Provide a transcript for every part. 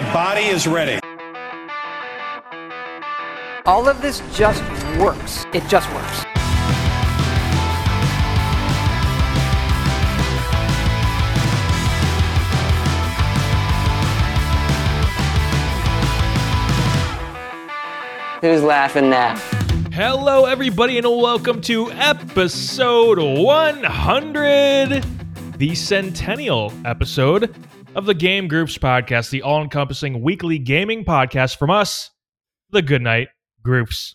My body is ready. All of this just works. It just works. Who's laughing now? Hello, everybody, and welcome to episode 100, the centennial episode of the Game Groofs podcast, the all encompassing weekly gaming podcast from us, the Goodnight Groofs.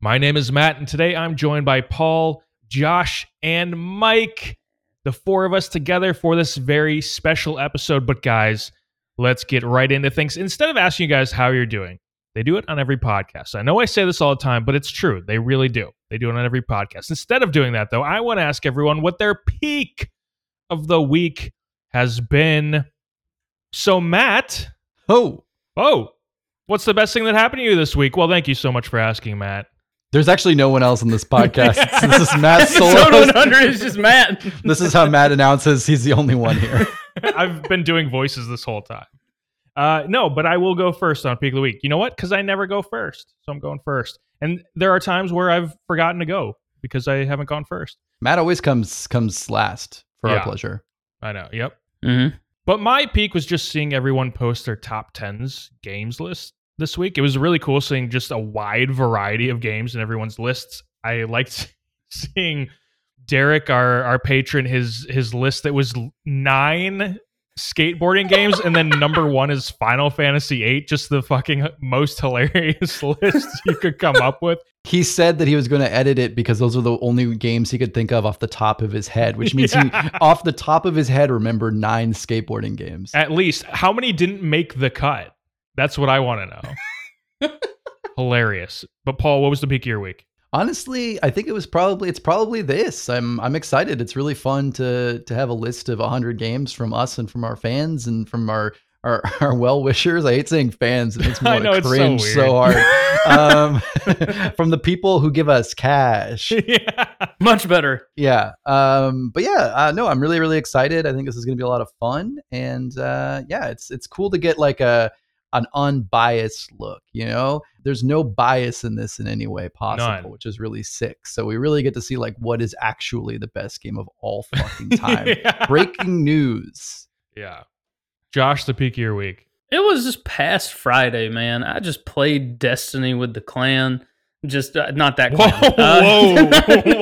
My name is Matt, and today I'm joined by Paul, Josh, and Mike, the four of us together for this very special episode. But, guys, let's get right into things. Instead of asking you guys how you're doing, they do it on every podcast. I know I say this all the time, but it's true. They really do. They do it on every podcast. Instead of doing that, though, I want to ask everyone what their peak of the week has been. So, Matt, Oh, oh, what's the best thing that happened to you this week? Well, thank you so much for asking, Matt. there's actually no one else on this podcast. this is Matt Episode solo. 100 is just Matt. this is how Matt announces he's the only one here. I've been doing voices this whole time. Uh, no, but I will go first on peak of the week. You know what? Because I never go first, so I'm going first. And there are times where I've forgotten to go because I haven't gone first. Matt always comes comes last for Yeah. our pleasure. I know. Yep. Mm-hmm. But my peak was just seeing everyone post their top tens games list this week. It was really cool seeing just a wide variety of games in everyone's lists. I liked seeing Derek, our our patron, his his list that was nine skateboarding games, and then number one is Final Fantasy VIII. Just the fucking most hilarious list you could come up with. He said that he was going to edit it because those are the only games he could think of off the top of his head, which means Yeah. he, off the top of his head, remembered nine skateboarding games. At least, how many didn't make the cut? That's what I want to know. Hilarious. But Paul, what was the peak of your week? Honestly, I think it was probably it's probably this. I'm I'm excited. It's really fun to to have a list of 100 games from us and from our fans and from our our, our well wishers. I hate saying fans. It makes me want know, to so cringe so, weird. hard. um, from the people who give us cash. yeah. Much better. Yeah. Um, but yeah, uh, no, I'm really really excited. I think this is going to be a lot of fun, and uh, yeah, it's it's cool to get like a an unbiased look. You know, there's no bias in this in any way possible, None. which is really sick. So we really get to see like what is actually the best game of all fucking time. yeah. Breaking news. Yeah. Josh, the peak of your week. It was just past Friday, man. I just played Destiny with the clan. Just uh, not that Whoa, clan. Uh, whoa,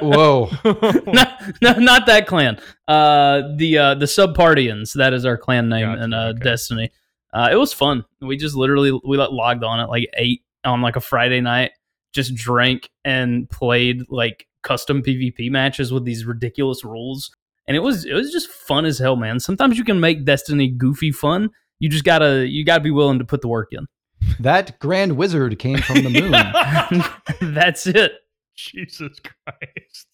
wow. Whoa. not, no, not that clan. Uh, the uh, the Subpartians. That is our clan name Gotcha, in uh, okay. Destiny. Uh, it was fun. We just literally we like, logged on at like eight on like a Friday night. Just drank and played like custom PvP matches with these ridiculous rules, and it was it was just fun as hell, man. Sometimes you can make Destiny goofy fun. You just gotta you gotta be willing to put the work in. that grand wizard came from the moon. That's it. Jesus Christ.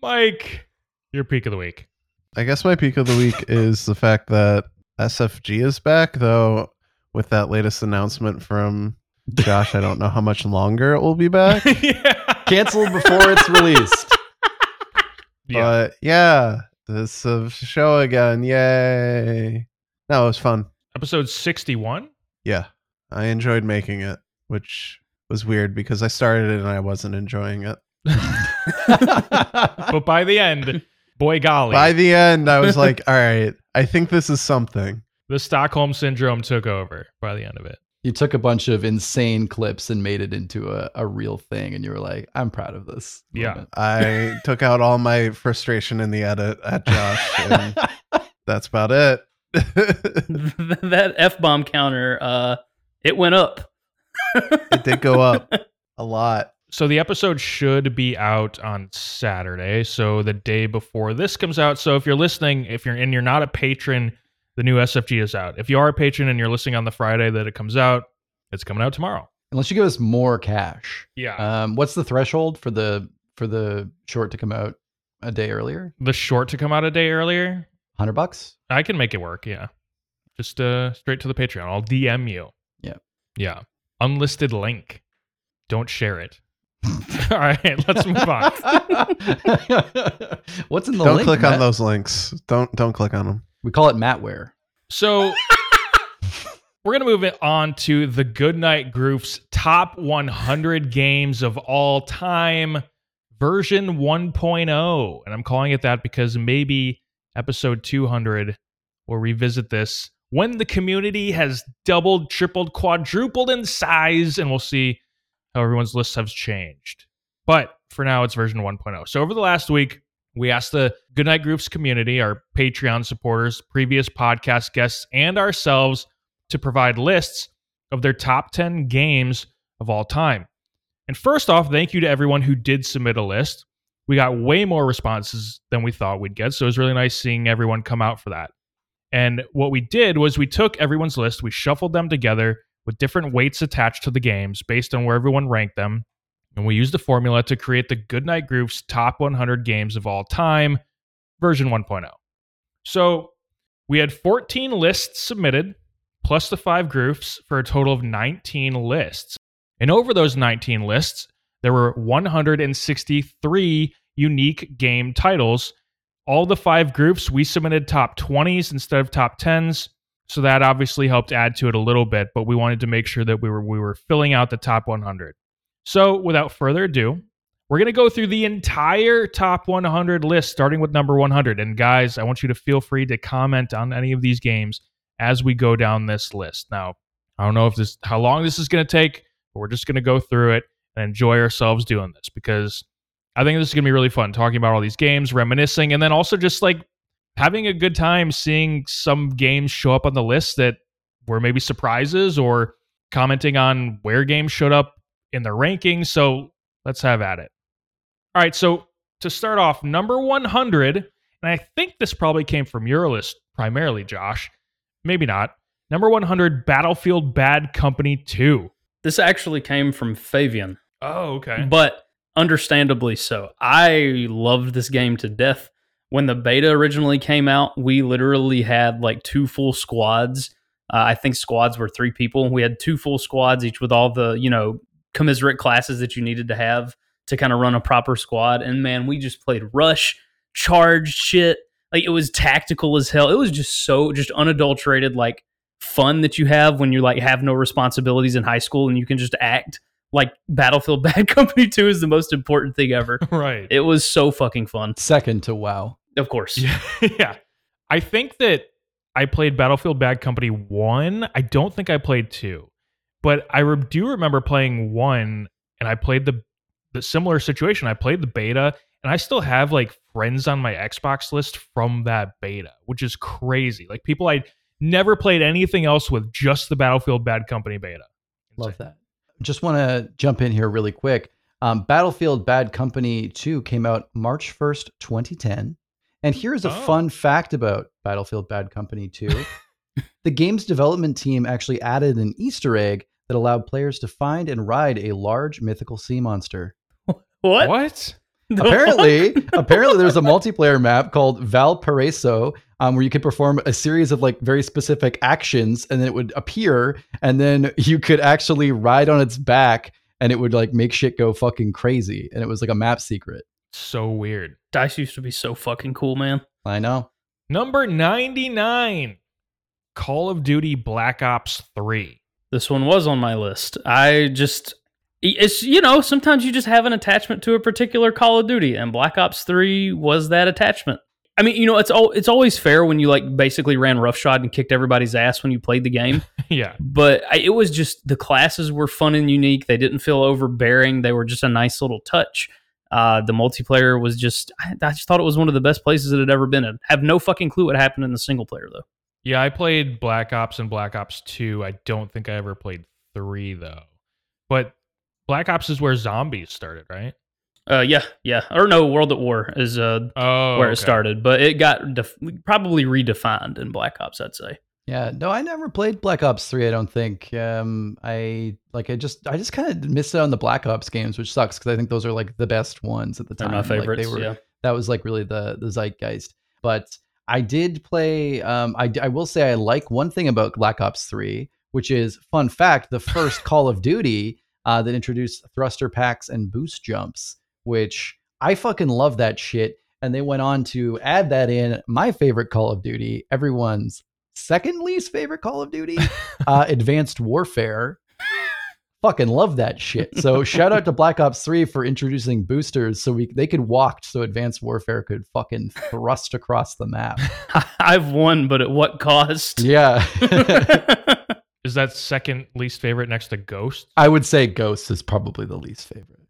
Mike, your peak of the week. I guess my peak of the week is the fact that SFG is back, though with that latest announcement from Josh, I don't know how much longer it will be back. yeah. Canceled before it's released. Yeah. But yeah, this uh, show again. Yay. No, it was fun. Episode 61? Yeah. I enjoyed making it, which was weird because I started it and I wasn't enjoying it. But by the end, boy golly, By the end, I was like, all right, I think this is something. the Stockholm Syndrome took over by the end of it. you took a bunch of insane clips and made it into a, a real thing, and you were like, "I'm proud of this." Yeah. I took out all my frustration in the edit at Josh, and that's about it. that f bomb counter, uh, it went up. it did go up a lot. So the episode should be out on Saturday, so the day before this comes out. So if you're listening, if you're and you're not a patron, the new SFG is out. If you are a patron and you're listening on the Friday that it comes out, it's coming out tomorrow. Unless you give us more cash. Yeah. Um, what's the threshold for the for the short to come out a day earlier? the short to come out a day earlier, Hundred bucks. I can make it work. Yeah. Just uh straight to the Patreon. I'll DM you. Yeah. Yeah. Unlisted link. Don't share it. All right, let's move on. What's in the don't link? click Matt? on those links. Don't don't click on them. We call it Mattware. So we're going to move it on to the Goodnight Groofs top 100 games of all time, version 1.0. And I'm calling it that because maybe episode 200 will revisit this when the community has doubled, tripled, quadrupled in size, and we'll see how everyone's lists have changed. But for now, it's version 1.0. So over the last week, we asked the Goodnight Groofs community, our Patreon supporters, previous podcast guests, and ourselves to provide lists of their top 10 games of all time. And first off, thank you to everyone who did submit a list. We got way more responses than we thought we'd get. So it was really nice seeing everyone come out for that. And what we did was we took everyone's list, we shuffled them together with different weights attached to the games based on where everyone ranked them. And we used the formula to create the Goodnight Groofs top 100 games of all time, version 1.0. So we had 14 lists submitted, plus the five Groofs for a total of 19 lists. And over those 19 lists, there were 163 unique game titles. All the five Groofs, we submitted top 20s instead of top 10s. So that obviously helped add to it a little bit, but we wanted to make sure that we were we were filling out the top 100. So without further ado, we're going to go through the entire top 100 list starting with number 100. And guys, I want you to feel free to comment on any of these games as we go down this list. Now, I don't know if this how long this is going to take, but we're just going to go through it and enjoy ourselves doing this because I think this is going to be really fun talking about all these games, reminiscing, and then also just like having a good time seeing some games show up on the list that were maybe surprises or commenting on where games showed up in the rankings. So let's have at it. All right. So to start off, number 100, and I think this probably came from your list primarily, Josh. Maybe not. Number 100, Battlefield Bad Company 2. This actually came from Fabian, Oh, okay. but understandably so. I loved this game to death. When the beta originally came out, we literally had like two full squads. Uh, I think squads were three people. We had two full squads, each with all the, you know, commiserate classes that you needed to have to kind of run a proper squad. And man, we just played rush, charge shit. Like it was tactical as hell. It was just so just unadulterated, like fun that you have when you like have no responsibilities in high school and you can just act like Battlefield Bad Company 2 is the most important thing ever. right. It was so fucking fun. Second to WoW. Of course. Yeah. yeah. I think that I played Battlefield Bad Company 1. I don't think I played 2. But I re- do remember playing 1 and I played the the similar situation. I played the beta and I still have like friends on my Xbox list from that beta, which is crazy. Like people I never played anything else with just the Battlefield Bad Company beta. Love that. Just want to jump in here really quick. Um, Battlefield Bad Company 2 came out March 1st, 2010. And here's a Oh. fun fact about Battlefield Bad Company 2. the game's development team actually added an Easter egg that allowed players to find and ride a large mythical sea monster. What? What? The apparently, apparently there's a multiplayer map called Valparaiso um, where you could perform a series of like very specific actions and then it would appear and then you could actually ride on its back and it would like make shit go fucking crazy and it was like a map secret. So weird. Dice used to be so fucking cool, man. I know. Number 99. Call of Duty Black Ops 3. This one was on my list. I just it's you know, sometimes you just have an attachment to a particular Call of Duty and Black Ops 3 was that attachment. I mean, you know, it's all it's always fair when you like basically ran roughshod and kicked everybody's ass when you played the game. yeah. but I, it was just the classes were fun and unique. They didn't feel overbearing. They were just a nice little touch. Uh, the multiplayer was just I, I just thought it was one of the best places it had ever been in. Have no fucking clue what happened in the single player though. Yeah, I played Black Ops and Black Ops 2. I don't think I ever played 3 though. But Black Ops is where zombies started, right? Uh, yeah, yeah, or no, World at War is uh Oh, where it started, but it got def- probably redefined in Black Ops. I'd say. Yeah, no, I never played Black Ops 3, I don't think. Um I like I just I just kind of missed out on the Black Ops games, which sucks because I think those are like the best ones at the time. They're my Like, favorites. they were yeah. that was like really the the zeitgeist. But I did play. Um, I I will say I like one thing about Black Ops Three, which is fun fact: the first Call of Duty uh, that introduced thruster packs and boost jumps, which I fucking love that shit. And they went on to add that in my favorite Call of Duty, everyone's second least favorite Call of Duty, uh, Advanced Warfare. Fucking love that shit. So shout out to Black Ops 3 for introducing boosters so we they could walk so Advanced Warfare could fucking thrust across the map. I've won, but at what cost? Yeah. Is that second least favorite next to Ghost? I would say Ghost is probably the least favorite.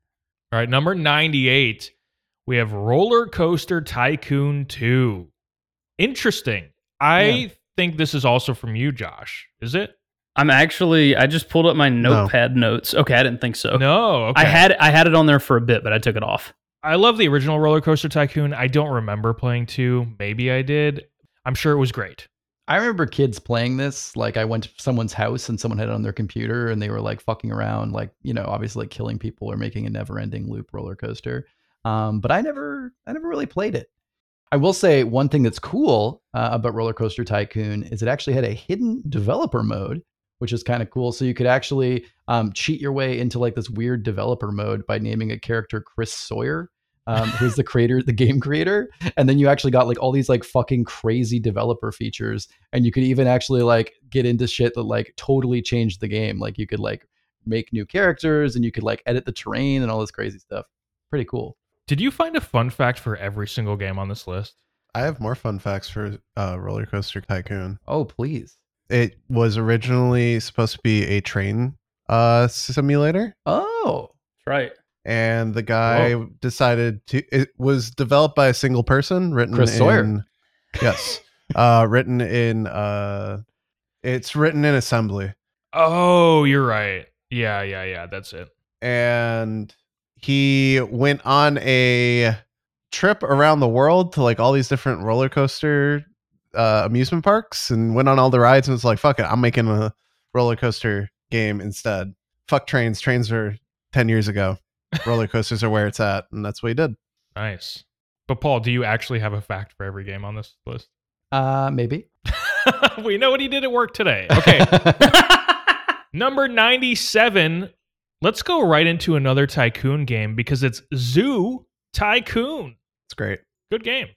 All right, number 98, we have Roller Coaster Tycoon 2. Interesting. I Yeah. Think this is also from you, Josh. Is it? I'm actually. I just pulled up my notepad notes. Okay, I didn't think so. No. Okay. I had I had it on there for a bit, but I took it off. I love the original Roller Coaster Tycoon. I don't remember playing 2. Maybe I did. I'm sure it was great. I remember kids playing this. Like I went to someone's house and someone had it on their computer and they were like fucking around, like, you know, obviously like killing people or making a never ending loop roller coaster. Um, but I never I never really played it. I will say one thing that's cool uh, about Roller Coaster Tycoon is it actually had a hidden developer mode, which is kind of cool. So you could actually um, cheat your way into like this weird developer mode by naming a character Chris Sawyer, um, who's the creator, the game creator, and then you actually got like all these like fucking crazy developer features, and you could even actually like get into shit that like totally changed the game. Like you could like make new characters, and you could like edit the terrain and all this crazy stuff. Pretty cool. Did you find a fun fact for every single game on this list? I have more fun facts for uh, Roller Coaster Tycoon. Oh please. It was originally supposed to be a train uh, simulator, Oh. That's right. and the guy decided to. It was developed by a single person, written Chris in, Sawyer. Yes, uh, written in. Uh, it's written in assembly, Oh, you're right. Yeah, yeah, yeah. That's it. and he went on a trip around the world to like all these different roller coaster uh, amusement parks and went on all the rides and was like, "Fuck it, I'm making a roller coaster game instead." Fuck trains. Trains are ten years ago. Roller coasters are where it's at, and that's what he did. Nice. But Paul, do you actually have a fact for every game on this list? Uh maybe. we know what he did at work today. Okay. Number 97. Let's go right into another Tycoon game because it's Zoo Tycoon. It's great. Good game.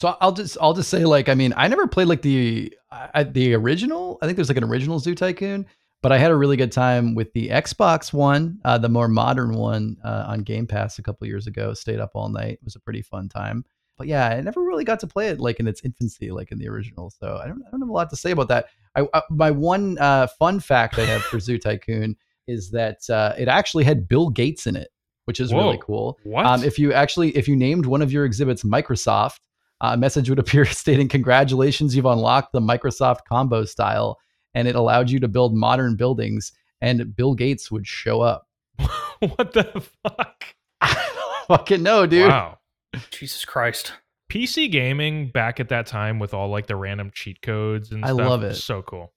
So I'll just I'll just say like I mean I never played like the I, the original I think there's like an original Zoo Tycoon but I had a really good time with the Xbox one uh, the more modern one uh, on Game Pass a couple years ago stayed up all night it was a pretty fun time but yeah I never really got to play it like in its infancy like in the original so I don't I don't have a lot to say about that I, I my one uh, fun fact I have for Zoo Tycoon is that uh, it actually had Bill Gates in it which is really cool What? um, if you actually if you named one of your exhibits Microsoft uh, a message would appear stating, Congratulations, you've unlocked the Microsoft combo style, and it allowed you to build modern buildings. And Bill Gates would show up. what the fuck? Fucking know, dude. Wow. Jesus Christ. PC gaming back at that time with all like the random cheat codes and I stuff love was it. So cool.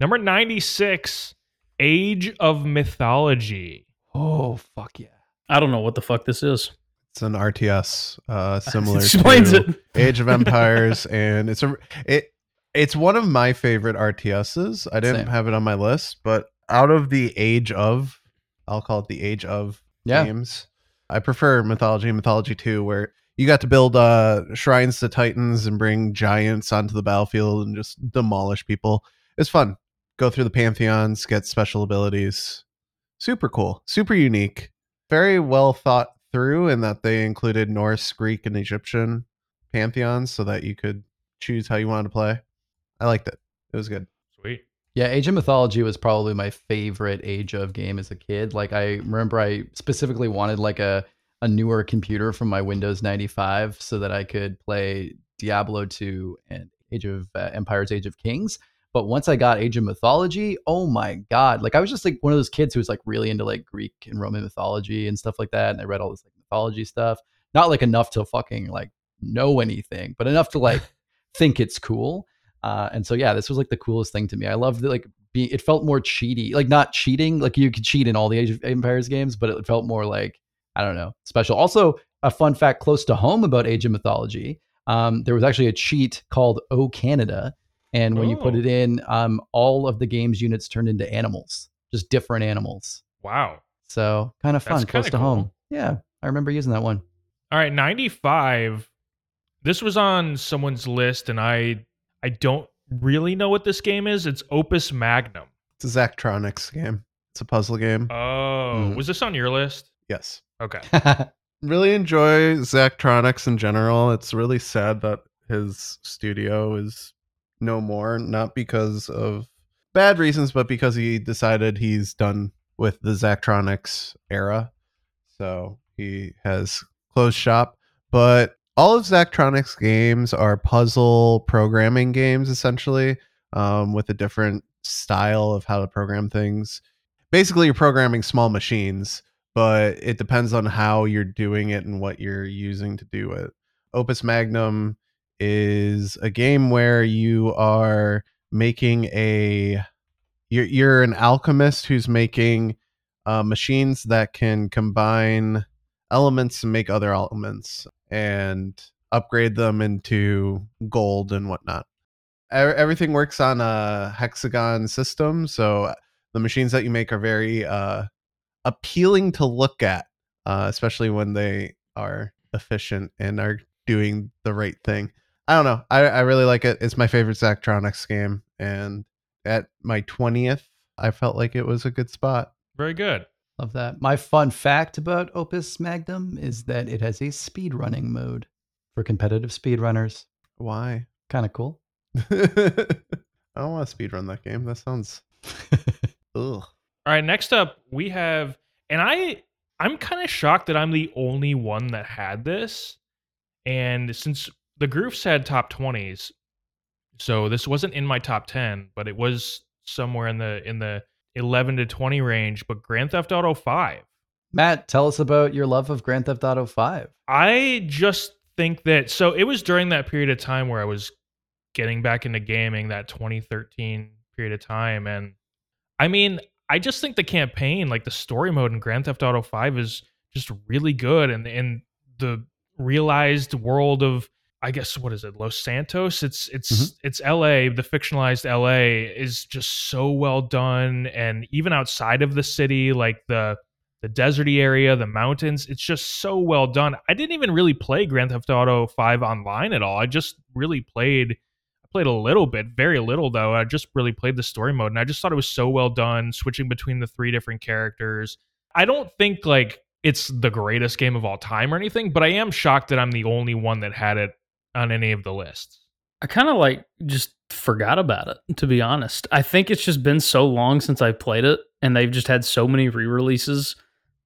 Number 96, Age of Mythology. Oh, fuck yeah. I don't know what the fuck this is. It's an RTS, uh, similar Explains to it. Age of Empires, and it's a it. It's one of my favorite RTSs. I didn't Same. have it on my list, but out of the Age of, I'll call it the Age of Yeah. games. I prefer Mythology and Mythology 2, where you got to build uh, shrines to titans and bring giants onto the battlefield and just demolish people. It's fun. Go through the pantheons, get special abilities. Super cool, super unique, very well thought through in that they included Norse, Greek, and Egyptian pantheons so that you could choose how you wanted to play. I liked it. It was good. Sweet. Yeah, Age of Mythology was probably my favorite Age of game as a kid. Like I remember I specifically wanted like a a newer computer from my Windows 95 so that I could play Diablo 2 and Age of uh, Empires Age of Kings. But once I got Age of Mythology, oh my god, like I was just like one of those kids who was like really into like Greek and Roman mythology and stuff like that and I read all this like mythology stuff. Not like enough to fucking like know anything, but enough to like think it's cool. Uh, and so yeah, this was like the coolest thing to me. I loved it. Like be it felt more cheaty, like not cheating. Like you could cheat in all the Age of Empires games, but it felt more like I don't know, special. Also, a fun fact close to home about Age of Mythology. Um, there was actually a cheat called O Canada, and when you put Oh. it in, um, all of the game's units turned into animals, just different animals. Wow. So kind of That's fun, close kinda to home. Yeah, I remember using that one. All right, 95. This was on someone's list and I I don't really know what this game is. It's Opus Magnum. It's a Zachtronics game. It's a puzzle game. Oh, Mhm. was this on your list? yes. Okay. Really enjoy Zachtronics in general. It's really sad that his studio is no more, not because of bad reasons, but because he decided he's done with the Zachtronics era. So he has closed shop. But all of Zachtronics games are puzzle programming games, essentially, um, with a different style of how to program things. Basically, you're programming small machines, but it depends on how you're doing it and what you're using to do it. Opus Magnum is a game where you are making a you're you're an alchemist who's making uh, machines that can combine elements and make other elements and upgrade them into gold and whatnot. Everything works on a hexagon system, so the machines that you make are very uh, appealing to look at, uh, especially when they are efficient and are doing the right thing. I don't know. I, I really like it. It's my favorite Zachtronics game, and at my twentieth, I felt like it was a good spot. Very good. Love that. My fun fact about Opus Magnum is that it has a speedrunning mode for competitive speedrunners. Why? Kind of cool. I don't want to speedrun that game. That sounds ugh. All right, next up we have and I I'm kind of shocked that I'm the only one that had this. And since the Groofs had top 20s, so this wasn't in my top 10, but it was somewhere in the in the 11 to 20 range, but Grand Theft Auto 5. Matt, tell us about your love of Grand Theft Auto 5. I just think that so it was during that period of time where I was getting back into gaming, that 2013 period of time. And I mean, I just think the campaign, like the story mode in Grand Theft Auto 5 is just really good. And and the realized world of I guess what is it, Los Santos? It's it's Mhm. it's LA, the fictionalized LA is just so well done. And even outside of the city, like the the deserty area, the mountains. It's just so well done. I didn't even really play Grand Theft Auto 5 online at all. I just really played I played a little bit, very little though. I just really played the story mode and I just thought it was so well done switching between the three different characters. I don't think like it's the greatest game of all time or anything, but I am shocked that I'm the only one that had it on any of the lists. I kind of like just forgot about it, to be honest. I think it's just been so long since I played it, and they've just had so many re releases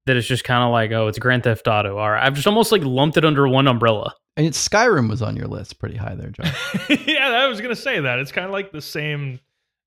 that it's just kind of like, oh, it's Grand Theft Auto. All right. I've just almost like lumped it under one umbrella. And it's Skyrim was on your list pretty high there, John. yeah, I was gonna say that. It's kind of like the same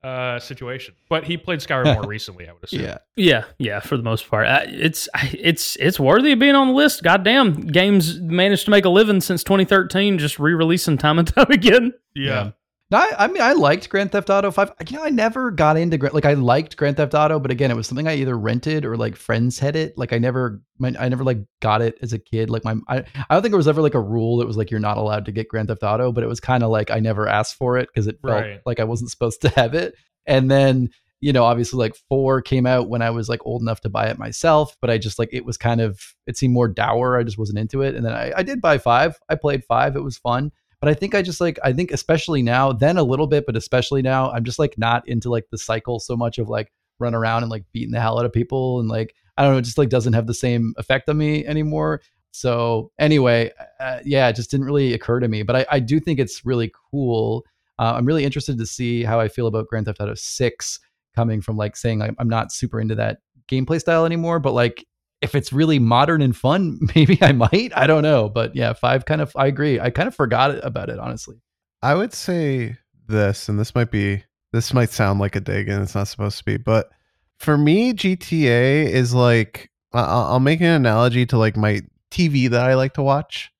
uh situation. But he played Skyrim more recently, I would assume. yeah. Yeah, yeah, for the most part, uh, it's it's it's worthy of being on the list. Goddamn, games managed to make a living since 2013, just re-releasing time and time again. Yeah. No, I, I mean, I liked Grand Theft Auto 5. You know, I never got into, Gra- like, I liked Grand Theft Auto, but again, it was something I either rented or, like, friends had it. Like, I never, my, I never, like, got it as a kid. Like, my, I, I don't think it was ever, like, a rule that was, like, you're not allowed to get Grand Theft Auto, but it was kind of like I never asked for it because it felt Right. like I wasn't supposed to have it. And then, you know, obviously, like, four came out when I was, like, old enough to buy it myself, but I just, like, it was kind of, it seemed more dour. I just wasn't into it. And then I, I did buy five. I played five. It was fun but I think I just like I think especially now, then a little bit, but especially now, I'm just like not into like the cycle so much of like run around and like beating the hell out of people and like I don't know, it just like doesn't have the same effect on me anymore. So anyway, uh, yeah, it just didn't really occur to me, but I, I do think it's really cool. Uh, I'm really interested to see how I feel about Grand Theft Auto Six coming from like saying like, I'm not super into that gameplay style anymore, but like if it's really modern and fun, maybe I might. I don't know, but yeah, five kind of. I agree. I kind of forgot about it honestly. I would say this, and this might be this might sound like a dig, and it's not supposed to be, but for me, GTA is like I'll make an analogy to like my TV that I like to watch.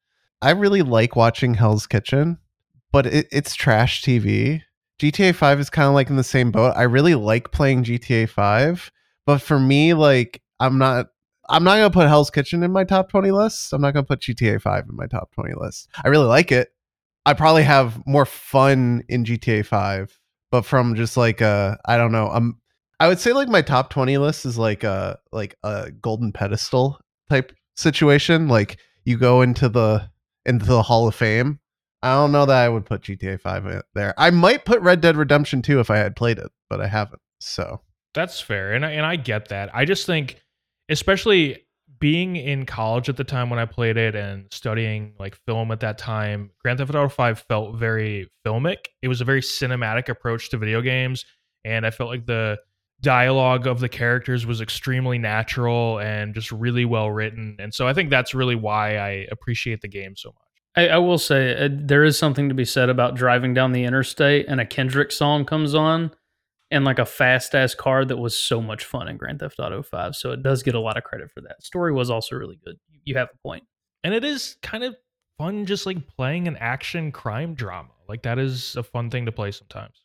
I really like watching Hell's Kitchen, but it, it's trash TV. GTA 5 is kind of like in the same boat. I really like playing GTA 5, but for me, like I'm not I'm not gonna put Hell's Kitchen in my top 20 list. I'm not gonna put GTA 5 in my top 20 list. I really like it. I probably have more fun in GTA 5, but from just like a I don't know, I'm I would say like my top 20 list is like a like a golden pedestal type situation. Like you go into the into the Hall of Fame I don't know that I would put GTA 5 there. I might put Red Dead Redemption 2 if I had played it, but I haven't. So That's fair, and I, and I get that. I just think, especially being in college at the time when I played it and studying like film at that time, Grand Theft Auto Five felt very filmic. It was a very cinematic approach to video games, and I felt like the dialogue of the characters was extremely natural and just really well written. And so I think that's really why I appreciate the game so much. I, I will say uh, there is something to be said about driving down the interstate and a Kendrick song comes on and like a fast ass car that was so much fun in Grand Theft Auto 5. So it does get a lot of credit for that. Story was also really good. You have a point. and it is kind of fun just like playing an action crime drama like that is a fun thing to play sometimes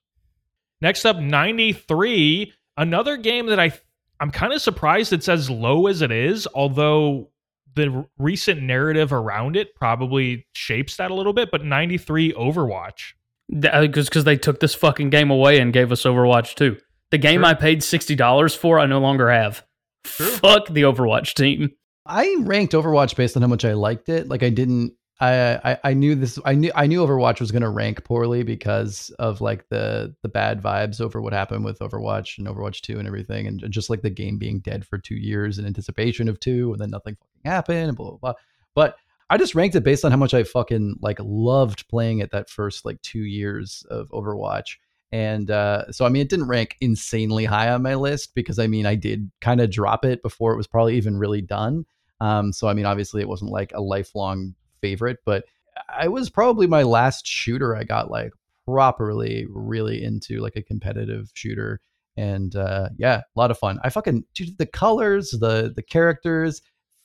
next up 93 another game that i i'm kind of surprised it's as low as it is although the recent narrative around it probably shapes that a little bit but 93 overwatch Because uh, because they took this fucking game away and gave us Overwatch 2. The game Sure. I paid $60 for, I no longer have. Fuck the Overwatch team. I ranked Overwatch based on how much I liked it. Like I didn't. I I, I knew this. I knew I knew Overwatch was going to rank poorly because of like the the bad vibes over what happened with Overwatch and Overwatch Two and everything, and just like the game being dead for two years in anticipation of two, and then nothing fucking happened, and blah blah blah. But I just ranked it based on how much I fucking like loved playing it that first like two years of Overwatch. And uh, so, I mean, it didn't rank insanely high on my list because I mean, I did kind of drop it before it was probably even really done. Um, so, I mean, obviously, it wasn't like a lifelong favorite, but I was probably my last shooter I got like properly really into like a competitive shooter. And uh, yeah, a lot of fun. I fucking dude, the colors, the the characters,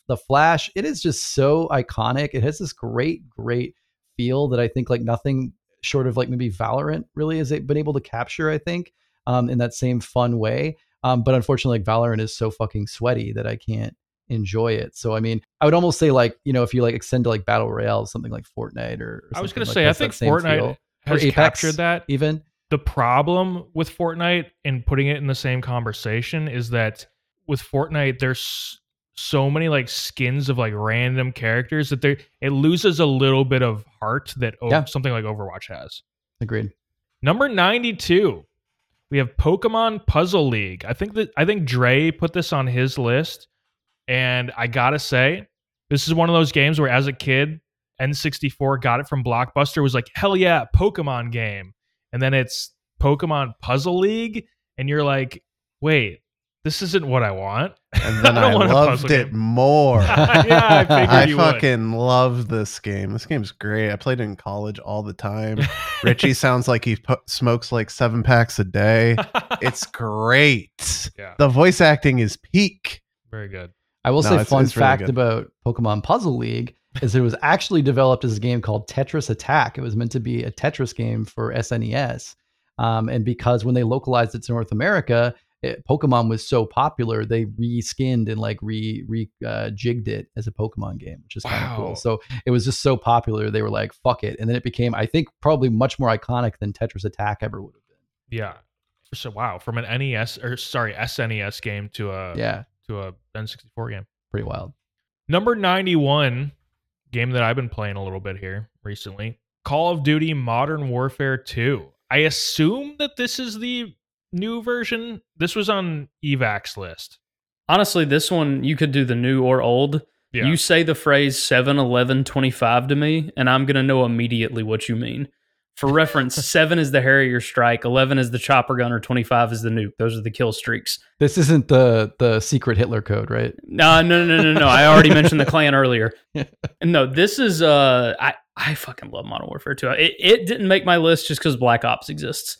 the flash. It is just so iconic. It has this great, great feel that I think like nothing short of like maybe Valorant really has been able to capture. I think um, in that same fun way. Um, but unfortunately, like Valorant is so fucking sweaty that I can't enjoy it. So I mean, I would almost say like you know if you like extend to like battle royale, something like Fortnite or. or i was going to like say i think fortnite feel. has Apex. captured that even. the problem with Fortnite and putting it in the same conversation is that with Fortnite, there's so many like skins of like random characters that there it loses a little bit of heart that o- Yeah. something like Overwatch has. Agreed. Number 92. We have Pokemon Puzzle League. I think that I think Dre put this on his list and I got to say this is one of those games where as a kid N64 got it from Blockbuster was like hell yeah, Pokemon game. And then it's Pokemon Puzzle League and you're like, "Wait, this isn't what I want." and then I I, loved it game. more. yeah, I figured I you would. fucking love this game. This game's great. I played it in college all the time. Richie sounds like he pu- smokes like seven packs a day. It's great. Yeah. The voice acting is peak. very good. I will No, say, it's- fun it's fact good. about Pokemon Puzzle League is it was actually developed as a game called Tetris Attack. It was meant to be a Tetris game for SNES. Um, and because when they localized it to North America, it, Pokemon was so popular, they reskinned and like re re uh, jigged it as a Pokemon game, which is kind of cool. So it was just so popular, they were like, "Fuck it," and then it became, I think, probably much more iconic than Tetris Attack ever would have been. Yeah. So wow, from an NES or sorry, SNES game to a Yeah, to a N64 game. pretty wild. Number 91 game that I've been playing a little bit here recently. Call of Duty Modern Warfare 2. I assume that this is the new version. This was on Evac's list. Honestly, this one you could do the new or old. Yeah. You say the phrase 7 11 25 to me, and I'm going to know immediately what you mean. For reference, 7 is the Harrier strike, 11 is the chopper gun, or 25 is the nuke. Those are the kill streaks. This isn't the the secret Hitler code, right? No, no, no, no, no. I already mentioned the clan earlier. No, this is uh I I fucking love Modern Warfare 2. It it didn't make my list just because Black Ops exists.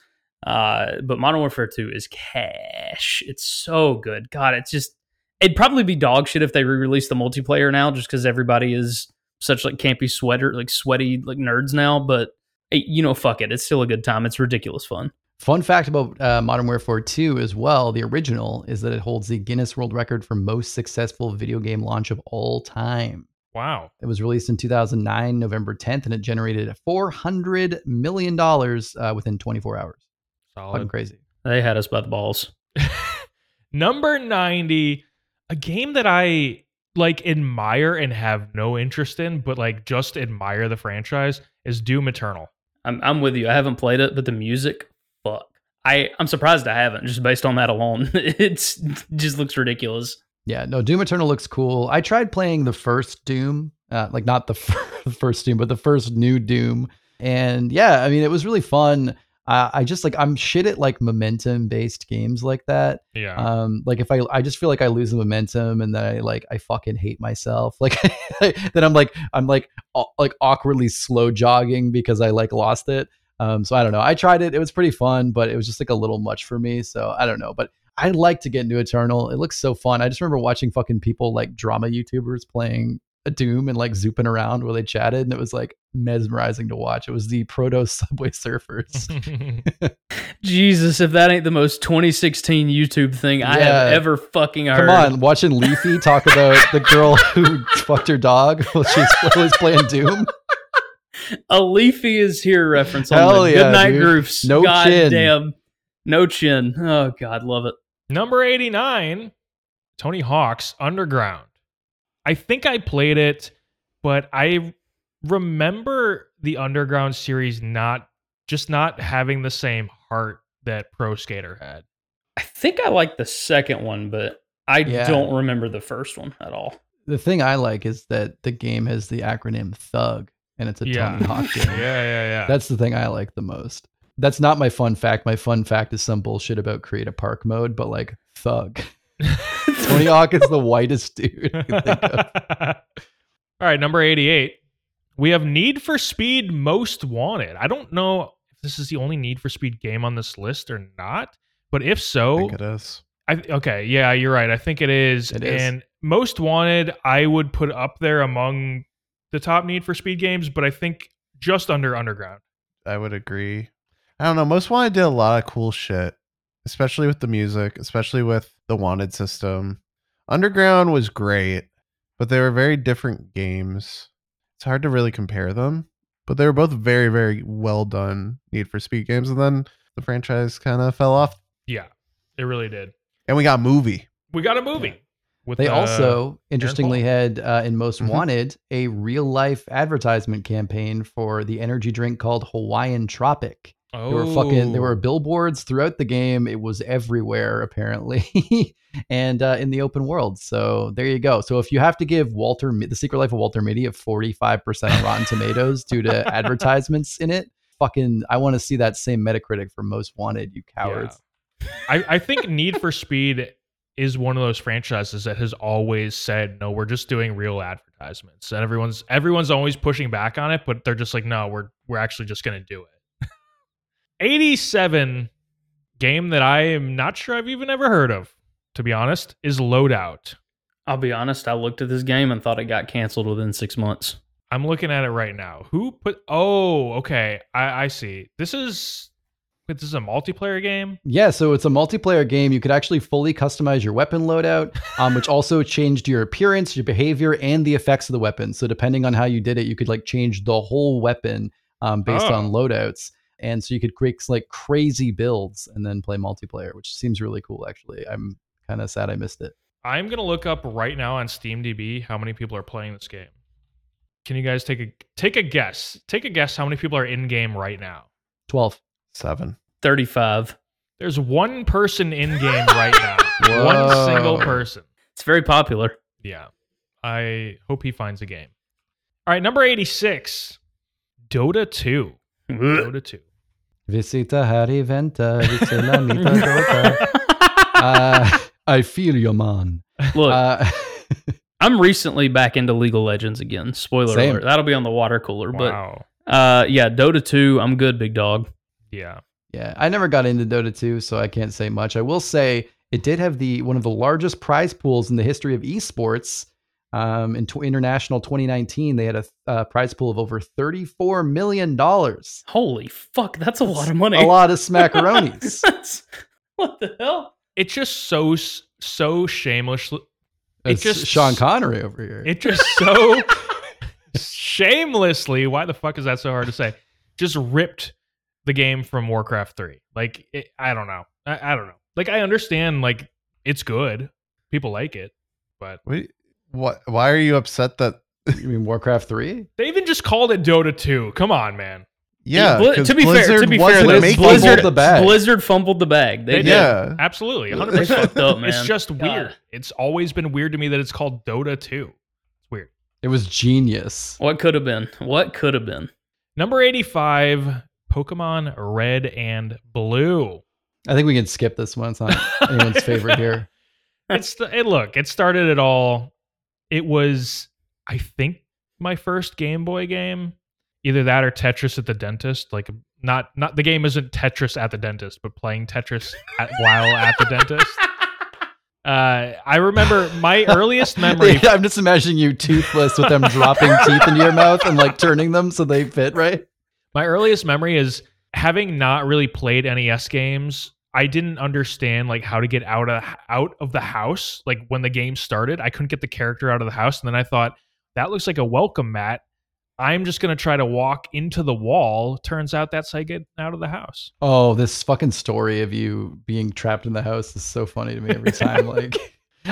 Uh but Modern Warfare 2 is cash. It's so good. God, it's just it'd probably be dog shit if they re-released the multiplayer now just because everybody is such like campy sweater like sweaty like nerds now, but eh, you know, fuck it. It's still a good time. It's ridiculous fun. Fun fact about uh, Modern Warfare 2 as well, the original, is that it holds the Guinness World Record for most successful video game launch of all time. Wow. It was released in 2009, November 10th, and it generated $400 million uh, within 24 hours. Fucking Solid. crazy. They had us by the balls. Number 90, a game that I like admire and have no interest in, but like just admire the franchise is Doom Eternal. I'm I'm with you. I haven't played it, but the music, fuck. I I'm surprised I haven't just based on that alone. it's it just looks ridiculous. Yeah, no, Doom Eternal looks cool. I tried playing the first Doom, uh, like not the first Doom, but the first new Doom, and yeah, I mean it was really fun. Uh, I just like I'm shit at like momentum based games like that. Yeah. Um, like if I I just feel like I lose the momentum and then I like I fucking hate myself. Like then I'm like I'm like au- like awkwardly slow jogging because I like lost it. Um, so I don't know. I tried it. It was pretty fun, but it was just like a little much for me. So I don't know. But I'd like to get into Eternal. It looks so fun. I just remember watching fucking people like drama YouTubers playing Doom and like zooping around where they chatted, and it was like mesmerizing to watch. It was the proto Subway Surfers. Jesus, if that ain't the most 2016 YouTube thing I have ever fucking heard. Come on, watching Leafy talk about the girl who fucked her dog while she's always playing Doom. A Leafy is here reference on Hell the yeah, Good Night dude. Groofs. No God chin. damn. No chin. Oh God, love it. Number 89, Tony Hawk's Underground. I think I played it, but I remember the Underground series not just not having the same heart that Pro Skater had. I think I like the second one, but I Yeah. don't remember the first one at all. The thing I like is that the game has the acronym Thug, and it's a Yeah. Tony Hawk game. Yeah, yeah, yeah. That's the thing I like the most. That's not my fun fact. My fun fact is some bullshit about create a park mode, but like Thug. Tony Hawk is the whitest dude I can think of. All right, number 88. We have Need for Speed Most Wanted. I don't know if this is the only Need for Speed game on this list or not, but if I so, think it is. I okay, yeah, you're right. I think it is. It is. And Most Wanted, I would put up there among the top Need for Speed games, but I think just under Underground. I would agree. I don't know. Most Wanted did a lot of cool shit, especially with the music, especially with the Wanted system. Underground was great, but they were very different games. It's hard to really compare them, but they were both very, very well done Need for Speed games. And then the franchise kind of fell off, Yeah, it really did. and we got movie. We got a movie. With They uh, also, interestingly, had uh, in Most Mhm. Wanted a real life advertisement campaign for the energy drink called Hawaiian Tropic. Oh, There were fucking there were billboards throughout the game. It was everywhere apparently, and uh, in the open world. So there you go. So if you have to give Walter the Secret Life of Walter Mitty a forty five percent Rotten Tomatoes due to advertisements in it, fucking I want to see that same Metacritic for Most Wanted. You cowards. I, I think Need for Speed is one of those franchises that has always said, no, we're just doing real advertisements. And everyone's everyone's always pushing back on it, but they're just like, no, we're we're actually just gonna do it. 87 game that I am not sure I've even ever heard of, to be honest, is Loadout. I'll be honest, I looked at this game and thought it got canceled within six months. I'm looking at it right now. Who put oh, okay. I, I see. This is wait, this is a multiplayer game? Yeah, so it's a multiplayer game. You could actually fully customize your weapon loadout, um, which also changed your appearance, your behavior, and the effects of the weapon. So depending on how you did it, you could like change the whole weapon um, based Oh. on loadouts. And so you could create like crazy builds and then play multiplayer, which seems really cool. Actually, I'm kind of sad I missed it. I'm gonna look up right now on SteamDB how many people are playing this game. Can you guys take a take a guess? Take a guess how many people are in game right now. Twelve. Seven. 35. There's one person in game right now. one single person. It's very popular. Yeah. I hope he finds a game. All right, number 86. Dota 2. Dota 2. Visita Harry Venta, Visita Nita Dota. Uh, I feel your man. Look, Uh, I'm recently back into League of Legends again. Spoiler Same. alert. That'll be on the water cooler. Wow. But uh, yeah, Dota 2, I'm good, big dog. yeah. Yeah, I never got into Dota 2, so I can't say much. I will say it did have the one of the largest prize pools in the history of esports. Um, in tw- international 2019, they had a uh, prize pool of over 34 million dollars. Holy fuck, that's a lot of money. A lot of smackaronis. That's- what the hell? It's just so so shameless. It It's just- Sean Connery over here. It just so shamelessly, why the fuck is that so hard to say? Just ripped the game from Warcraft 3. Like, it, I don't know. I, I don't know. Like, I understand, like, it's good. People like it, but Wait, What? Why are you upset that? You mean Warcraft three? They even just called it Dota 2. Come on, man. Yeah, Bli- to be fair, to be fair, wasn't though, making Blizzard- Fumbled the bag. Blizzard fumbled the bag. They, They did. did. Yeah. Absolutely. 100%. fucked up, man. It's just weird. It's always been weird to me that it's called Dota 2. It's weird. It was genius. What could have been? What could have been? Number 85, Pokemon Red and Blue. I think we can skip this one. It's not anyone's favorite here. It's the, it, look, it started it all. It was, I think, my first Game Boy game. Either that or Tetris at the dentist. Like not not the game isn't Tetris at the dentist, but playing Tetris at, while at the dentist. Uh, I remember my earliest memory. I'm just imagining you toothless with them dropping teeth into your mouth and like turning them so they fit right. My earliest memory is having not really played NES games. I didn't understand like how to get out of out of the house. Like when the game started, I couldn't get the character out of the house, and then I thought that looks like a welcome mat. I'm just gonna try to walk into the wall. Turns out that's how I get out of the house. Oh, this fucking story of you being trapped in the house is so funny to me every time. like,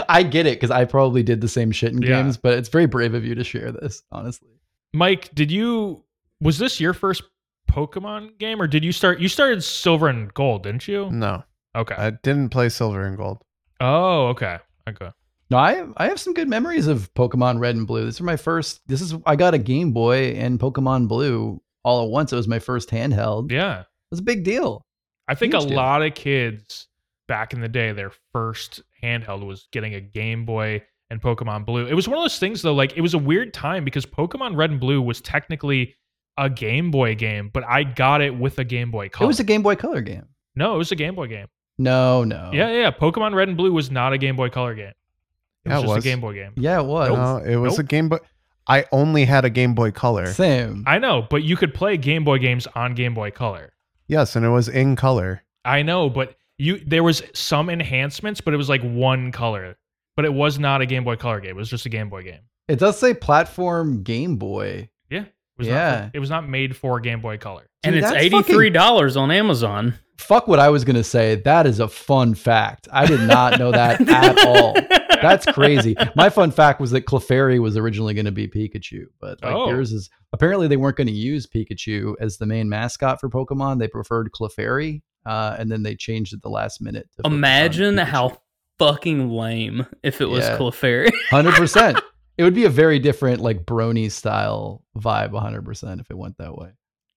I get it because I probably did the same shit in Yeah. games, but it's very brave of you to share this, honestly. Mike, did you was this your first Pokemon game, or did you start? You started Silver and Gold, didn't you? No, Okay. I didn't play Silver and Gold. oh, okay. Okay. No, I I have some good memories of Pokemon Red and Blue. These are my first. This is I got a Game Boy and Pokemon Blue all at once. It was my first handheld. Yeah, it was a big deal. I think a deal. lot of kids back in the day, their first handheld was getting a Game Boy and Pokemon Blue. It was one of those things though, like it was a weird time because Pokemon Red and Blue was technically a Game Boy game, but I got it with a Game Boy Color. It was a Game Boy Color game. no, it was a Game Boy game. No, no. Yeah, yeah, yeah. Pokemon Red and Blue was not a Game Boy Color game. It Yeah, was it just was. a Game Boy game. Yeah, it was. No, it was Nope. a Game Boy. I only had a Game Boy Color. Same. I know, but you could play Game Boy games on Game Boy Color. Yes, and it was in color. I know, but you there was some enhancements, but it was like one color. But it was not a Game Boy Color game. It was just a Game Boy game. It does say platform Game Boy. Yeah. It was Yeah. Not it was not made for Game Boy Color. and it's eighty three dollars on Amazon. Fuck what I was gonna say. That is a fun fact. I did not know that at all. That's crazy. My fun fact was that Clefairy was originally going to be Pikachu, but like Oh. yours is apparently they weren't going to use Pikachu as the main mascot for Pokemon. They preferred Clefairy, uh, and then they changed at the last minute. To Imagine how fucking lame if it was Yeah. Clefairy. Hundred percent. It would be a very different like Brony style vibe. hundred percent if it went that way.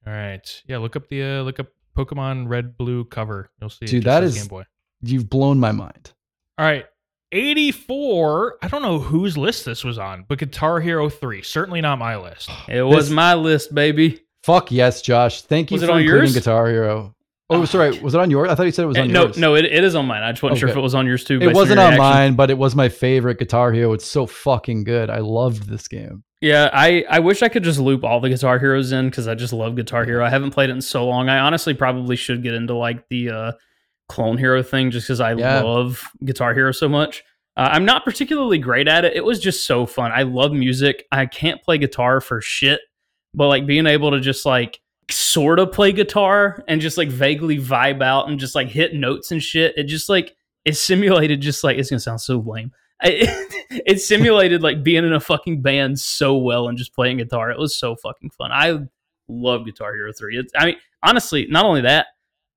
All right. Yeah, look up the uh, look up Pokemon Red Blue cover. You'll see. Dude, just that Game Boy. You've blown my mind. All right. 84. I don't know whose list this was on, but Guitar Hero 3. Certainly not my list. it was This- my list, baby. Fuck yes, Josh. Thank you Was it for on including yours? Guitar Hero. Oh, Oh, sorry. Was it on yours? I thought you said it was Eh, on no, yours. no, it, it is on mine. I just wasn't sure if it was on yours too. It wasn't on mine, but it was my favorite Guitar Hero. It's so fucking good. I loved this game. Yeah, I, I wish I could just loop all the Guitar Heroes in because I just love Guitar Hero. I haven't played it in so long. I honestly probably should get into like the uh, Clone Hero thing just because I Yeah. love Guitar Hero so much. Uh, I'm not particularly great at it. It was just so fun. I love music. I can't play guitar for shit, but like being able to just like sort of play guitar and just like vaguely vibe out and just like hit notes and shit, it just like it simulated just like it's gonna sound so lame. I, it simulated like being in a fucking band so well and just playing guitar. It was so fucking fun. I love Guitar Hero 3. It's, I mean, honestly, not only that,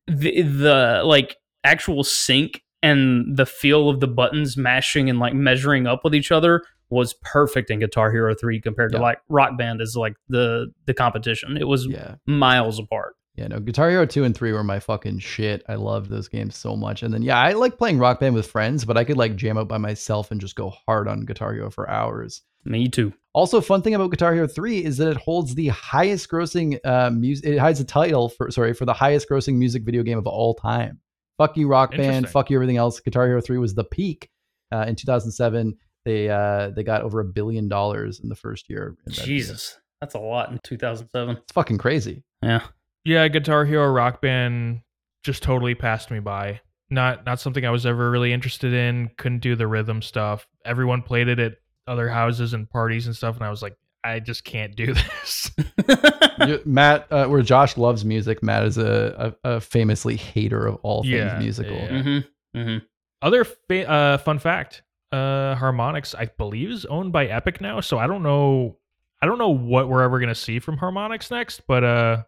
the, the like actual sync and the feel of the buttons mashing and like measuring up with each other was perfect in Guitar Hero 3 compared to like Rock Band is like the the competition. It was Yeah. miles apart. Yeah, no, Guitar Hero 2 and 3 were my fucking shit. I loved those games so much. And then, yeah, I like playing Rock Band with friends, but I could like jam out by myself and just go hard on Guitar Hero for hours. Me too. Also, fun thing about Guitar Hero 3 is that it holds the highest grossing uh music it has a title for sorry, for the highest grossing music video game of all time. Fuck you Rock Band, fuck you everything else. Guitar Hero 3 was the peak. Uh, in 2007, they uh they got over a billion dollars in the first year. Jesus. That's a lot in 2007. It's fucking crazy. Yeah. Yeah, Guitar Hero Rock Band just totally passed me by. Not not something I was ever really interested in. Couldn't do the rhythm stuff. Everyone played it at other houses and parties and stuff, and I was like, I just can't do this. Matt, uh, where Josh loves music, Matt is a, a, a famously hater of all things Yeah, musical. yeah. mm-hmm. Mm-hmm. Other fa- uh, fun fact: uh, Harmonix, I believe, is owned by Epic now. So I don't know. I don't know what we're ever gonna see from Harmonix next, but uh,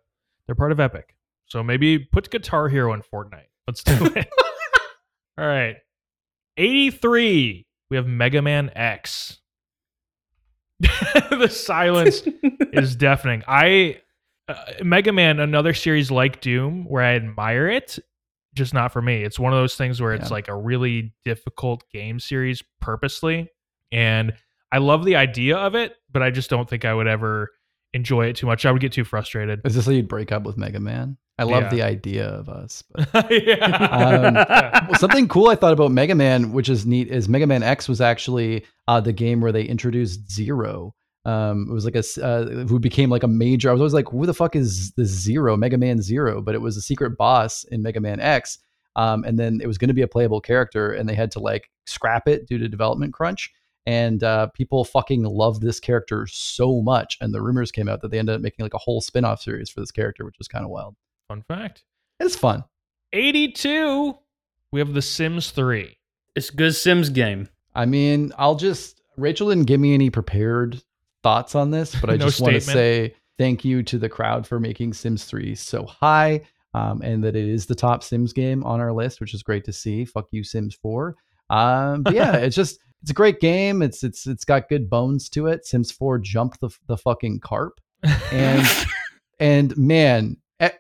they're part of Epic. So maybe put Guitar Hero in Fortnite. Let's do it. All right, eighty-three. We have Mega Man X. the silence is deafening. I uh, Mega Man, another series like Doom, where I admire it, just not for me. It's one of those things where it's Yeah. like a really difficult game series purposely, and I love the idea of it, but I just don't think I would ever enjoy it too much. I would get too frustrated. Is this how you'd break up with Mega Man? I love Yeah. the idea of us. But yeah. Um. Well, something cool I thought about Mega Man, which is neat, is Mega Man X was actually uh, the game where they introduced Zero. Um, it was like a uh, who became like a major. I was always like, who the fuck is the Zero? Mega Man Zero, but it was a secret boss in Mega Man X. Um, and then it was going to be a playable character, and they had to like scrap it due to development crunch. And uh, people fucking loved this character so much, and the rumors came out that they ended up making like a whole spin-off series for this character, which was kind of wild. Fun fact. It's fun. 82. We have The Sims 3. It's a good Sims game. I mean, I'll just Rachel didn't give me any prepared thoughts on this, but I No just want to say thank you to the crowd for making Sims 3 so high. Um, and that it is the top Sims game on our list, which is great to see. Fuck you, Sims 4. Um, but yeah, it's just it's a great game. It's it's it's got good bones to it. Sims 4 jumped the the fucking carp. And and man,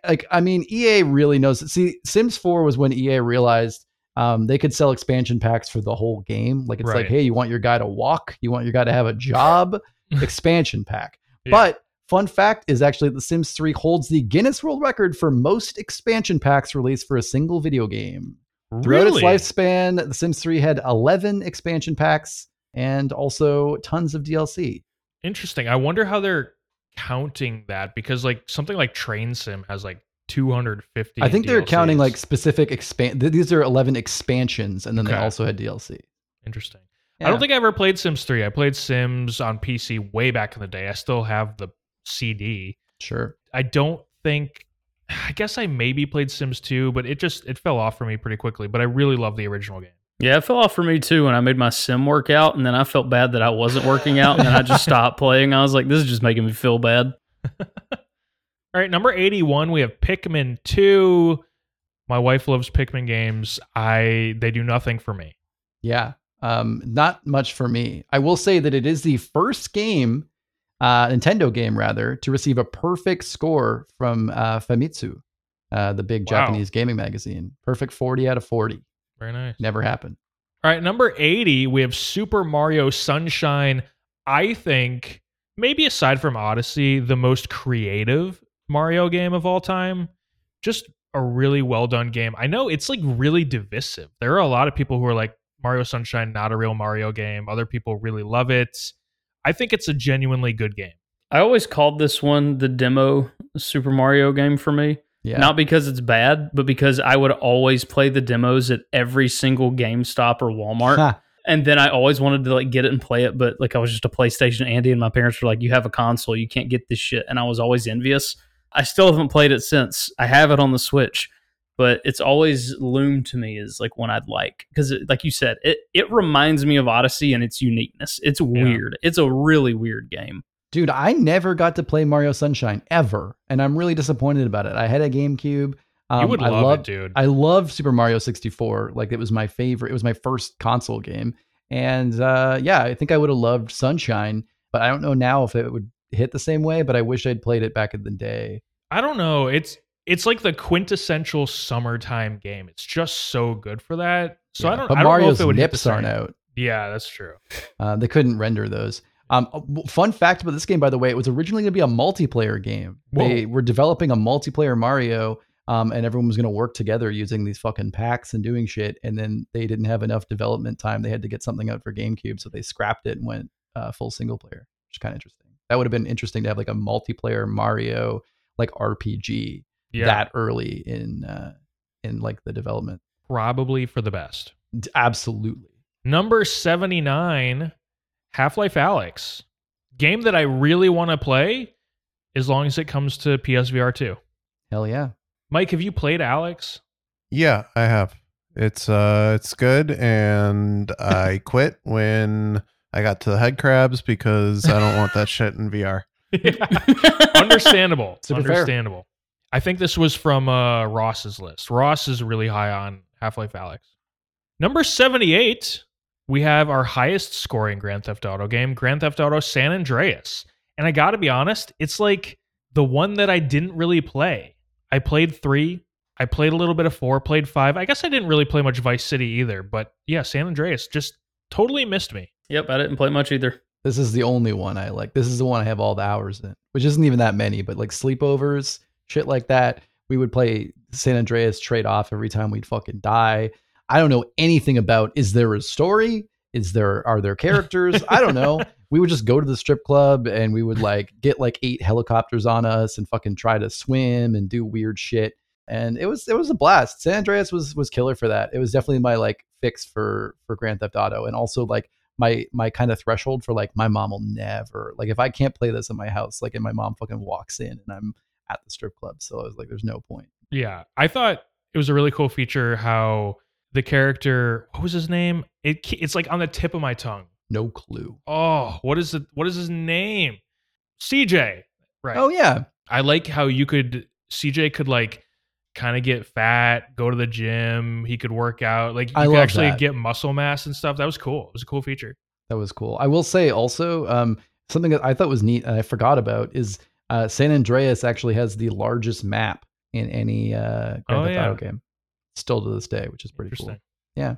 like I mean, EA really knows. it. See, Sims 4 was when EA realized um, they could sell expansion packs for the whole game. Like it's like, hey, you want your guy to walk? You want your guy to have a job? expansion pack. Yeah. But fun fact is actually The Sims 3 holds the Guinness World Record for most expansion packs released for a single video game. Throughout really? its lifespan, The Sims 3 had 11 expansion packs and also tons of DLC. Interesting. I wonder how they're counting that because like something like Train Sim has like 250. I think they're counting like specific expand. These are 11 expansions, and then they also had DLC. interesting. I don't think I ever played Sims 3. I played Sims on PC way back in the day. I still have the CD. Sure. I don't think I guess I maybe played Sims 2, but it just it fell off for me pretty quickly, but I really love the original game. Yeah, it fell off for me too when I made my sim work out, and then I felt bad that I wasn't working out, and then I just stopped playing. I was like, this is just making me feel bad. All right, number 81, we have Pikmin 2. My wife loves Pikmin games. I they do nothing for me. Yeah. Um, not much for me. I will say that it is the first game, uh, Nintendo game rather, to receive a perfect score from uh, Famitsu, uh, the big Wow. Japanese gaming magazine. Perfect 40 out of 40. Very nice. Never happened. All right, number 80, we have Super Mario Sunshine. I think, maybe aside from Odyssey, the most creative Mario game of all time. Just a really well done game. I know it's like really divisive. There are a lot of people who are like, Mario Sunshine, not a real Mario game. Other people really love it. I think it's a genuinely good game. I always called this one the demo Super Mario game for me. Yeah. Not because it's bad, but because I would always play the demos at every single GameStop or Walmart. Ha. and then I always wanted to like get it and play it, but like I was just a PlayStation Andy and my parents were like, You have a console, you can't get this shit. And I was always envious. I still haven't played it since. I have it on the Switch, but it's always loomed to me as like one I'd like. Because like you said, it it reminds me of Odyssey and its uniqueness. It's weird. It's a really weird game. Dude, I never got to play Mario Sunshine ever, and I'm really disappointed about it. I had a GameCube. Um, you would I love loved, it, dude. I loved Super Mario 64. Like it was my favorite. It was my first console game, and uh, yeah, I think I would have loved Sunshine, but I don't know now if it would hit the same way. But I wish I'd played it back in the day. I don't know. It's it's like the quintessential summertime game. It's just so good for that. So I don't. But I don't know Mario's if it would nips aren't out. Yeah, that's true. Uh, they couldn't render those. Um, uh, fun fact about this game, by the way, it was originally going to be a multiplayer game. They Whoa. were developing a multiplayer Mario, um, and everyone was going to work together using these fucking packs and doing shit. And then they didn't have enough development time. They had to get something out for GameCube, so they scrapped it and went uh, full single player, which is kind of interesting. That would have been interesting to have like a multiplayer Mario like RPG Yeah, that early in uh, in like the development. probably for the best. Absolutely. Number seventy nine, Half Life Alyx, game that I really want to play, as long as it comes to PSVR two. Hell yeah. Mike, have you played Alyx? Yeah, I have. It's uh it's good and I quit when I got to the head crabs because I don't want that shit in VR. Understandable. Super. Understandable. I think this was from uh, Ross's list. Ross is really high on Half Life Alyx. Number 78, we have our highest scoring Grand Theft Auto game, Grand Theft Auto San Andreas. And I got to be honest, it's like the one that I didn't really play. I played three, I played a little bit of four, played five. I guess I didn't really play much Vice City either, but yeah, San Andreas just totally missed me. Yep, I didn't play much either. This is the only one I like. This is the one I have all the hours in, which isn't even that many, but like sleepovers, shit like that. We would play San Andreas trade off every time we'd fucking die. I don't know anything about is there a story? Is there are there characters? I don't know. We would just go to the strip club and we would like get like eight helicopters on us and fucking try to swim and do weird shit. And it was it was a blast. San Andreas was was killer for that. It was definitely my like fix for for Grand Theft Auto and also like my my kind of threshold for like my mom will never like if I can't play this in my house like and my mom fucking walks in and I'm at the strip club so I was like there's no point. Yeah, I thought it was a really cool feature how the character, what was his name? It it's like on the tip of my tongue. No clue. Oh, what is it? What is his name? CJ. Right. Oh yeah. I like how you could CJ could like kind of get fat, go to the gym. He could work out. Like you I could actually that. get muscle mass and stuff. That was cool. It was a cool feature. That was cool. I will say also um, something that I thought was neat and I forgot about is uh, San Andreas actually has the largest map in any uh, Grand Oh, Theft yeah. Auto game, still to this day, which is pretty cool. Yeah,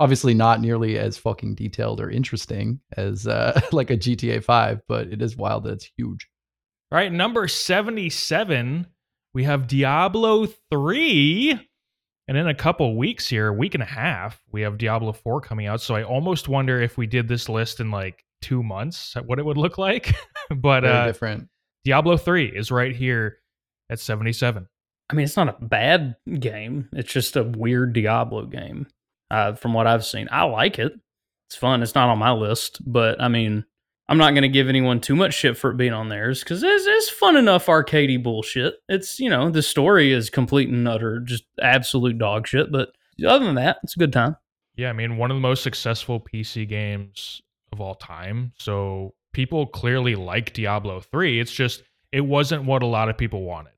Obviously, not nearly as fucking detailed or interesting as uh, like a GTA Five, but it is wild that it's huge. All right, number 77, we have Diablo 3. And in a couple weeks here, a week and a half, we have Diablo 4 coming out. So I almost wonder if we did this list in like two months, what it would look like. but Very uh, different. Diablo 3 is right here at 77. I mean, it's not a bad game. It's just a weird Diablo game, uh, from what I've seen. I like it. It's fun. It's not on my list, but I mean, I'm not going to give anyone too much shit for it being on theirs because it's, it's fun enough arcadey bullshit. It's, you know, the story is complete and utter, just absolute dog shit. But other than that, it's a good time. Yeah, I mean, one of the most successful PC games of all time. So people clearly like Diablo 3. It's just, it wasn't what a lot of people wanted.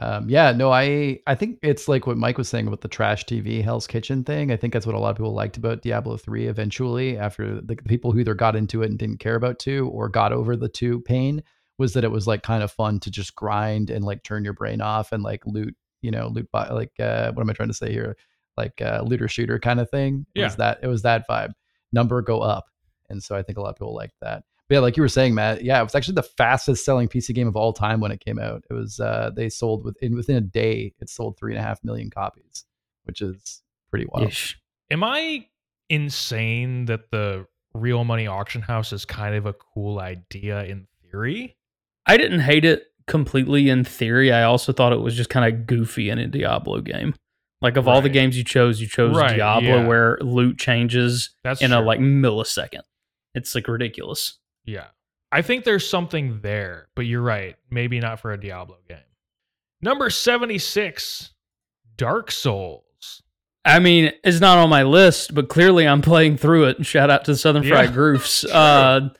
Um, yeah, no, I I think it's like what Mike was saying about the trash TV Hell's Kitchen thing. I think that's what a lot of people liked about Diablo 3 eventually after the, people who either got into it and didn't care about 2 or got over the 2 pain was that it was like kind of fun to just grind and like turn your brain off and like loot, you know, loot by like uh what am I trying to say here? Like uh looter shooter kind of thing. It was that it was that vibe. Number go up. And so I think a lot of people liked that. But yeah, like you were saying, Matt, yeah, it was actually the fastest selling PC game of all time when it came out. It was uh they sold within within a day, it sold three and a half million copies, which is pretty wild. Ish. Am I insane that the real money auction house is kind of a cool idea in theory? I didn't hate it completely in theory. I also thought it was just kind of goofy in a Diablo game. Like of all the games you chose, you chose Right, Diablo yeah. where loot changes That's in a like millisecond. It's like ridiculous. Yeah. I think there's something there, but you're right. Maybe not for a Diablo game. Number 76, Dark Souls. I mean, it's not on my list, but clearly I'm playing through it. Shout out to Southern Yeah. Fried Groofs. Uh,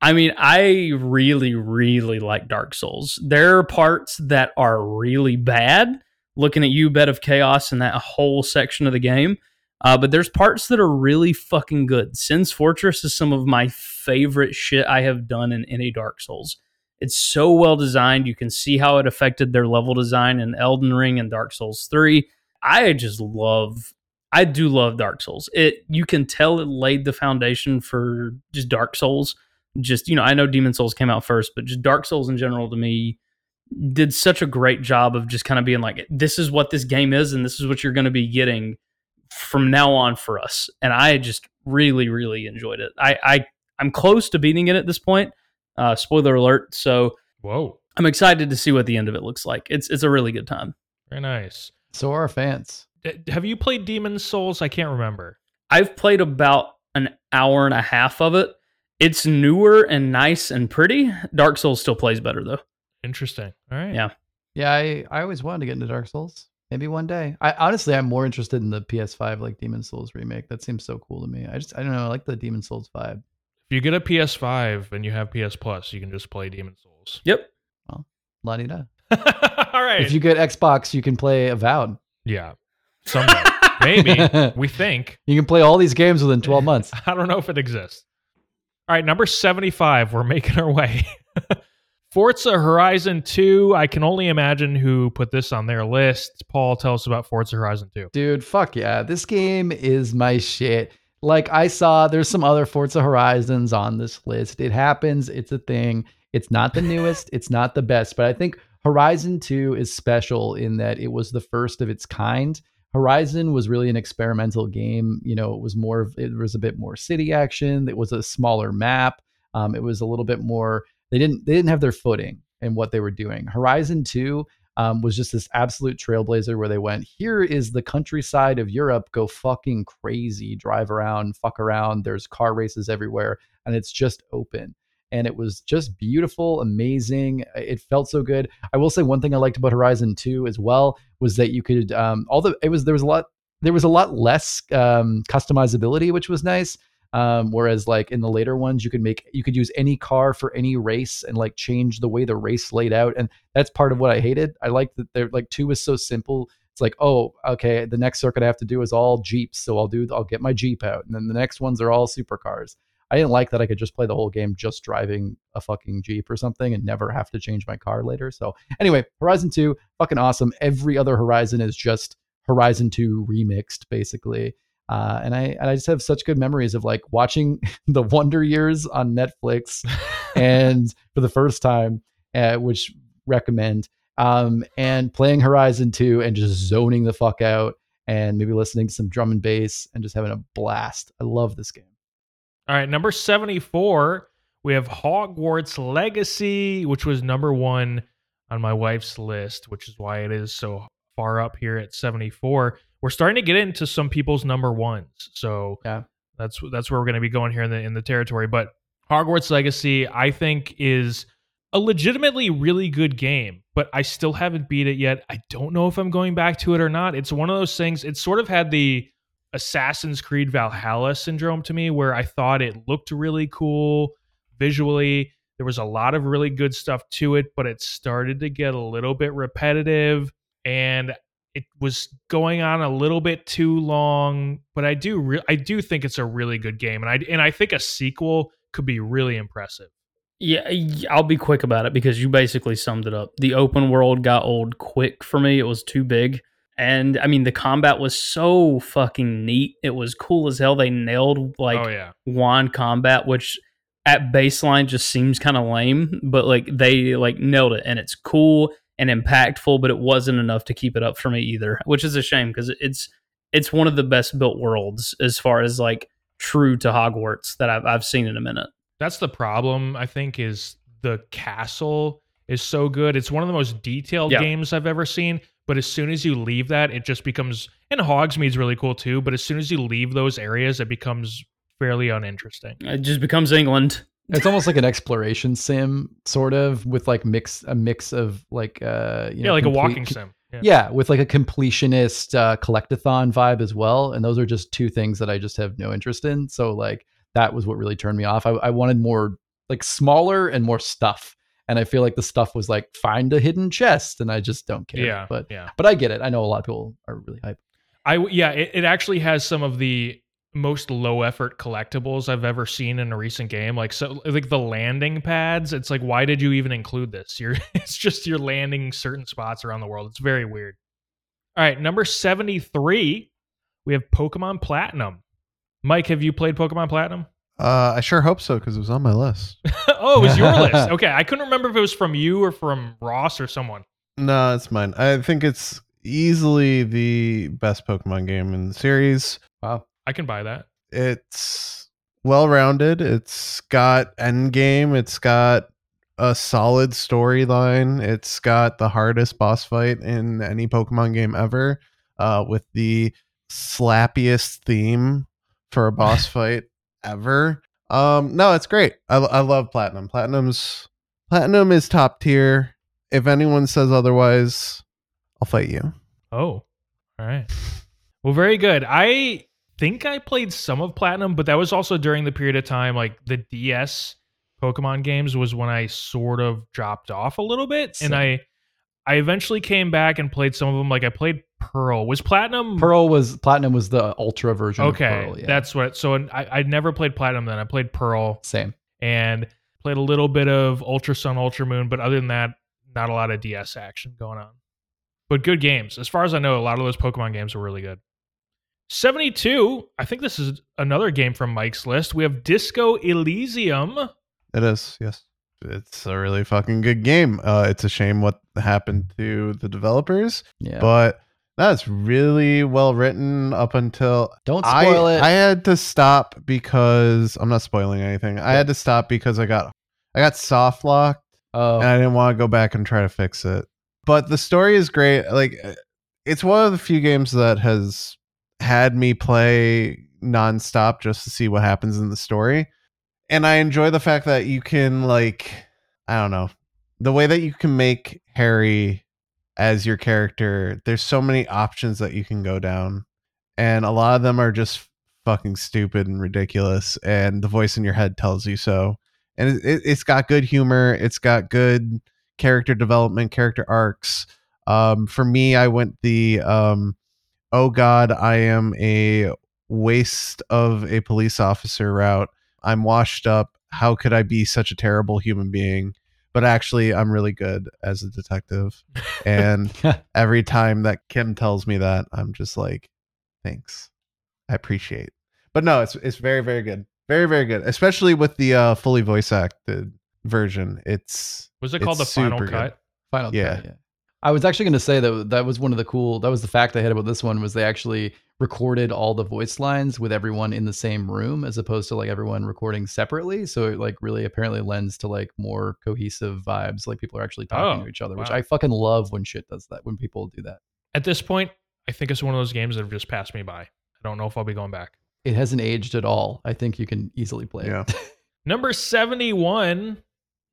I mean, I really, really like Dark Souls. There are parts that are really bad. Looking at you, Bed of Chaos, and that whole section of the game. Uh, but there's parts that are really fucking good. Sen's Fortress is some of my favorite shit I have done in any Dark Souls. It's so well designed. You can see how it affected their level design in Elden Ring and Dark Souls 3. I just love I do love Dark Souls. It you can tell it laid the foundation for just Dark Souls. Just, you know, I know Demon Souls came out first, but just Dark Souls in general to me did such a great job of just kind of being like this is what this game is and this is what you're going to be getting from now on for us. And I just really really enjoyed it. I I I'm close to beating it at this point. Uh spoiler alert. So Whoa. I'm excited to see what the end of it looks like. It's it's a really good time. Very nice. So are our fans. D- Have you played Demon Souls? I can't remember. I've played about an hour and a half of it. It's newer and nice and pretty. Dark Souls still plays better though. Interesting. All right. Yeah. Yeah, I, I always wanted to get into Dark Souls. Maybe one day. I honestly, I'm more interested in the PS5 like Demon Souls remake. That seems so cool to me. I just, I don't know. I like the Demon Souls vibe. If you get a PS5 and you have PS Plus, you can just play Demon Souls. Yep. La di da. All right. If you get Xbox, you can play Avowed. yeah. Someday. Maybe. We think. You can play all these games within 12 months. I don't know if it exists. All right, number 75. We're making our way. Forza Horizon 2. I can only imagine who put this on their list. Paul, tell us about Forza Horizon 2. Dude, fuck yeah. This game is my shit. Like I saw there's some other Forza Horizons on this list. It happens, it's a thing. It's not the newest, it's not the best, but I think Horizon 2 is special in that it was the first of its kind. Horizon was really an experimental game. You know, it was more it was a bit more city action. It was a smaller map. Um, it was a little bit more. They didn't they didn't have their footing in what they were doing. Horizon Two um, was just this absolute trailblazer where they went. Here is the countryside of Europe. Go fucking crazy. Drive around, fuck around. There's car races everywhere, and it's just open. And it was just beautiful, amazing. It felt so good. I will say one thing I liked about Horizon 2 as well was that you could um all the it was there was a lot there was a lot less um customizability which was nice um whereas like in the later ones you could make you could use any car for any race and like change the way the race laid out and that's part of what I hated I liked that they're like 2 was so simple it's like oh okay the next circuit I have to do is all jeeps so I'll do I'll get my jeep out and then the next ones are all supercars I didn't like that I could just play the whole game just driving a fucking Jeep or something and never have to change my car later. So anyway, Horizon 2, fucking awesome. Every other Horizon is just Horizon 2 remixed, basically. Uh, and I and I just have such good memories of like watching the Wonder Years on Netflix and for the first time, uh, which recommend, um, and playing Horizon 2 and just zoning the fuck out and maybe listening to some drum and bass and just having a blast. I love this game. All right, number 74, we have Hogwarts Legacy, which was number one on my wife's list, which is why it is so far up here at 74. We're starting to get into some people's number ones. So Yeah. that's that's where we're going to be going here in the in the territory. But Hogwarts Legacy, I think, is a legitimately really good game, but I still haven't beat it yet. I don't know if I'm going back to it or not. It's one of those things, it sort of had the Assassin's Creed Valhalla syndrome to me, where I thought it looked really cool visually. There was a lot of really good stuff to it, but it started to get a little bit repetitive and it was going on a little bit too long. But I do, re- I do think it's a really good game, and I and I think a sequel could be really impressive. Yeah, I'll be quick about it because you basically summed it up. The open world got old quick for me. It was too big. And I mean, the combat was so fucking neat. It was cool as hell. They nailed like oh yeah, wand combat, which at baseline just seems kind of lame, but like they like nailed it and it's cool and impactful, but it wasn't enough to keep it up for me either, which is a shame because it's it's one of the best built worlds as far as like true to Hogwarts that I've I've seen in a minute. that's the problem. I think is the castle is so good. It's one of the most detailed Yeah. games I've ever seen. But as soon as you leave that, it just becomes. And Hogsmeade's really cool too. But as soon as you leave those areas, it becomes fairly uninteresting. It just becomes England. It's almost like an exploration sim, sort of, with like mix a mix of like uh you yeah, know, like complete- a walking sim. Yeah. Yeah, with like a completionist uh, collectathon vibe as well, and those are just two things that I just have no interest in. So like that was what really turned me off. I, I wanted more like smaller and more stuff, and I feel like the stuff was like find a hidden chest, and I just don't care. yeah, but yeah. but I get it. I know a lot of people are really hyped. I yeah, it, it actually has some of the most low effort collectibles I've ever seen in a recent game. Like so like the landing pads, it's like why did you even include this? You're it's just you're landing certain spots around the world. It's very weird. All right, number 73, we have Pokemon Platinum. Mike, have you played Pokemon Platinum? Uh, I sure hope so because it was on my list. oh, it was your list. Okay, I couldn't remember if it was from you or from Ross or someone. No, it's mine. I think it's easily the best Pokemon game in the series. Wow. I can buy that. It's well rounded. It's got endgame. It's got a solid storyline. It's got the hardest boss fight in any Pokemon game ever, uh, with the slappiest theme for a boss fight ever. Um, no, it's great. I, I love Platinum. Platinum's Platinum is top tier. If anyone says otherwise, I'll fight you. Oh, all right. Well, very good. I think I played some of Platinum, but that was also during the period of time like the DS Pokemon games was when I sort of dropped off a little bit, and I I eventually came back and played some of them. Like I played Pearl. Was Platinum Pearl was platinum was the ultra version. Okay, of Pearl, yeah. that's what. So I I never played Platinum. Then I played Pearl same. and played a little bit of Ultra Sun, Ultra Moon, but other than that, not a lot of DS action going on. But good games. As far as I know, a lot of those Pokemon games were really good. 72, I think this is another game from Mike's list. We have Disco Elysium. It is, yes. It's a really fucking good game. Uh, it's a shame what happened to the developers, Yeah. but that's really well written up until Don't I, spoil it. I had to stop because I'm not spoiling anything. I had to stop because I got I got soft locked oh, and I didn't want to go back and try to fix it. But the story is great. Like it's one of the few games that has had me play nonstop just to see what happens in the story. And I enjoy the fact that you can like I don't know, the way that you can make Harry as your character, there's so many options that you can go down. And a lot of them are just fucking stupid and ridiculous and the voice in your head tells you so and it, it's got good humor it's got good character development character arcs um for me i went the um oh god i am a waste of a police officer route. I'm washed up. How could i be such a terrible human being? But actually i'm really good as a detective. And every time that kim tells me that i'm just like thanks. I appreciate. But no it's it's very very good. Very very good. Especially with the uh fully voice acted version. It's Was it called the Final good. Cut? Final Yeah. Cut, yeah. I was actually going to say that that was one of the cool. That was the fact I had about this one was they actually recorded all the voice lines with everyone in the same room as opposed to like everyone recording separately. So it like really apparently lends to like more cohesive vibes. Like people are actually talking Oh, to each other, which. I fucking love when shit does that. When people do that, At this point, I think it's one of those games that have just passed me by. I don't know if I'll be going back. it hasn't aged at all. I think you can easily play Yeah. it. Number 71,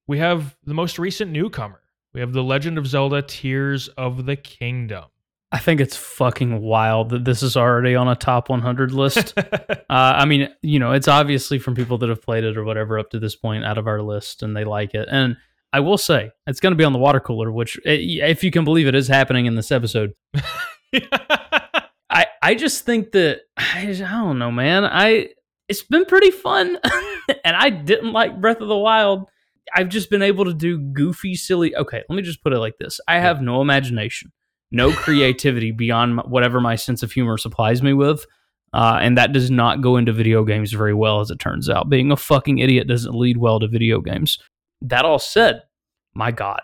we have the most recent newcomer. We have The Legend of Zelda Tears of the Kingdom. I think it's fucking wild that this is already on a top 100 list. uh, I mean, you know, it's obviously from people that have played it or whatever up to this point out of our list and they like it. And I will say, it's going to be on the water cooler, which, eh, if you can believe it, is happening in this episode. I I just think that I, I don't know, man. I it's been pretty fun, and I didn't like Breath of the Wild. I've just been able to do goofy, silly. Okay, let me just put it like this: I have no imagination, no creativity beyond whatever my sense of humor supplies me with, uh, and that does not go into video games very well, as it turns out. Being a fucking idiot doesn't lead well to video games. That all said, my God,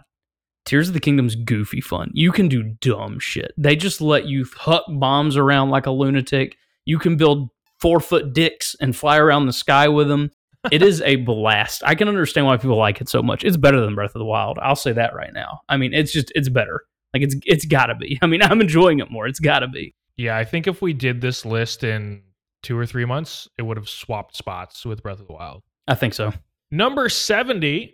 Tears of the Kingdom's goofy fun. You can do dumb shit. They just let you huck bombs around like a lunatic. You can build four foot dicks and fly around the sky with them. It is a blast. I can understand why people like it so much. It's better than Breath of the Wild. I'll say that right now. I mean, it's just it's better. Like it's it's gotta be. I mean, I'm enjoying it more. It's gotta be. yeah, I think if we did this list in two or three months, it would have swapped spots with Breath of the Wild. I think so. Number 70,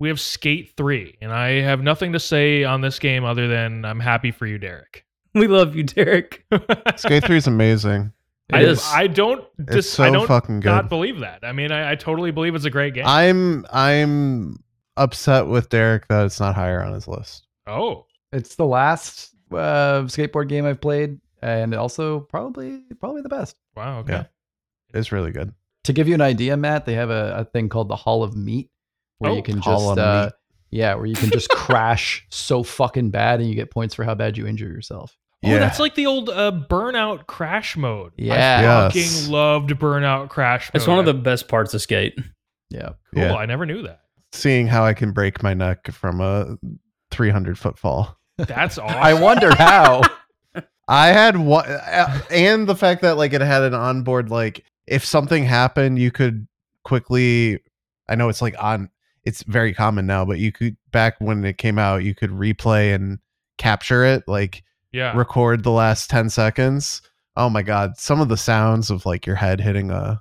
we have Skate 3. And I have nothing to say on this game other than I'm happy for you, Derek. We love you, Derek. skate 3 is amazing I, It is. I don't it's just so I don't fucking good not believe that. I mean, I, I totally believe it's a great game. i'm i'm upset with derek that it's not higher on his list oh, it's the last uh, skateboard game I've played, and also probably probably the best. wow, okay. Yeah. it's really good To give you an idea, Matt, they have a, a thing called the Hall of Meat, where Oh, you can Hall just uh, yeah, where you can just crash so fucking bad, and you get points for how bad you injure yourself. Oh, that's like the old uh, Burnout Crash mode. Yeah. I Yes. fucking loved Burnout Crash mode. It's one of the best parts of Skate. Yeah, Cool. Yeah. I never knew that. seeing how i can break my neck from a 300 foot fall That's awesome. I wonder how. I had one, and the fact that like it had an onboard like if something happened, you could quickly. I know it's like on. It's very common now, but you could back when it came out, you could replay and capture it, like yeah. record the last ten seconds. Oh my god, some of the sounds of like your head hitting a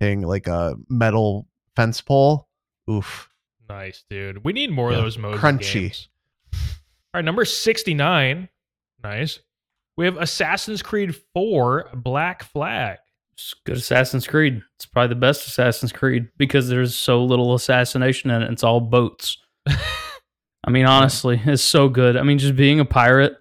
hitting like a metal fence pole. Oof. Nice, dude. We need more Yeah. of those modes. Crunchy. games. All right, number 69. Nice. We have Assassin's Creed 4 Black Flag. It's good Assassin's Creed. It's probably the best Assassin's Creed because there's so little assassination in it. It's all boats. I mean, honestly, it's so good. I mean, just being a pirate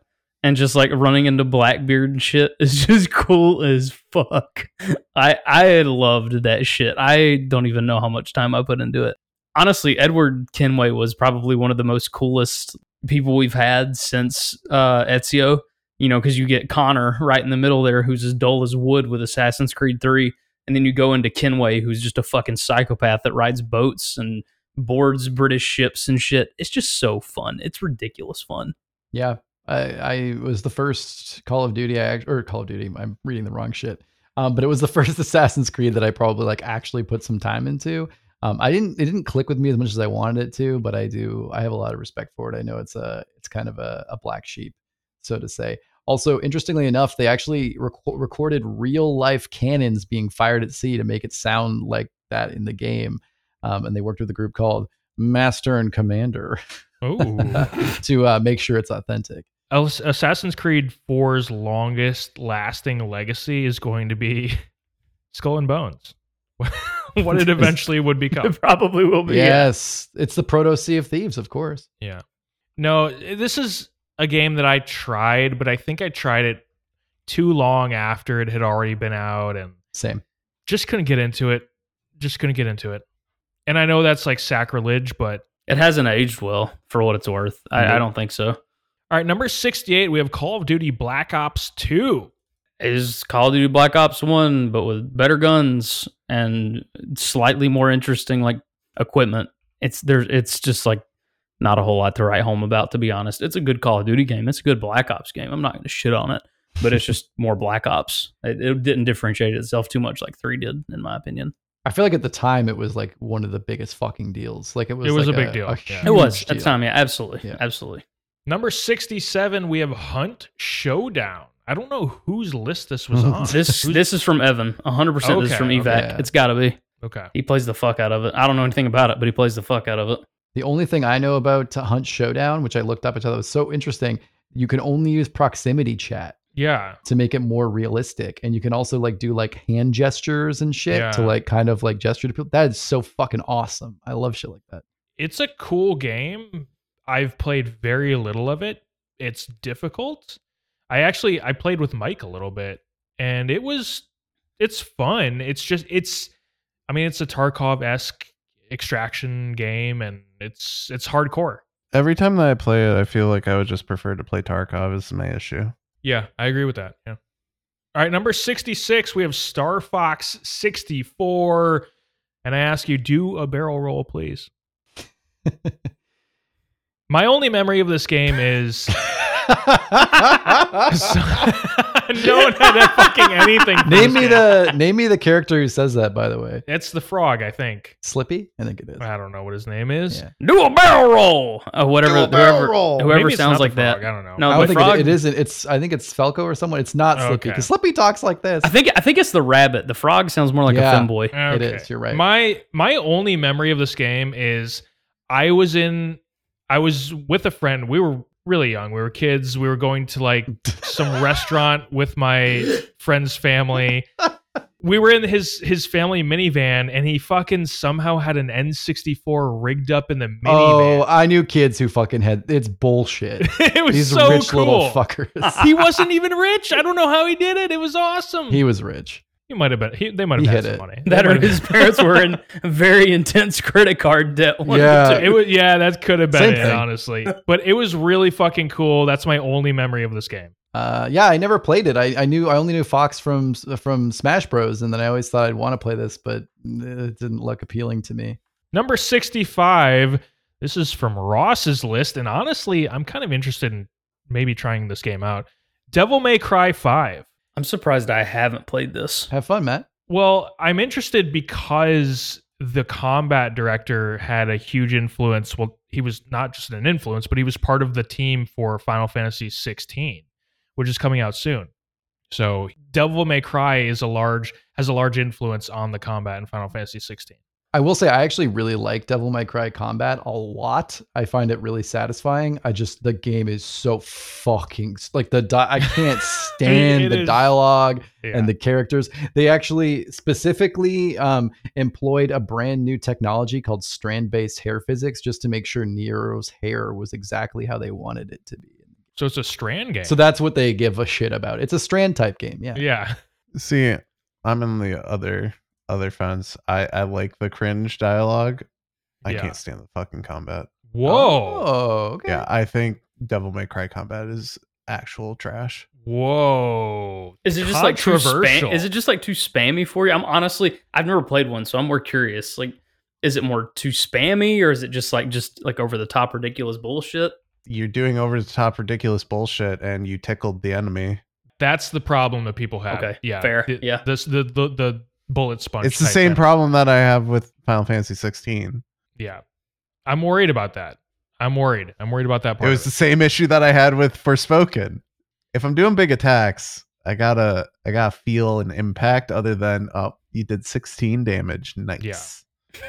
and just like running into Blackbeard and shit is just cool as fuck. I I loved that shit. I don't even know how much time I put into it. Honestly, Edward Kenway was probably one of the most coolest people we've had since uh, Ezio. You know, because you get Connor right in the middle there, who's as dull as wood with Assassin's Creed Three, and then you go into Kenway, who's just a fucking psychopath that rides boats and boards British ships and shit. It's just so fun. It's ridiculous fun. Yeah, I, I was the first Call of Duty, I, or Call of Duty. I'm reading the wrong shit. Um, but it was the first Assassin's Creed that I probably like actually put some time into. Um, I didn't, it didn't click with me as much as I wanted it to, but I do, I have a lot of respect for it. I know it's a, it's kind of a, a black sheep, so to say. Also, interestingly enough, they actually rec- recorded real life cannons being fired at sea to make it sound like that in the game. Um, and they worked with a group called Master and Commander Oh. to uh, make sure it's authentic. Assassin's Creed 4's longest lasting legacy is going to be Skull and Bones. what it eventually would become. It probably will be. yes, it's the proto Sea of Thieves, of course. Yeah. No, this is a game that I tried, but I think I tried it too long after it had already been out and Same. just couldn't get into it. Just couldn't get into it. And I know that's like sacrilege, but It hasn't aged well for what it's worth. I, I don't think so. All right, number 68, we have Call of Duty Black Ops 2. Is Call of Duty Black Ops 1, but with better guns and slightly more interesting like equipment. It's there it's just like not a whole lot to write home about, to be honest. It's a good Call of Duty game. It's a good Black Ops game. I'm not gonna shit on it. But it's just more Black Ops. It, it didn't differentiate itself too much like three did, in my opinion. I feel like at the time it was like one of the biggest fucking deals. Like it was. It was like a big deal, yeah. It was huge at the time, yeah, absolutely. Yeah. Absolutely. Number 67, we have Hunt Showdown. I don't know whose list this was on. This Who's- this is from Evan. 100% this is from Evac. okay. It's got to be. okay. He plays the fuck out of it. I don't know anything about it, but he plays the fuck out of it. The only thing I know about Hunt Showdown, which I looked up, I thought was so interesting. You can only use proximity chat Yeah. to make it more realistic, and you can also like do like hand gestures and shit to like kind of like gesture to people. That is so fucking awesome. I love shit like that. It's a cool game. I've played very little of it. It's difficult. I actually I played with Mike a little bit and it was it's fun. It's just it's I mean it's a Tarkov-esque extraction game and it's it's hardcore. Every time that I play it, I feel like I would just prefer to play Tarkov. Is my issue. Yeah, I agree with that. Yeah. All right, number 66, we have Star Fox 64. And I ask you, do a barrel roll, please. My only memory of this game is no one had fucking anything. for name this me game. the name me the character who says that. By the way, It's the frog, I think. Slippy. I think it is. I don't know what his name is. Yeah. Do a barrel roll. Uh, whatever. Do a barrel whoever roll. whoever Maybe it's sounds not the like that. frog, I don't know. No, I don't but think frog. it, it isn't. It's I think it's Falco or someone. It's not Slippy Okay. because Slippy talks like this. I think I think it's the rabbit. The frog sounds more like Yeah. a femboy. It is, you're right. My my only memory of this game is I was in I was with a friend. We were really young. We were kids. We were going to like some restaurant with my friend's family. We were in his his family minivan and he fucking somehow had an N64 rigged up in the minivan. oh. I knew kids who fucking had. It's bullshit. it was These so rich cool. little fuckers. he wasn't even rich. I don't know how he did it. It was awesome. he was rich. He might have been. He, they might have He had hit some it. money. That or his parents were in very intense credit card debt. one Yeah. It was yeah, that could have been Same it, thing. honestly. But it was really fucking cool. That's my only memory of this game. Uh, yeah, I never played it. I, I knew I only knew Fox from from Smash Bros, and then I always thought I'd want to play this, but it didn't look appealing to me. Number 65. This is from Ross's list, and honestly, I'm kind of interested in maybe trying this game out. Devil May Cry 5. I'm surprised I haven't played this. Have fun, Matt. Well, I'm interested because the combat director had a huge influence. Well, he was not just an influence, but he was part of the team for Final Fantasy 16, which is coming out soon. So, Devil May Cry is a large has a large influence on the combat in Final Fantasy 16. I will say I actually really like Devil May Cry combat a lot. I find it really satisfying. I just the game is so fucking like the di- I can't stand the is- dialogue Yeah. and the characters. They actually specifically um, employed a brand new technology called strand-based hair physics just to make sure Nero's hair was exactly how they wanted it to be. so it's a strand game. So that's what they give a shit about. It's a strand type game. Yeah. yeah. See, I'm in the other other fence. I I like the cringe dialogue. I Yeah. can't stand the fucking combat. Whoa. Oh, okay. Yeah, I think Devil May Cry combat is actual trash. Whoa. Is it just like too Controversial. spam? Is it just like too spammy for you? I'm honestly, I've never played one, so I'm more curious. Like, is it more too spammy, or is it just like just like over the top ridiculous bullshit? You're doing over the top ridiculous bullshit and you tickled the enemy. That's the problem that people have. Okay, Yeah. fair, The, yeah. This the the the bullet sponge. It's the same thing. problem that I have with Final Fantasy 16. Yeah. I'm worried about that. I'm worried. I'm worried about that part. It was the same issue that I had with Forspoken. If I'm doing big attacks, I gotta I gotta feel an impact other than oh you did 16 damage. Nice.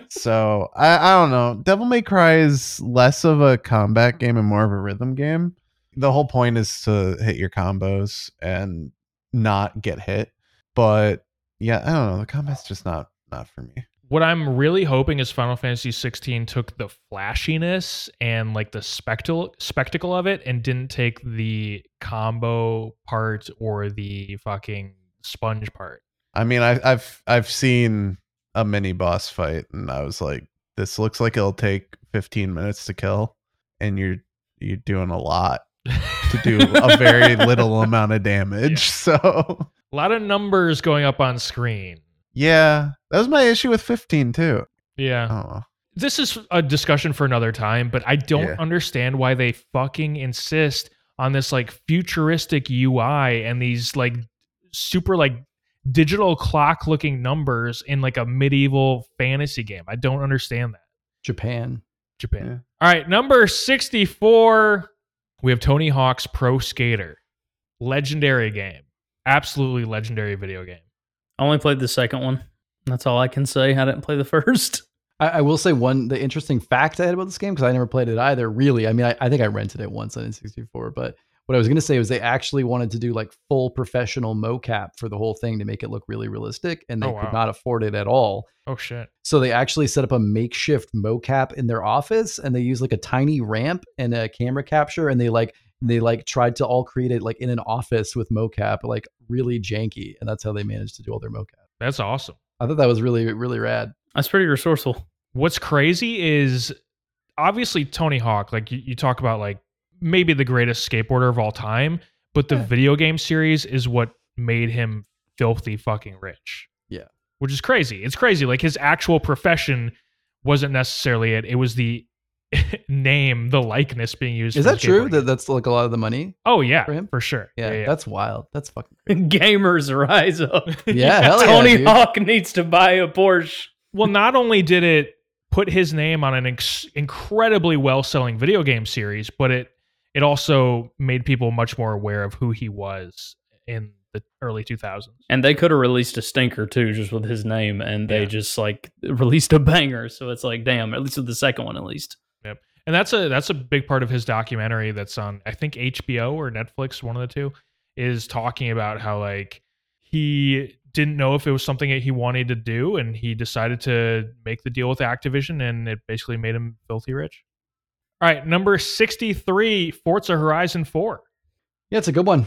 so I, I don't know. Devil May Cry is less of a combat game and more of a rhythm game. The whole point is to hit your combos and not get hit. But yeah, I don't know. The combat's just not not for me. what I'm really hoping is Final Fantasy 16 took the flashiness and like the spectacle spectacle of it and didn't take the combo part or the fucking sponge part. I mean, I, I've I've seen a mini boss fight, and I was like, this looks like it'll take 15 minutes to kill, and you're you're doing a lot to do a very little amount of damage. So a lot of numbers going up on screen. yeah, that was my issue with 15 too. Yeah. Oh, this is a discussion for another time, but I don't Yeah. understand why they fucking insist on this like futuristic UI and these like super like digital clock looking numbers in like a medieval fantasy game. I don't understand that. Japan. Japan. Yeah. All right, number 64, we have Tony Hawk's Pro Skater. Legendary game. Absolutely legendary video game. I only played the second one. That's all I can say. I didn't play the first. I, I will say one the interesting fact I had about this game because I never played it either. Really, I mean, I, I think I rented it once on N64, but what I was going to say was they actually wanted to do like full professional mocap for the whole thing to make it look really realistic, and they Oh, wow. could not afford it at all. Oh shit. So they actually set up a makeshift mocap in their office, and they use like a tiny ramp and a camera capture, and they like they like tried to all create it like in an office with mocap, like really janky, and that's how they managed to do all their mocap. That's awesome. I thought that was really really rad. That's pretty resourceful. What's crazy is obviously Tony Hawk, like you, you talk about like maybe the greatest skateboarder of all time, but the Yeah. video game series is what made him filthy fucking rich. Yeah. Which is crazy. It's crazy. Like his actual profession wasn't necessarily it. It was the name, the likeness being used. Is for that true? That that's like a lot of the money. oh yeah, for him? for sure. Yeah, that's wild. That's fucking crazy. Gamers rise up. Yeah, yeah, Tony dude. Hawk needs to buy a Porsche. Well, not only did it put his name on an ex- incredibly well-selling video game series, but it it also made people much more aware of who he was in the early 2000s. And they could have released a stinker too, just with his name, and they Yeah. just like released a banger. So it's like, damn, at least with the second one, at least. And that's a that's a big part of his documentary that's on I think HBO or Netflix, one of the two, is talking about how like he didn't know if it was something that he wanted to do and he decided to make the deal with Activision and it basically made him filthy rich. All right, number 63, Forza Horizon 4. Yeah, it's a good one.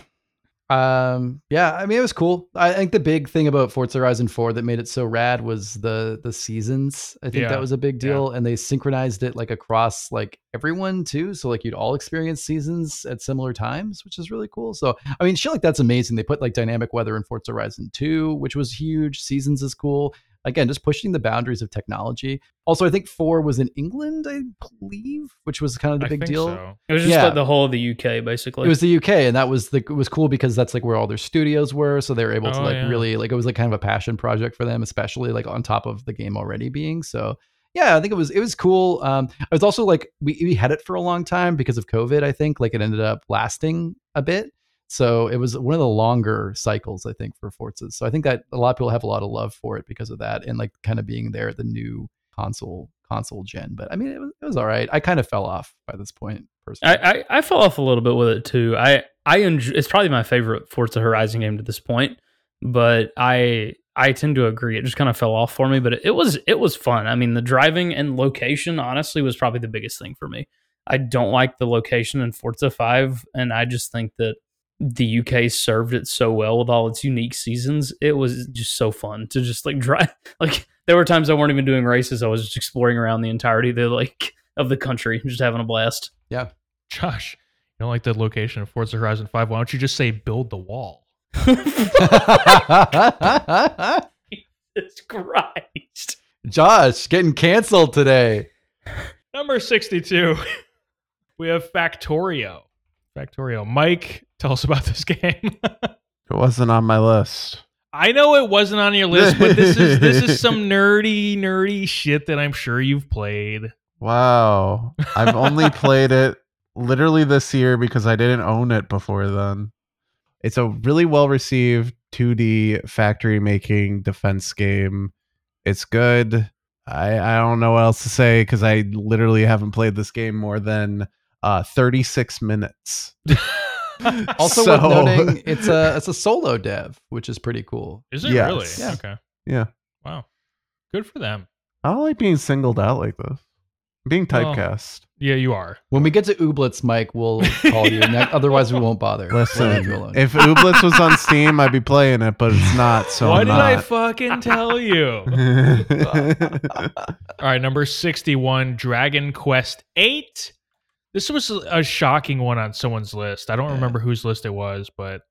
Um, yeah, I mean it was cool. I think the big thing about Forza Horizon 4 that made it so rad was the the seasons. I think Yeah, that was a big deal, and they synchronized it like across like everyone too. So like you'd all experience seasons at similar times, which is really cool. So I mean, shit like that's amazing. They put like dynamic weather in Forza Horizon 2, which was huge. Seasons is cool. Again, just pushing the boundaries of technology. Also, I think four was in England, I believe, which was kind of the I big think deal. so. It was just Yeah. like the whole of the UK, basically. It was the UK, and that was the it was cool because that's like where all their studios were, so they were able to Oh, like yeah. really like it was like kind of a passion project for them, especially like on top of the game already being. So yeah, I think it was it was cool. Um, it was also like we we had it for a long time because of COVID. I think like it ended up lasting a bit. So it was one of the longer cycles, I think, for Forza. So I think that a lot of people have a lot of love for it because of that, and like kind of being there at the new console console gen. But I mean, it was, it was all right. I kind of fell off by this point personally. I, I, I fell off a little bit with it too. I I enjoy, it's probably my favorite Forza Horizon game to this point, but I I tend to agree. It just kind of fell off for me, but it, it was it was fun. I mean, the driving and location honestly was probably the biggest thing for me. I don't like the location in Forza 5 and I just think that the UK served it so well with all its unique seasons. It was just so fun to just like drive like there were times I weren't even doing races. I was just exploring around the entirety of the like of the country, just having a blast. yeah. Josh, you don't like the location of Forza Horizon 5. Why don't you just say build the wall? Jesus Christ. Josh getting canceled today. Number 62, we have Factorio. Factorio. Mike, tell us about this game. It wasn't on my list. I know it wasn't on your list, but this is this is some nerdy, nerdy shit that I'm sure you've played. Wow. I've only played it literally this year because I didn't own it before then. It's a really well received 2D factory making defense game. It's good. I, I don't know what else to say because I literally haven't played this game more than uh, 36 minutes. Also So- worth noting, it's a it's a solo dev, which is pretty cool. Is it Yes. really? Yeah. Okay. Yeah. Wow. Good for them. I don't like being singled out like this. Being Well, typecast. Yeah, you are. When we get to Ooblets, Mike, we'll call you. Ne- otherwise, we won't bother. We'll you alone. if Ooblets was on Steam, I'd be playing it, but it's not. So what I'm did I fucking tell you? All right, number 61, Dragon Quest 8. This was a shocking one on someone's list. I don't Yeah. remember whose list it was, but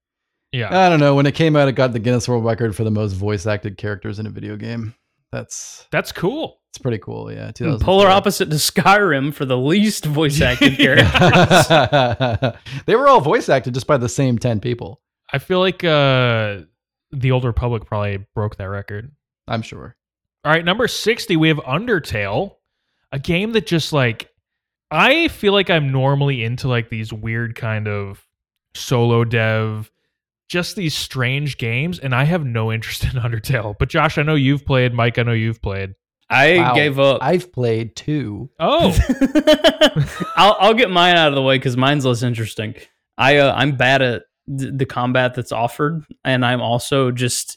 yeah. I don't know. When it came out, it got the Guinness World Record for the most voice acted characters in a video game. That's That's cool. it's pretty cool. Yeah, Polar opposite to Skyrim for the least voice acted characters. they were all voice acted just by the same ten people. I feel like uh the Old Republic probably broke that record. I'm sure. All right, number 60, we have Undertale, a game that just like I feel like I'm normally into like these weird kind of solo dev just these strange games and I have no interest in Undertale. But Josh, I know you've played, Mike, I know you've played. I Wow. gave up. I've played two. Oh, I'll I'll get mine out of the way because mine's less interesting. I uh, I'm bad at th- the combat that's offered, and I'm also just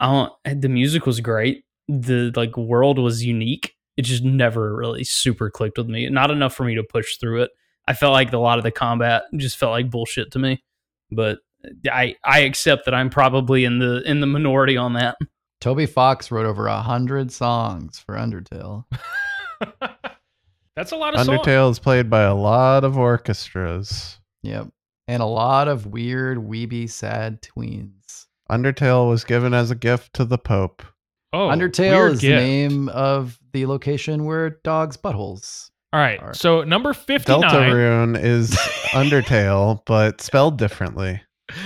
I don't. The music was great. The like world was unique. It just never really super clicked with me. Not enough for me to push through it. I felt like a lot of the combat just felt like bullshit to me. But uh, I I accept that I'm probably in the in the minority on that. Toby Fox wrote over a hundred songs for Undertale. that's a lot of songs. Undertale is played by a lot of orchestras. Yep, and a lot of weird, weeby, sad tweens. Undertale was given as a gift to the Pope. Oh, Undertale weird is the name of the location where dogs' buttholes. All right, Alright. so number 59. Deltarune is Undertale, but spelled differently.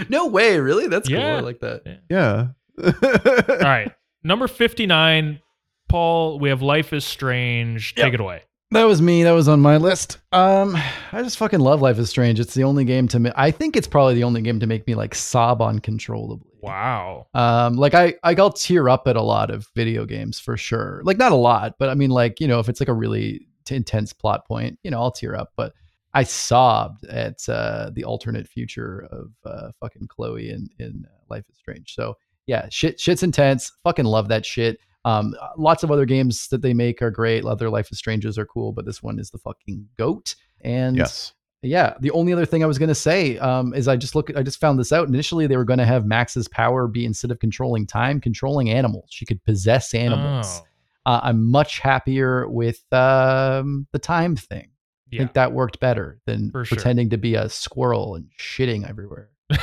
No way, really? That's cool. Yeah. I like that. Yeah. All right, number 59. Paul, we have Life is Strange. Yep. Take it away. That was me. That was on my list. Um, I just fucking love Life is Strange. It's the only game to me. I think it's probably the only game to make me like sob uncontrollably. Wow. Um, like I, I I'll tear up at a lot of video games for sure. Like not a lot, but I mean, like you know, if it's like a really t- intense plot point, you know, I'll tear up. But I sobbed at uh, the alternate future of uh, fucking Chloe in in uh, Life is Strange. So yeah, shit, shit's intense. Fucking love that shit. Um, lots of other games that they make are great. Other Life is Strangers are cool, but this one is the fucking goat. And yes. yeah, the only other thing I was going to say um, is I just look, I just found this out. Initially, they were going to have Max's power be instead of controlling time, controlling animals. She could possess animals. Oh, Uh, I'm much happier with um, the time thing. I think that worked better than For sure. pretending to be a squirrel and shitting everywhere.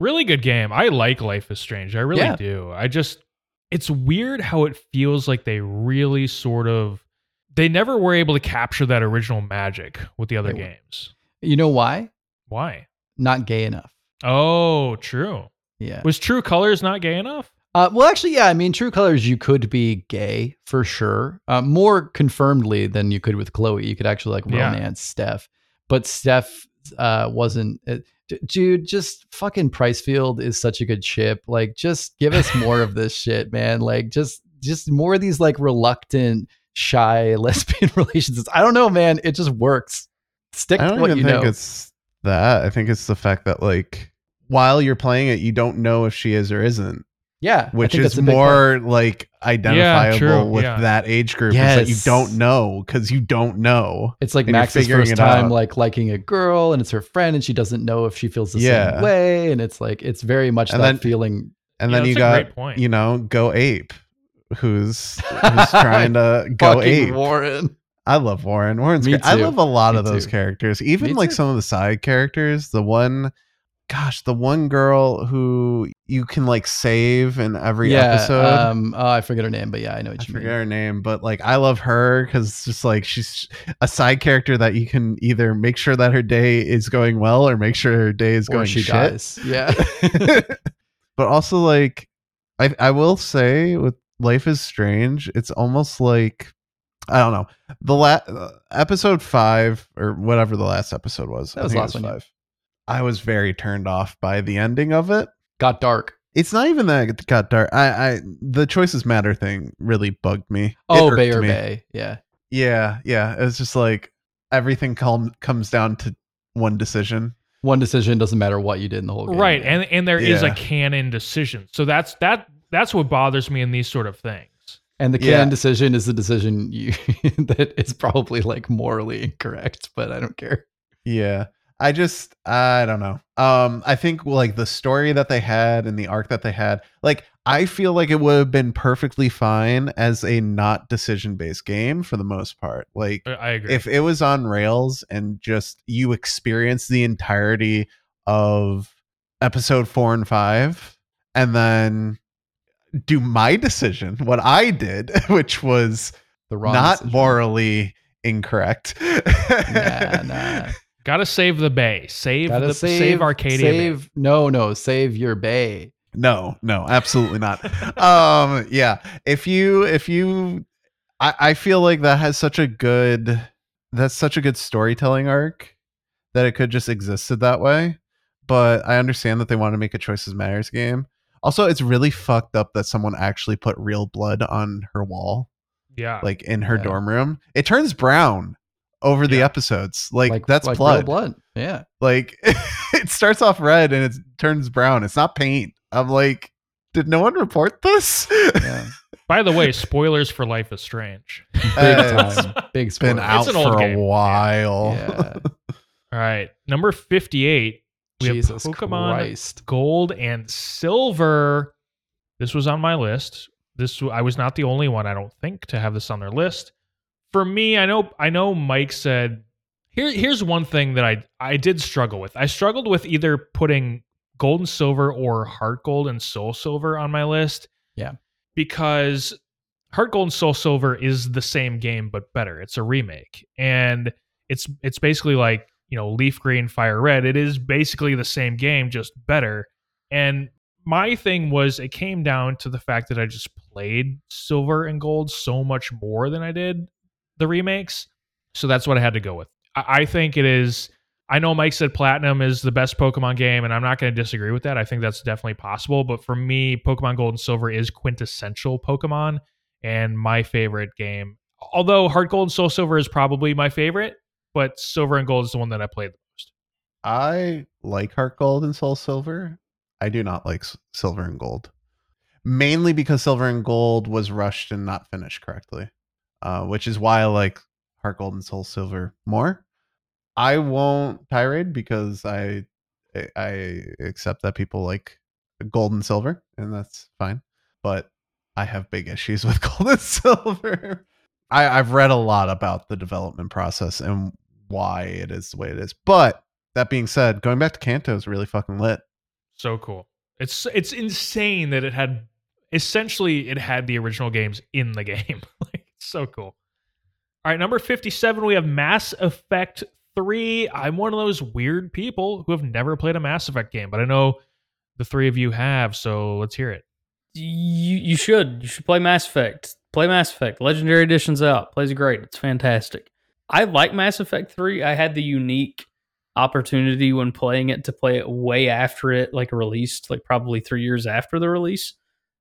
really good game. I like Life is Strange. I really Yeah. do. I just it's weird how it feels like they really sort of they never were able to capture that original magic with the other They games. You know why? Why? Not gay enough. Oh, true. Yeah. Was True Colors not gay enough? Uh, well, actually, yeah. I mean, True Colors, you could be gay for sure, uh, more confirmedly than you could with Chloe. You could actually like Yeah. romance Steph, but Steph uh, wasn't. It, dude, just fucking Pricefield is such a good ship. Like, just give us more of this shit, man. Like, just just more of these like reluctant, shy lesbian relationships. I don't know, man. It just works. Stick I to don't what even you think know. it's that. I think it's the fact that like while you're playing it, you don't know if she is or isn't, yeah, I which think is that's a big part. more like identifiable true, with yeah. that age group. Is that you don't know because you don't know. It's like and Max's figuring first it time out. like liking a girl, and it's her friend, and she doesn't know if she feels the Yeah. same way, and it's like it's very much And that then- feeling. And Yeah, then you got point. you know go ape, who's who's trying to go ape. Warren. I love Warren. Warren's Me great. I love a lot Me of those too. characters, even Me like too. some of the side characters. The one, gosh, the one girl who you can like save in every yeah, episode. Um, oh, I forget her name, but yeah, I know what I you forget mean. her name, but like I love her because it's just like she's a side character that you can either make sure that her day is going well or make sure her day is Or going she shit. dies. Yeah. but also like I I will say with Life is Strange, it's almost like I don't know the last uh, episode five or whatever the last episode was. That was last one, five. I was very turned off by the ending of it. Got dark. It's not even that it got dark. I, I the choices matter thing really bugged me. Oh, irked Bay or me. Bay. Yeah. Yeah, yeah. It was just like everything com- comes down to one decision. One decision doesn't matter what you did in the whole game. right and and there is Yeah. a canon decision so that's that that's what bothers me in these sort of things And the Yeah. canon decision is the decision you that is probably like morally incorrect, but I don't care. Yeah. I just I don't know. Um I think like the story that they had and the arc that they had, like I feel like it would have been perfectly fine as a not decision based game for the most part. Like I- i agree if it was on rails and just you experience the entirety of episode 4 and 5 and then do my decision, what I did, which was The wrong not decision. morally incorrect. Nah, nah. gotta save the bay save Gotta the save, save, arcadia Bay. No, no, save your bay. No, no, absolutely not. um, yeah. If you if you I, I feel like that has such a good that's such a good storytelling arc that it could just existed that way. But I understand that they want to make a choices matters game. Also, it's really fucked up that someone actually put real blood on her wall, yeah like in her Yeah. dorm room. It turns brown over the Yeah. episodes. Like, that's like blood. real blood. Yeah. Like it starts off red and it turns brown. It's not paint. I'm like, did no one report this? Yeah. by the way spoilers for life is strange Big time. Big been spoiler. out an old for game. a while. Yeah. all right number 58 we Jesus have pokemon Christ. gold and silver this was on my list this i was not the only one i don't think to have this on their list for me i know i know mike said here here's one thing that i i did struggle with. I struggled with either putting gold and silver or heart gold and soul silver on my list Yeah. because heart gold and soul silver is the same game but better. It's a remake. And it's it's basically like you know leaf green fire red. It is basically the same game just better. And my thing was it came down to the fact that i just played silver and gold so much more than i did the remakes so that's what i had to go with. I, I think it is i know mike said platinum is the best pokemon game and i'm not going to disagree with that. I think that's definitely possible but for me pokemon gold and silver is quintessential pokemon and my favorite game. Although heart gold and soul silver is probably my favorite but silver and gold is the one that I played the most. I like Heart Gold and Soul Silver. I do not like Silver and Gold, mainly because Silver and Gold was rushed and not finished correctly, uh, which is why I like Heart Gold and Soul Silver more. I won't tirade because I I- accept that people like gold and silver, and that's fine. But I have big issues with gold and silver. I, I've read a lot about the development process and why it is the way it is. But that being said, going back to Kanto is really fucking lit. So cool. It's it's insane that it had essentially it had the original games in the game. So cool. All right, number 57 we have Mass Effect 3. I'm one of those weird people who have never played a Mass Effect game, but I know the three of you have, so let's hear it. You you should you should play Mass Effect. Play Mass Effect. Legendary Edition's out. Plays great. It's fantastic. I like Mass Effect 3. I had the unique opportunity when playing it to play it way after it like released, like probably three years after the release.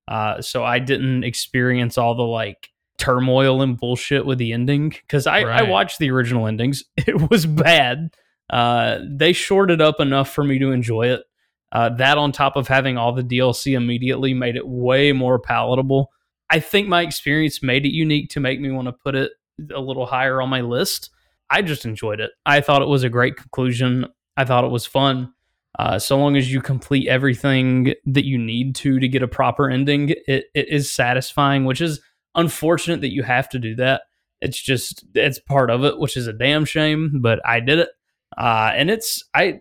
Uh, so I didn't experience all the like turmoil and bullshit with the ending because I, I watched the original endings. It was bad. Uh, they shorted up enough for me to enjoy it. Uh, that on top of having all the DLC immediately made it way more palatable. I think my experience made it unique to make me want to put it a little higher on my list. I just enjoyed it. I thought it was a great conclusion. I thought it was fun. Uh, so long as you complete everything that you need to to get a proper ending, it, it is satisfying, which is unfortunate that you have to do that. It's just it's part of it, which is a damn shame. But I did it, uh, and it's I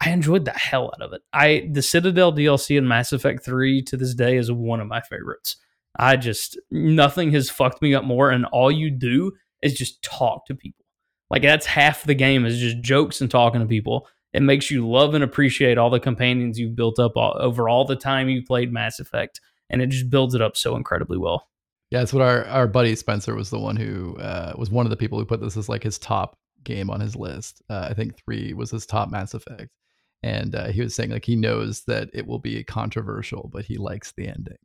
I enjoyed the hell out of it. I the Citadel DLC in Mass Effect Three to this day is one of my favorites. I just nothing has fucked me up more, and all you do is just talk to people. Like that's half the game is just jokes and talking to people. It makes you love and appreciate all the companions you've built up all, over all the time you played Mass Effect, and it just builds it up so incredibly well. Yeah, that's what our, our buddy Spencer was the one who uh, was one of the people who put this as like his top game on his list. Uh, I think three was his top Mass Effect, and uh, he was saying like he knows that it will be controversial, but he likes the ending.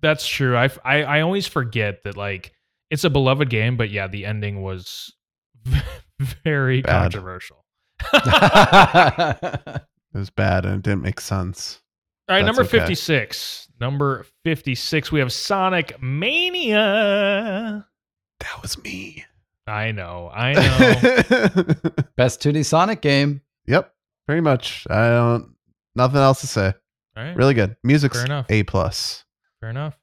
That's true. I, I I always forget that like it's a beloved game, but yeah, the ending was very Bad. controversial. It was bad and it didn't make sense. All right, That's number okay. 56. Number 56, we have Sonic Mania. That was me. I know. I know. Best 2D Sonic game. yep, pretty much. I don't. Nothing else to say. All right. Really good. Music's Fair enough. a plus. Fair enough.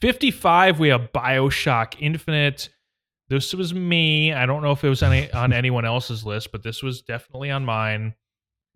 55, we have BioShock Infinite. This was me. I don't know if it was any, on anyone else's list, but this was definitely on mine.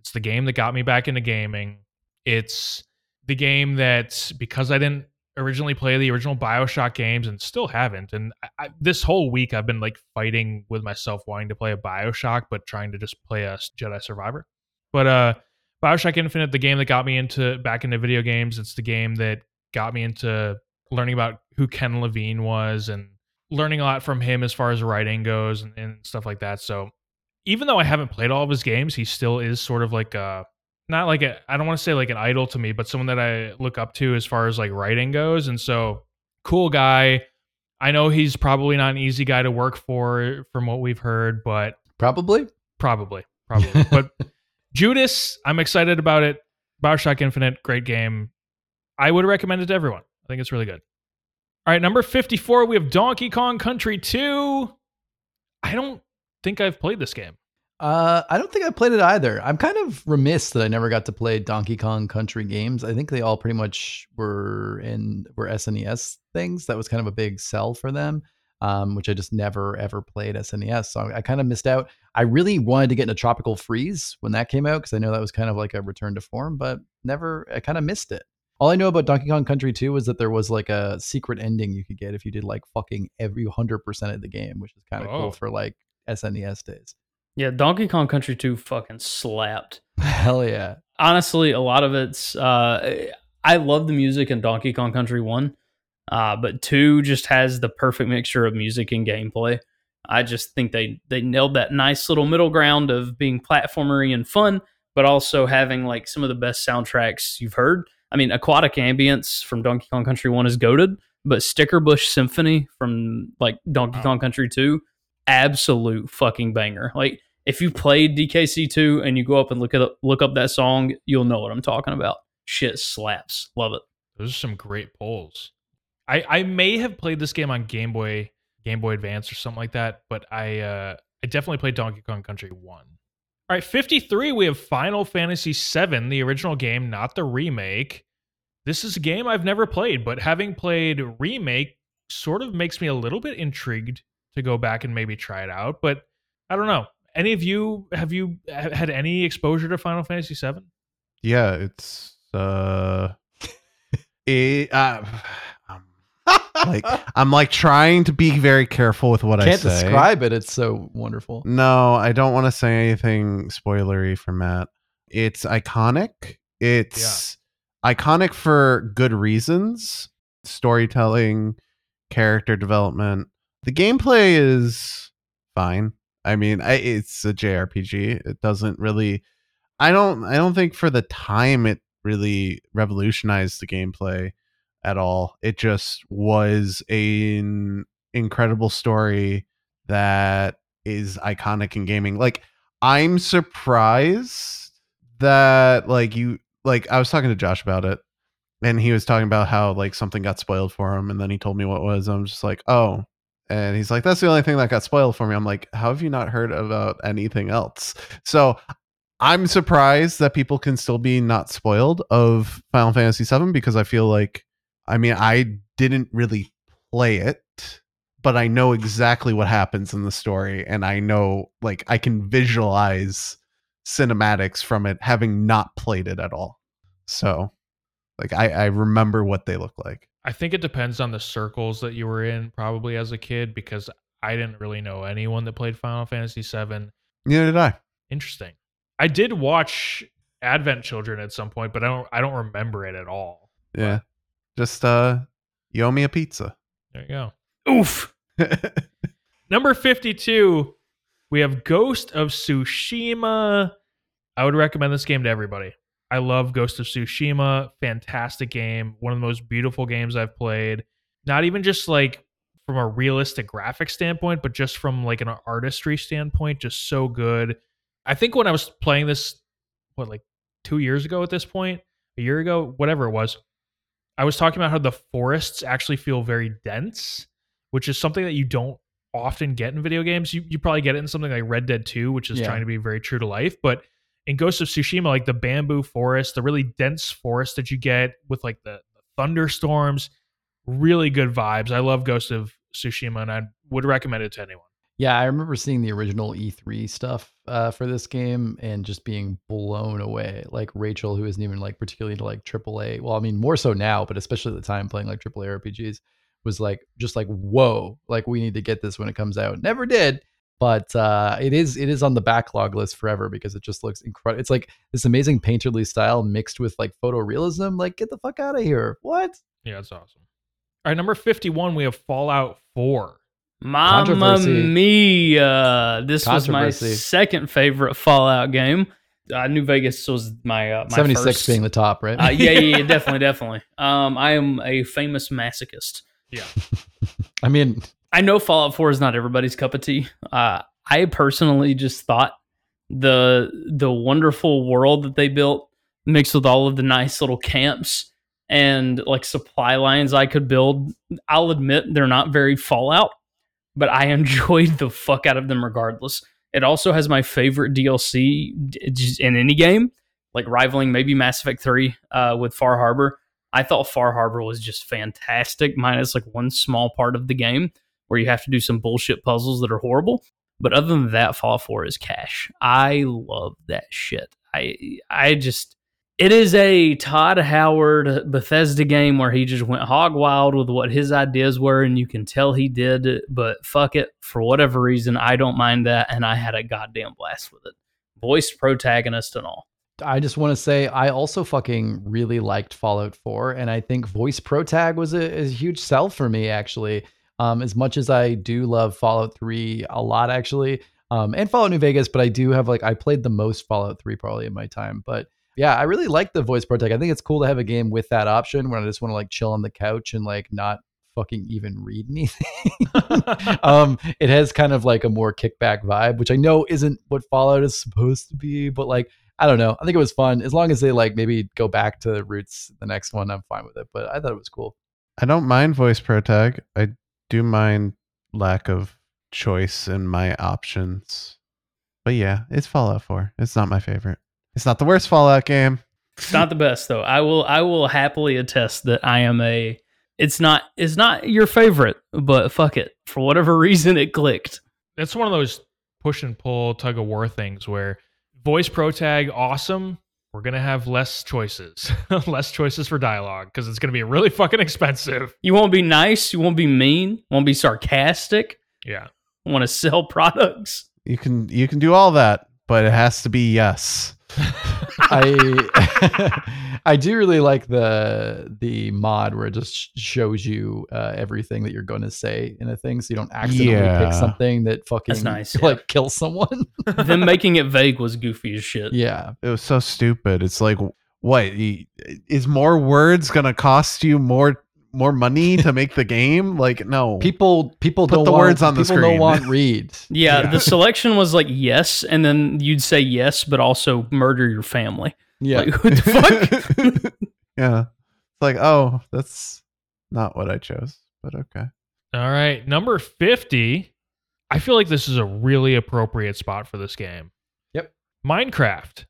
It's the game that got me back into gaming. It's the game that, because I didn't originally play the original BioShock games and still haven't, and I, I, this whole week I've been like fighting with myself wanting to play a BioShock, but trying to just play a Jedi Survivor. But uh, BioShock Infinite, the game that got me into back into video games, it's the game that got me into learning about who Ken Levine was and learning a lot from him as far as writing goes and, and stuff like that. So even though I haven't played all of his games, he still is sort of like a not like a I don't want to say like an idol to me, but someone that I look up to as far as like writing goes. And so cool guy. I know he's probably not an easy guy to work for from what we've heard, but Probably. probably, probably. but Judas, I'm excited about it. Bioshock Infinite, great game. I would recommend it to everyone. I think it's really good. All right, number 54, we have Donkey Kong Country 2. I don't think I've played this game. Uh, I don't think I played it either. I'm kind of remiss that I never got to play Donkey Kong Country games. I think they all pretty much were in were SNES things. That was kind of a big sell for them, um, which I just never ever played SNES. So I, I kind of missed out. I really wanted to get into Tropical Freeze when that came out because I know that was kind of like a return to form, but never. I kind of missed it. All I know about Donkey Kong Country 2 was that there was like a secret ending you could get if you did like fucking every 100% of the game, which is kind of Oh. cool for like SNES days. Yeah, Donkey Kong Country 2 fucking slapped. Hell yeah. honestly, a lot of it's uh, I love the music in Donkey Kong Country One, uh, but two just has the perfect mixture of music and gameplay. I just think they they nailed that nice little middle ground of being platformery and fun, but also having like some of the best soundtracks you've heard. I mean, Aquatic Ambience from Donkey Kong Country One is goaded, but Sticker Bush Symphony from like Donkey Wow. Kong Country Two, absolute fucking banger. Like if you played DKC two and you go up and look at look up that song, you'll know what I'm talking about. Shit slaps. Love it. Those are some great polls. I, I may have played this game on Game Boy, Game Boy Advance or something like that, but I uh, I definitely played Donkey Kong Country 1. All right, 53, we have Final Fantasy VII, the original game, not the remake. This is a game I've never played, but having played remake sort of makes me a little bit intrigued to go back and maybe try it out, but I don't know. Any of you have you ha- had any exposure to Final Fantasy VII? Yeah, it's uh, it, uh um, like I'm like trying to be very careful with what I Can't describe it. It's so wonderful. No, I don't want to say anything spoilery for Matt. It's iconic. It's iconic for good reasons. Storytelling, character development. The gameplay is fine. I mean, I, it's a JRPG. It doesn't really. I don't. I don't think for the time it really revolutionized the gameplay at all. It just was an incredible story that is iconic in gaming. Like I'm surprised that like you like I was talking to Josh about it and he was talking about how like something got spoiled for him and then he told me what was. I'm just like, "Oh." And he's like, "That's the only thing that got spoiled for me." I'm like, "How have you not heard about anything else?" So, I'm surprised that people can still be not spoiled of Final Fantasy VII because I feel like, I mean, I didn't really play it, but I know exactly what happens in the story, and I know, like, I can visualize cinematics from it having not played it at all. So, like, I, I remember what they look like. I think it depends on the circles that you were in, probably as a kid, because I didn't really know anyone that played Final Fantasy VII. Neither did I. Interesting. I did watch Advent Children at some point, but I don't. I don't remember it at all. Yeah. Just, uh, you owe me a pizza. There you go. Oof. Number 52, we have Ghost of Tsushima. I would recommend this game to everybody. I love Ghost of Tsushima. Fantastic game. One of the most beautiful games I've played. Not even just like from a realistic graphic standpoint, but just from like an artistry standpoint, just so good. I think when I was playing this, what, like two years ago at this point, a year ago, whatever it was, I was talking about how the forests actually feel very dense, which is something that you don't often get in video games. You you probably get it in something like Red Dead 2, which is Yeah. trying to be very true to life. But in Ghost of Tsushima, like the bamboo forest, the really dense forest that you get with like the, thunderstorms, really good vibes. I love Ghost of Tsushima and I would recommend it to anyone. Yeah, I remember seeing the original E3 stuff uh, for this game and just being blown away. Like Rachel, who isn't even like particularly into like AAA. Well, I mean, more so now, but especially at the time playing like AAA RPGs, was like just like whoa, like we need to get this when it comes out. Never did, but uh, it is it is on the backlog list forever because it just looks incredible. It's like this amazing painterly style mixed with like photorealism. Like get the fuck out of here! What? Yeah, it's awesome. All right, number 51, we have Fallout 4. Mamma Controversy. mia! This was my second favorite Fallout game. Uh, New Vegas was my uh, my 76 being the top, right? uh, yeah, yeah, yeah, definitely, definitely. Um, I am a famous masochist. Yeah. I mean, I know Fallout 4 is not everybody's cup of tea. Uh, I personally just thought the the wonderful world that they built, mixed with all of the nice little camps and like supply lines I could build. I'll admit they're not very Fallout, but I enjoyed the fuck out of them regardless. It also has my favorite DLC in any game, like rivaling maybe Mass Effect 3 uh, with Far Harbor. I thought Far Harbor was just fantastic, minus like one small part of the game where you have to do some bullshit puzzles that are horrible. But other than that, Fallout 4 is cash. I love that shit. I I just it is a Todd Howard Bethesda game where he just went hog wild with what his ideas were, and you can tell he did. But fuck it, for whatever reason, I don't mind that, and I had a goddamn blast with it. Voiced protagonist and all. I just want to say I also fucking really liked Fallout 4, and I think voice pro tag was a, a huge sell for me actually. Um, as much as I do love Fallout 3 a lot actually, um, and Fallout New Vegas, but I do have like I played the most Fallout 3 probably in my time. But yeah, I really like the voice pro tag. I think it's cool to have a game with that option when I just want to like chill on the couch and like not fucking even read anything. um, it has kind of like a more kickback vibe, which I know isn't what Fallout is supposed to be, but like I don't know. I think it was fun. As long as they like maybe go back to the roots the next one, I'm fine with it. But I thought it was cool. I don't mind voice pro tag. I do mind lack of choice in my options. But yeah, it's Fallout 4. It's not my favorite. It's not the worst Fallout game. It's not the best though. I will I will happily attest that I am a it's not it's not your favorite, but fuck it. For whatever reason it clicked. It's one of those push and pull tug of war things where voice pro tag awesome we're gonna have less choices less choices for dialogue because it's gonna be really fucking expensive You won't be nice, you won't be mean, won't be sarcastic, yeah want to sell products. You can you can do all that, but it has to be yes. I I do really like the the mod where it just shows you uh, everything that you're going to say in a thing, so you don't accidentally Yeah. pick something that fucking nice, yeah. like kills someone. Them making it vague was goofy as shit. yeah, It was so stupid. It's like, what is more words gonna cost you more more money to make the game? Like, no. people people Put don't the want, words on the people screen. don't want read. Yeah, Yeah. the selection was like yes, and then you'd say yes, but also murder your family. Yeah, Like, what the fuck? yeah. It's like, oh, that's not what I chose, but okay. All right, number 50. I feel like this is a really appropriate spot for this game. Yep. Minecraft.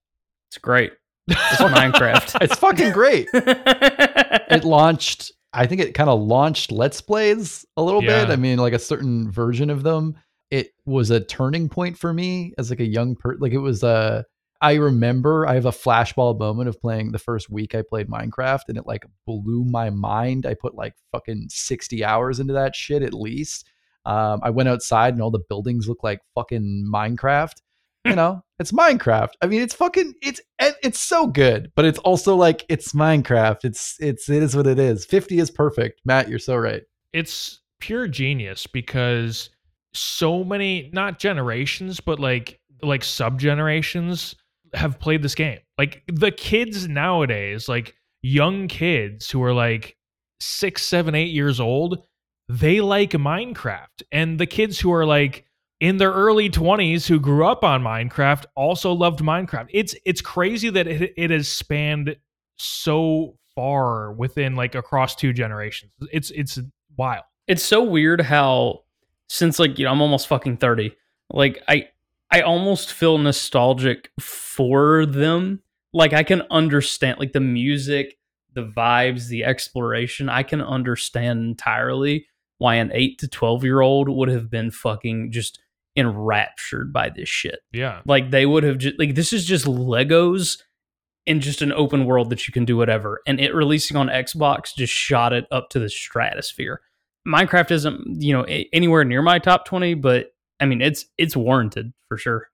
It's great. It's Minecraft. it's fucking great. it launched i think it kind of launched let's plays a little bit. I mean like a certain version of them. It was a turning point for me as like a young per like it was a i remember i have a flashball moment of playing the first week i played minecraft and it like blew my mind. I put like fucking 60 hours into that shit at least. Um, i went outside and all the buildings look like fucking minecraft you know it's minecraft. I mean it's fucking it's it- it's so good but it's also like it's minecraft. It's it's it is what it is. 50 is perfect. Matt you're so right. It's pure genius because so many not generations but like like sub generations have played this game. Like the kids nowadays, like young kids who are like six, seven, eight years old, they like Minecraft. And the kids who are like in their early 20s who grew up on Minecraft also loved Minecraft. It's it's crazy that it, it has spanned so far within like across two generations. It's it's wild. it's so weird how since like you know I'm almost fucking 30 like I I almost feel nostalgic for them like I can understand like the music the vibes the exploration I can understand entirely why an 8 to 12 year old would have been fucking just enraptured by this shit Yeah. like they would have just like this is just Legos in just an open world that you can do whatever. And it releasing on Xbox just shot it up to the stratosphere. Minecraft isn't, you know, anywhere near my top 20, but I mean it's it's warranted for sure.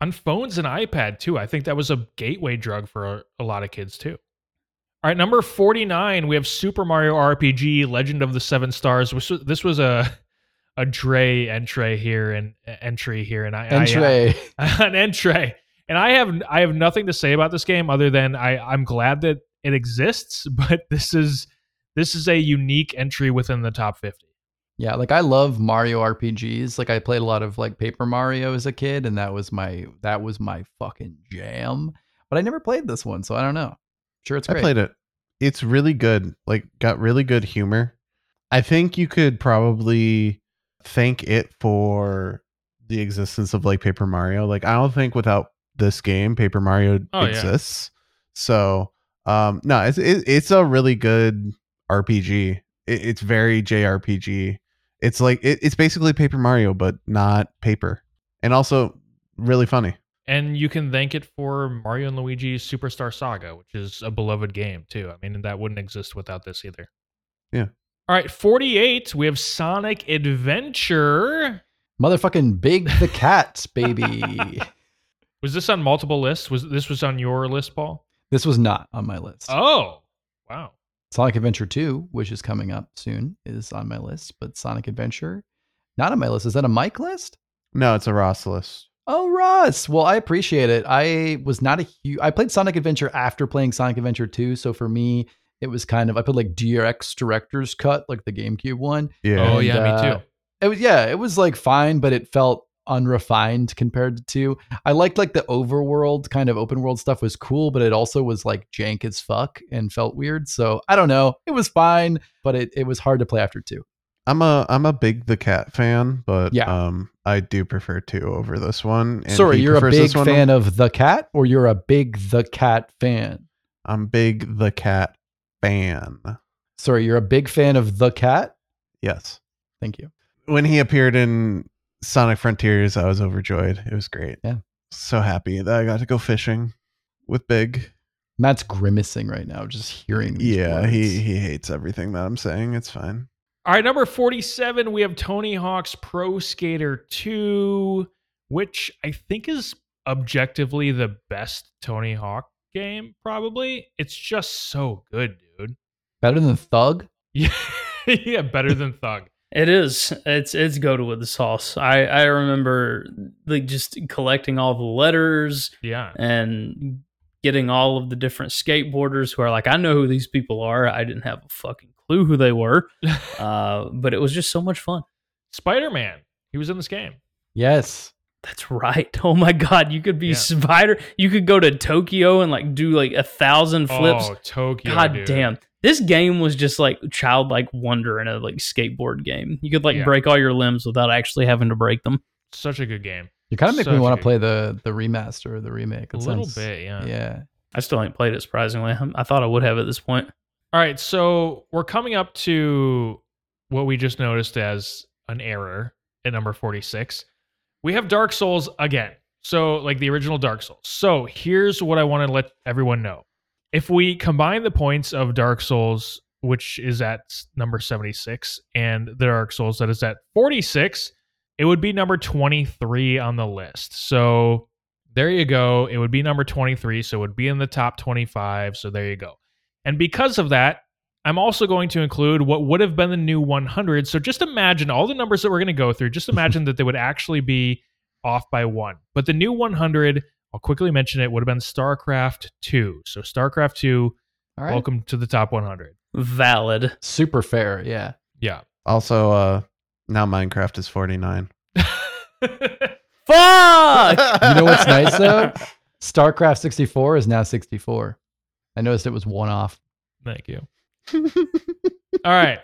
on phones and iPad too. I think that was a gateway drug for a, a lot of kids too. All right, number 49, we have Super Mario RPG Legend of the Seven Stars. This was a a Dre entry here and entry here and I I, uh, Entree. an entry. And I have I have nothing to say about this game other than I I'm glad that it exists, but this is this is a unique entry within the top 50. Yeah, like I love Mario RPGs. Like I played a lot of like Paper Mario as a kid, and that was my that was my fucking jam. But I never played this one, so I don't know. Sure, it's I great. played it. It's really good. Like got really good humor. I think you could probably thank it for the existence of like Paper Mario. Like I don't think without this game Paper Mario Oh, yeah. exists. So um no, it's it, it's a really good RPG. It, it's very JRPG. It's like it, it's basically Paper Mario but not paper. And also really funny. And you can thank it for Mario and Luigi's Superstar Saga, which is a beloved game too. I mean, that wouldn't exist without this either. Yeah. All right, 48, we have Sonic Adventure. Motherfucking Big the Cat, baby. Was this on multiple lists? Was this was on your list, Paul? this was not on my list. Oh, wow. Sonic Adventure 2, which is coming up soon, is on my list, but Sonic Adventure not on my list. Is that a Mike list? No, it's a Ross list. Oh, Ross. Well, I appreciate it. I was not a huge. I played Sonic Adventure after playing Sonic Adventure 2, so for me, it was kind of I put like DX Director's Cut, like the GameCube one. Yeah. Oh, And, yeah, me uh, too. It was yeah, it was like fine, but it felt unrefined compared to two. I liked like the overworld kind of open world stuff was cool, but it also was like jank as fuck and felt weird. So I don't know. It was fine, but it, it was hard to play after two. I'm a I'm a big the cat fan, but Yeah. um I do prefer two over this one. and Sorry, you're a big this one. fan of the cat, or you're a big the cat fan? I'm big the cat fan. Sorry, you're a big fan of the cat. Yes. Thank you. When he appeared in Sonic Frontiers, I was overjoyed. It was great. Yeah. So happy that I got to go fishing with Big. Matt's grimacing right now just hearing. These Yeah, words. he he hates everything that I'm saying. It's fine. All right, number 47, we have Tony Hawk's Pro Skater 2, which I think is objectively the best Tony Hawk game, probably. It's just so good, dude. Better than Thug? Yeah, yeah, better than Thug. It is. It's it's go to with the sauce. I I remember like just collecting all the letters Yeah. and getting all of the different skateboarders who are like, I know who these people are. I didn't have a fucking clue who they were, uh, but it was just so much fun. Spider Man. He was in this game. Yes. That's right. Oh my god, you could be Yeah. Spider. You could go to Tokyo and like do like a thousand flips. Oh, Tokyo. god dude. damn. This game was just like childlike wonder in a like skateboard game. You could like Yeah. break all your limbs without actually having to break them. Such a good game. You kind of make me want to play the the remaster or the remake. A It little bit, yeah. Yeah. I still ain't played it surprisingly. I'm- I thought I would have at this point. All right, so we're coming up to what we just noticed as an error at number 46. We have Dark Souls again. So, like the original Dark Souls. So, here's what I want to let everyone know. If we combine the points of Dark Souls, which is at number 76, and the Dark Souls that is at 46, it would be number 23 on the list. So, there you go. It would be number 23. So, it would be in the top 25. So, there you go. And because of that, I'm also going to include what would have been the new 100. So just imagine all the numbers that we're going to go through. Just imagine that they would actually be off by one. But the new 100, I'll quickly mention it, would have been StarCraft 2. So StarCraft 2, All right. welcome to the top 100. Valid. Super fair. Yeah. Yeah. Also, uh, now Minecraft is 49. Fuck! You know what's nice though? StarCraft 64 is now 64. I noticed it was one off. Thank you. All right.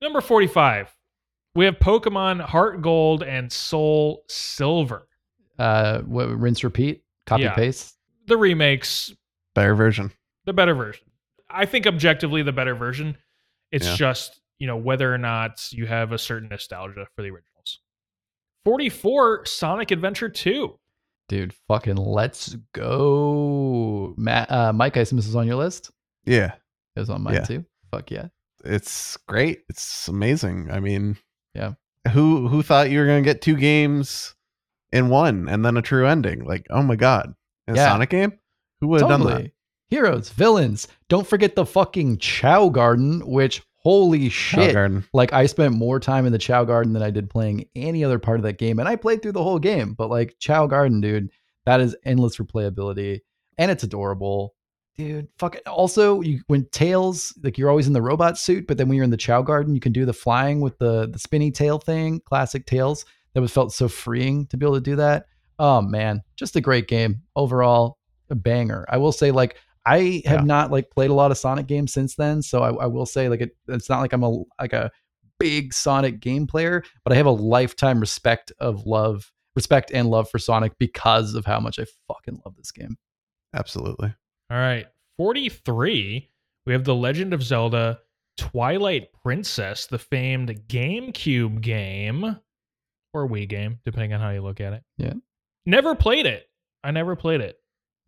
Number 45. We have Pokemon Heart Gold and Soul Silver. Uh, what, rinse, repeat, copy, Yeah. paste. The remakes, Better version. the better version. I think objectively the better version. It's Yeah. just, you know, whether or not you have a certain nostalgia for the originals. 44 Sonic Adventure 2. Dude, fucking let's go. Matt, uh, Mike, I assume this is on your list. Yeah. It was on mine Yeah. too. Fuck yeah. It's great. It's amazing. I mean, Yeah. Who who thought you were going to get two games in one and then a true ending? Like, oh my god. In a Sonic game? Who would have done that? Heroes, villains. Don't forget the fucking Chao Garden, which holy shit. Like I spent more time in the Chao Garden than I did playing any other part of that game. And I played through the whole game, but like Chao Garden, dude, that is endless replayability. And it's adorable. Dude, fuck it. Also, you when Tails, like you're always in the robot suit, but then when you're in the Chao Garden, you can do the flying with the the spinny tail thing, classic Tails. That was felt so freeing to be able to do that. Oh man, just a great game. Overall, a banger. I will say, like, I have Yeah. not like played a lot of Sonic games since then, so I, I will say like it, it's not like I'm a like a big Sonic game player, but I have a lifetime respect of love, respect and love for Sonic because of how much I fucking love this game. Absolutely. All right. 43. We have The Legend of Zelda Twilight Princess, the famed GameCube game or Wii game, depending on how you look at it. Yeah. Never played it. I never played it.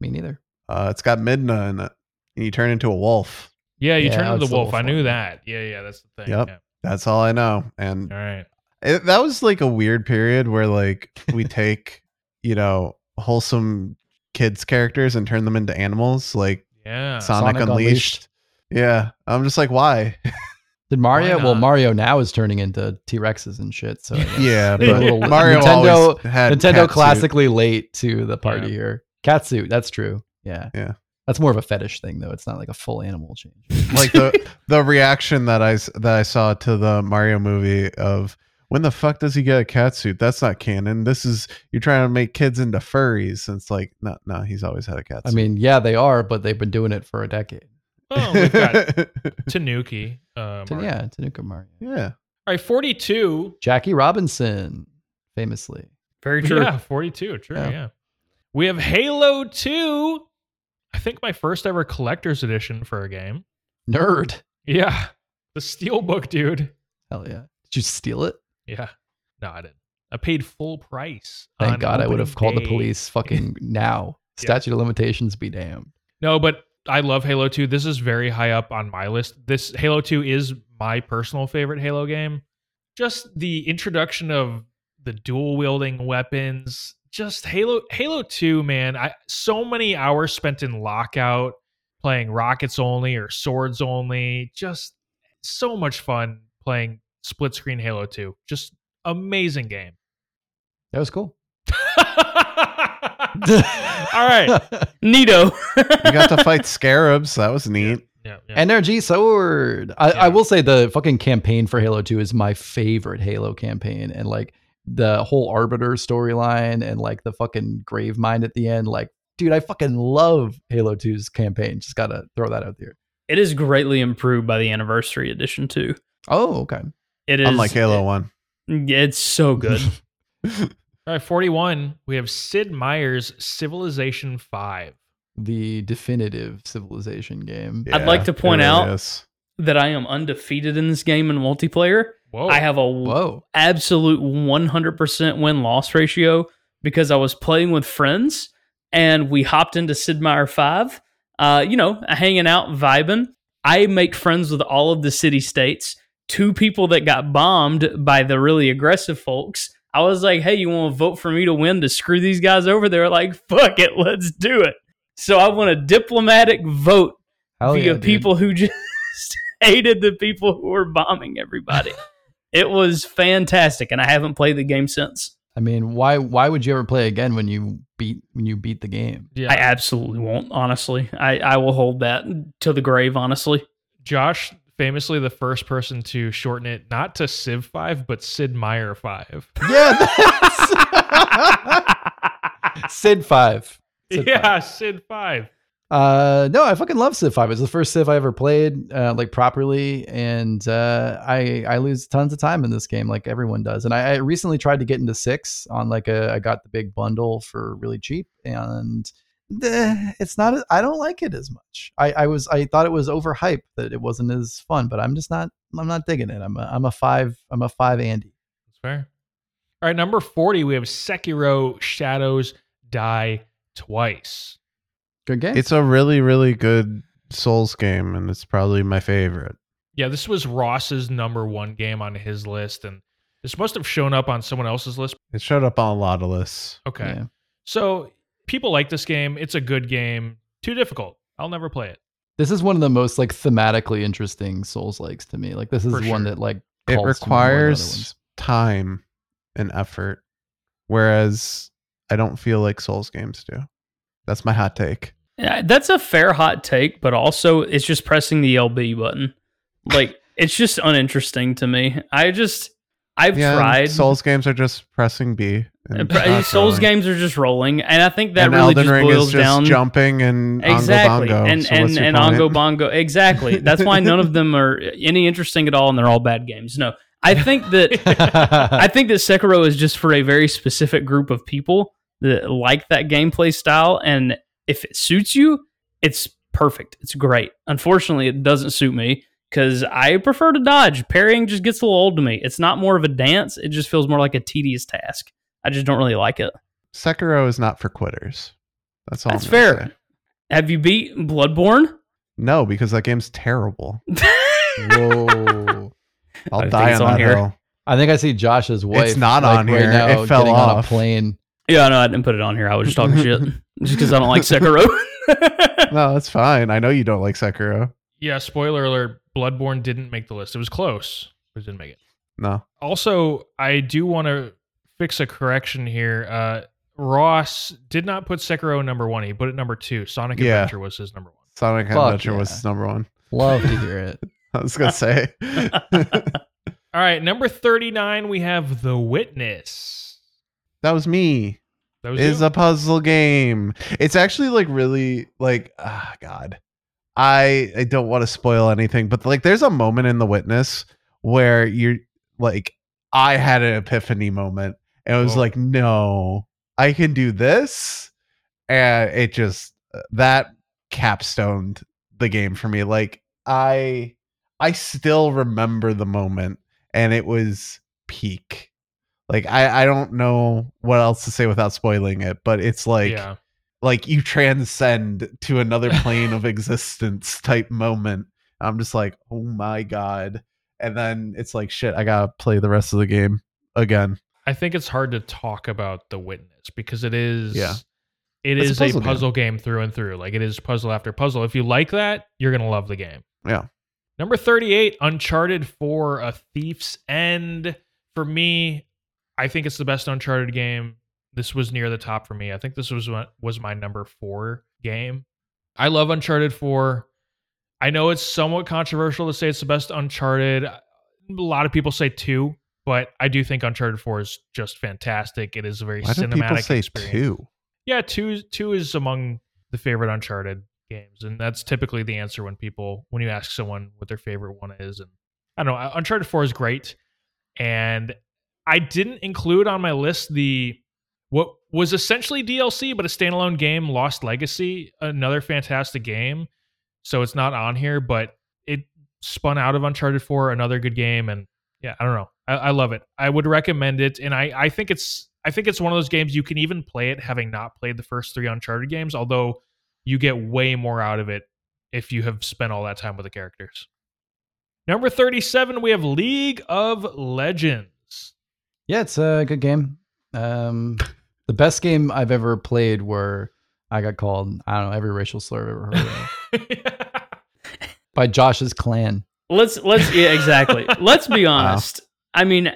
Me neither. Uh, it's got Midna in it. And you turn into a wolf. Yeah, you Yeah, turn into it's the a wolf. I knew fun. that. Yeah, yeah, that's the thing. Yep. Yeah. That's all I know. And All right. it, that was like a weird period where like we take, you know, wholesome kids characters and turn them into animals like Yeah. Sonic, Sonic Unleashed. Unleashed. Yeah. I'm just like, why? Did Mario? Well. Mario now is turning into T Rexes and shit. So yeah, But but little- Mario Nintendo- had Nintendo cat suit. classically late to the party Yeah. here. Catsuit, that's true. Yeah. Yeah. That's more of a fetish thing though. It's not like a full animal change. like the the reaction that I s- that I saw to the Mario movie of when the fuck does he get a cat suit? That's not canon. This is you're trying to make kids into furries. And it's like no, no, he's always had a cat I suit. mean, yeah, they are, but they've been doing it for a decade. Oh, we've got Tanuki. Uh, Mario. yeah, Tanuka Mario. yeah, All right, 42. Jackie Robinson, famously. Very true. Yeah, 42. True. Yeah. Yeah. We have Halo 2. I think my first ever collector's edition for a game. Nerd. Yeah. The Steelbook, dude. Hell yeah. Did you steal it? Yeah. No, I didn't. I paid full price. Thank on God I would have opening called the police fucking now. Yeah. Statute of limitations be damned. No, but I love Halo 2. This is very high up on my list. This Halo 2 is my personal favorite Halo game. Just the introduction of the dual wielding weapons, just Halo Halo 2, man. I so many hours spent in lockout playing rockets only or swords only. Just so much fun playing split screen Halo 2. Just amazing game. That was cool. All right. Neato. You got to fight scarabs. That was neat. Yeah, yeah. Energy Sword. I, Yeah. I will say the fucking campaign for Halo 2 is my favorite Halo campaign. And like the whole Arbiter storyline and like the fucking Gravemind at the end. Like, dude, I fucking love Halo 2's campaign. Just gotta throw that out there. it is greatly improved by the anniversary edition too. Oh, okay. It is Unlike Halo One. It's so good. All right, 41. We have Sid Meier's Civilization 5. The definitive civilization game. I'd like to point really out- is. that I am undefeated in this game in multiplayer. Whoa. I have a Whoa. absolute 100% win loss ratio because I was playing with friends and we hopped into Sid Meier 5, uh, you know, hanging out, vibing. I make friends with all of the city states. Two people that got bombed by the really aggressive folks. I was like, hey, you want to vote for me to win to screw these guys over? They were like, fuck it, let's do it. So I won a diplomatic vote Hell via yeah, people who just hated the people who were bombing everybody. it was fantastic, and I haven't played the game since. I mean, why why would you ever play again when you beat when you beat the game? yeah. I absolutely won't. Honestly, I I will hold that to the grave. Honestly, Josh, famously the first person to shorten it not to Civ 5, but Sid Meier 5. Yeah, that's Sid Five. Civ yeah, Sid 5. Uh, no, I fucking love Civ Five. It's the first Civ I ever played, uh, like properly, and uh, I I lose tons of time in this game, like everyone does. And I, I recently tried to get into six on like a I got the big bundle for really cheap, and Eh, it's not. I don't like it as much. I I was I thought it was overhyped that it wasn't as fun, but I'm just not. I'm not digging it. I'm a I'm a five. I'm a five Andy. That's fair. All right, number 40, we have Sekiro Shadows Die Twice. Good game. It's a really, really good Souls game, and it's probably my favorite. Yeah, this was Ross's number one game on his list, and this must have shown up on someone else's list. It showed up on a lot of lists. Okay. Yeah. So people like this game. It's a good game. Too difficult. I'll never play it. This is one of the most like thematically interesting Souls likes to me. Like this is For one sure. that like It calls to more requires time and effort, whereas I don't feel like Souls games do. That's my hot take. Yeah, that's a fair hot take, but also it's just pressing the LB button. Like it's just uninteresting to me. I just I've Yeah, tried. Souls games are just pressing B. Uh, and Souls rolling. games are just rolling, and I think that and really Elden just Ring boils is just down jumping and exactly ongo bongo. and So and and ongo bongo exactly that's why none of them are any interesting at all and they're all bad games no i think that i think that sekiro is just for a very specific group of people that like that gameplay style and if it suits you it's perfect it's great unfortunately it doesn't suit me because i prefer to dodge parrying just gets a little old to me it's not more of a dance it just feels more like a tedious task i just don't really like it Sekiro is not for quitters. That's all. that's I'm fair say. have you beat bloodborne No, because that game's terrible. Whoa. I'll think die on on that here. hill. I think I see Josh's wife. It's not like, on right here. Now, It fell getting on a off. plane. Yeah, no, I didn't put it on here. I was just talking shit just because I don't like Sekiro. No, that's fine. I know you don't like Sekiro. Yeah, spoiler alert, Bloodborne didn't make the list. It was close, but it didn't make it. No. Also, I do want to fix a correction here. Uh, Ross did not put Sekiro number one. He put it number two. Sonic Yeah. Adventure was his number one. Sonic Fuck Adventure was yeah. his number one. Love to hear it. I was gonna say. All right, number 39, we have The Witness. that was me. That was It's you? a puzzle game. It's actually like really like ah god. I I don't want to spoil anything, but like there's a moment in The Witness where you're like I had an epiphany moment and it was Oh. like no, I can do this and it just uh, that capstoned the game for me. Like I I still remember the moment and it was peak. Like I I don't know what else to say without spoiling it, but it's like yeah. Like you transcend to another plane of existence type moment. I'm just like, "Oh my god." And then it's like, "Shit, I got to play the rest of the game again." I think it's hard to talk about The Witness because it is Yeah. it It's a is a puzzle puzzle, game. game. through and through. Like it is puzzle after puzzle. If you like that, you're gonna love the game. Yeah. Number 38, Uncharted 4, A Thief's End. For me, I think it's the best Uncharted game. This was near the top for me. I think this was what was my number four game. I love Uncharted 4. I know it's somewhat controversial to say it's the best Uncharted. A lot of people say two, but I do think Uncharted 4 is just fantastic. It is a very Why do cinematic people say experience. two? Yeah, two two is among the favorite Uncharted games, and that's typically the answer when people when you ask someone what their favorite one is. And I don't know, Uncharted Four is great, and I didn't include on my list the what was essentially DLC but a standalone game, Lost Legacy, another fantastic game. So it's not on here, but it spun out of Uncharted Four, another good game, and yeah, I don't know, I, I love it. I would recommend it, and I I think it's I think it's one of those games you can even play it having not played the first three Uncharted games, although you get way more out of it if you have spent all that time with the characters. Number 37, we have League of Legends. Yeah, it's a good game. Um, the best game I've ever played where I got called, I don't know, every racial slur I've ever heard of by Josh's clan. Let's let's yeah exactly. let's be honest. I mean,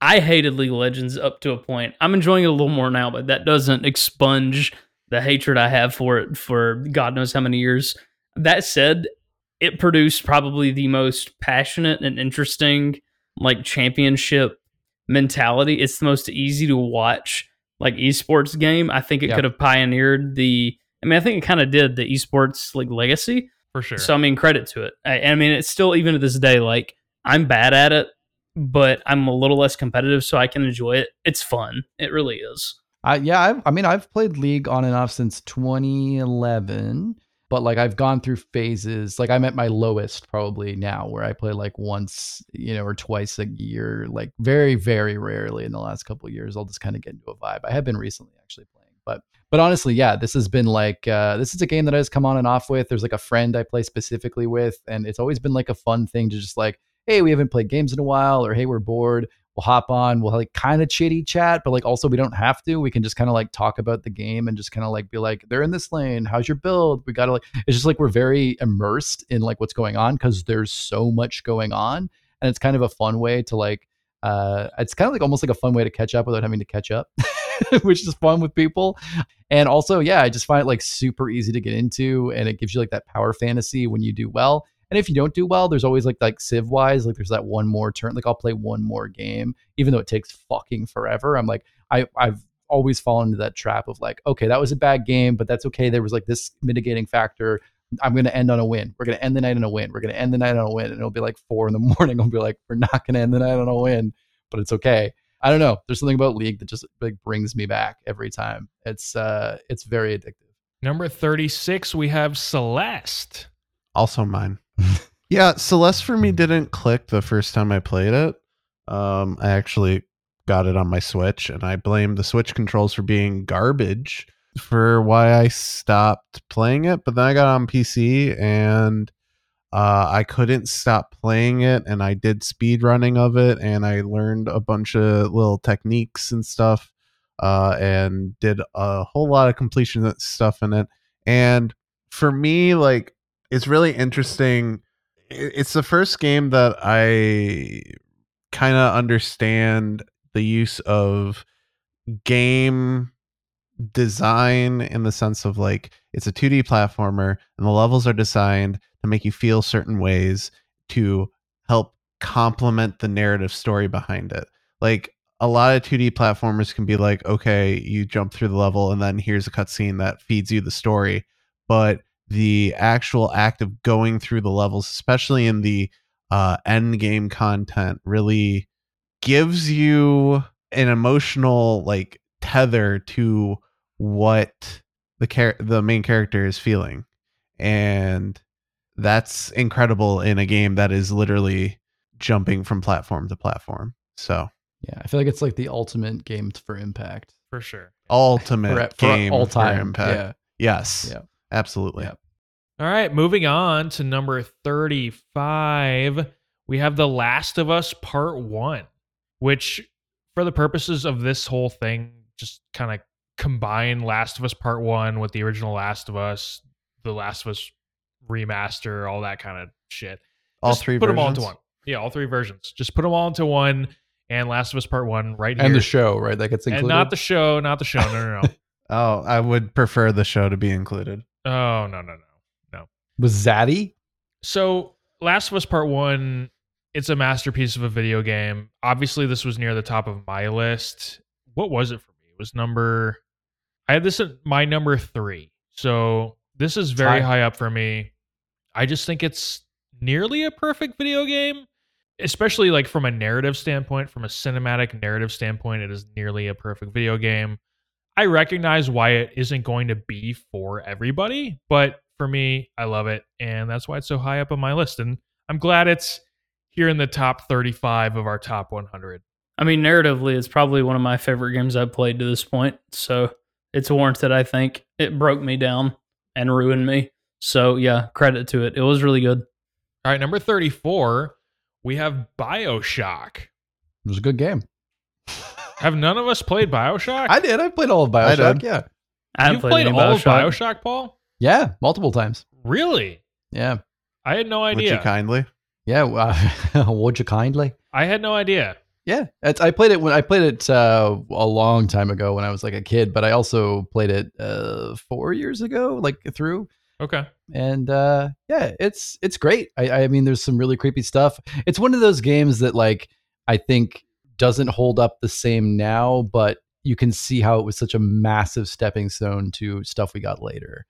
I hated League of Legends up to a point. I'm enjoying it a little more now, but that doesn't expunge the hatred I have for it for God knows how many years. That said, it produced probably the most passionate and interesting like championship mentality. It's the most easy to watch like esports game. I think it Yeah. could have pioneered the I mean, I think it kind of did the esports like legacy. For sure. So I mean, credit to it. I, I mean, it's still even to this day like I'm bad at it, but I'm a little less competitive, so I can enjoy it. It's fun. It really is. I yeah, I've, I mean, I've played League on and off since 2011, but like I've gone through phases. Like I'm at my lowest probably now, where I play like once, you know, or twice a year. Like very, very rarely in the last couple years. I'll just kind of get into a vibe. I have been recently actually playing, but but honestly, yeah, this has been like uh, this is a game that I just come on and off with. There's like a friend I play specifically with, and it's always been like a fun thing to just like, hey, we haven't played games in a while, or hey, we're bored we'll hop on we'll like kind of chitty chat but like also we don't have to. We can just kind of like talk about the game and just kind of like be like they're in this lane. How's your build? We gotta like it's just like we're very immersed in like what's going on because there's so much going on and it's kind of a fun way to like uh it's kind of like almost like a fun way to catch up without having to catch up which is fun with people. And also yeah i just find it like super easy to get into and it gives you like that power fantasy when you do well and if you don't do well, there's always like like Civ wise, like there's that one more turn. Like I'll play one more game, even though it takes fucking forever. I'm like, I I've always fallen into that trap of like, okay, that was a bad game, but that's okay. There was like this mitigating factor. I'm gonna end on a win. We're gonna end the night on a win. We're gonna end the night on a win. And it'll be like four in the morning. I'll be like, we're not gonna end the night on a win, but it's okay. I don't know. There's something about League that just like brings me back every time. It's uh it's very addictive. Number 36, we have Celeste. Also mine. yeah, Celeste for me didn't click the first time I played it. Um, I actually got it on my Switch, and I blame the Switch controls for being garbage for why I stopped playing it. But then I got on PC and uh, I couldn't stop playing it, and I did speed running of it, and I learned a bunch of little techniques and stuff, uh, and did a whole lot of completion stuff in it. And for me, like it's really interesting. It's the first game that I kind of understand the use of game design in the sense of like it's a 2D platformer and the levels are designed to make you feel certain ways to help complement the narrative story behind it. Like a lot of 2D platformers can be like, okay, you jump through the level and then here's a cutscene that feeds you the story. But the actual act of going through the levels, especially in the uh, end game content, really gives you an emotional like tether to what the char- the main character is feeling, and that's incredible in a game that is literally jumping from platform to platform. So Yeah, I feel like it's like the ultimate game for impact. For sure. ultimate For, for game all for time. impact. Yeah. Yes, Yeah. absolutely. Yeah. All right, moving on to number 35. We have The Last of Us Part 1, which for the purposes of this whole thing, just kind of combine Last of Us Part One with the original Last of Us, the Last of Us remaster, all that kind of shit. All Just three put them all into one. Yeah, all three versions. Just put them all into one, and Last of Us Part One right here, and the show, right? That gets included. and not the show, not the show. No, no, no. Oh, I would prefer the show to be included. oh, no, no, no. Was Zaddy. So, Last of Us Part One, it's a masterpiece of a video game. Obviously, this was near the top of my list. What was it for me? It was number. I had this at my number three. So this is very High. high up for me. I just think it's nearly a perfect video game, especially like from a narrative standpoint, from a cinematic narrative standpoint. It is nearly a perfect video game. I recognize why it isn't going to be for everybody, but for me, I love it, and that's why it's so high up on my list. And I'm glad it's here in the top 35 of our top 100. I mean, narratively, it's probably one of my favorite games I've played to this point. So it's warranted, I think. It broke me down and ruined me. So yeah, credit to it. It was really good. All right, number 34, we have Bioshock. It was a good game. Have none of us played Bioshock? I did. I played all of I Bioshock. did. Yeah, I haven't you played any all of Bioshock, Paul? Yeah, multiple times. Really? Yeah, I had no Would idea. you kindly? yeah. Uh, would you kindly? I had no idea. Yeah, it's, I played it when I played it uh, a long time ago when I was like a kid, but I also played it uh, four years ago, like through. Okay. and uh yeah it's it's great I, I mean there's some really creepy stuff it's one of those games that like i think doesn't hold up the same now but you can see how it was such a massive stepping stone to stuff we got later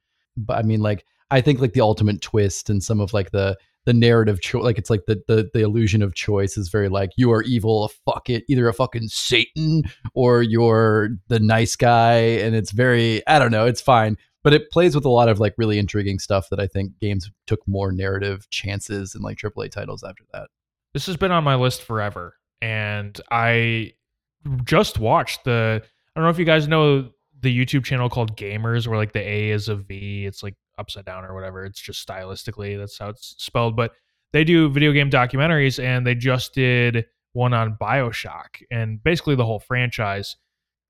but i mean like i think like the ultimate twist and some of like the the narrative cho- like it's like the, the the illusion of choice is very like you are evil fuck it either a fucking satan or you're the nice guy and it's very i don't know it's fine but it plays with a lot of like really intriguing stuff that I think games took more narrative chances in like AAA titles after that. This has been on my list forever. And I just watched the I don't know if you guys know the YouTube channel called GVMERS where like the A is a V, it's like upside down or whatever. It's just stylistically that's how it's spelled, but they do video game documentaries and they just did one on BioShock and basically the whole franchise.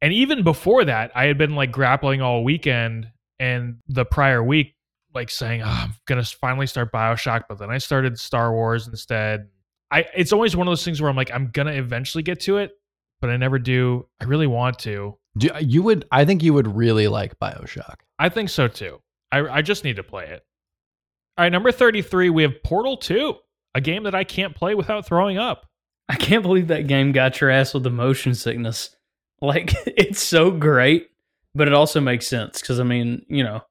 And even before that, I had been like grappling all weekend and the prior week like saying, oh, I'm gonna finally start Bioshock, but then I started Star Wars instead. I it's always one of those things where I'm like, I'm gonna eventually get to it, but I never do. I really want to. Do, you would, I think you would really like Bioshock. I think so too. I I just need to play it. All right, number 33, we have Portal 2, a game that I can't play without throwing up. I can't believe that game got your ass with the motion sickness. Like it's so great, but it also makes sense because I mean, you know,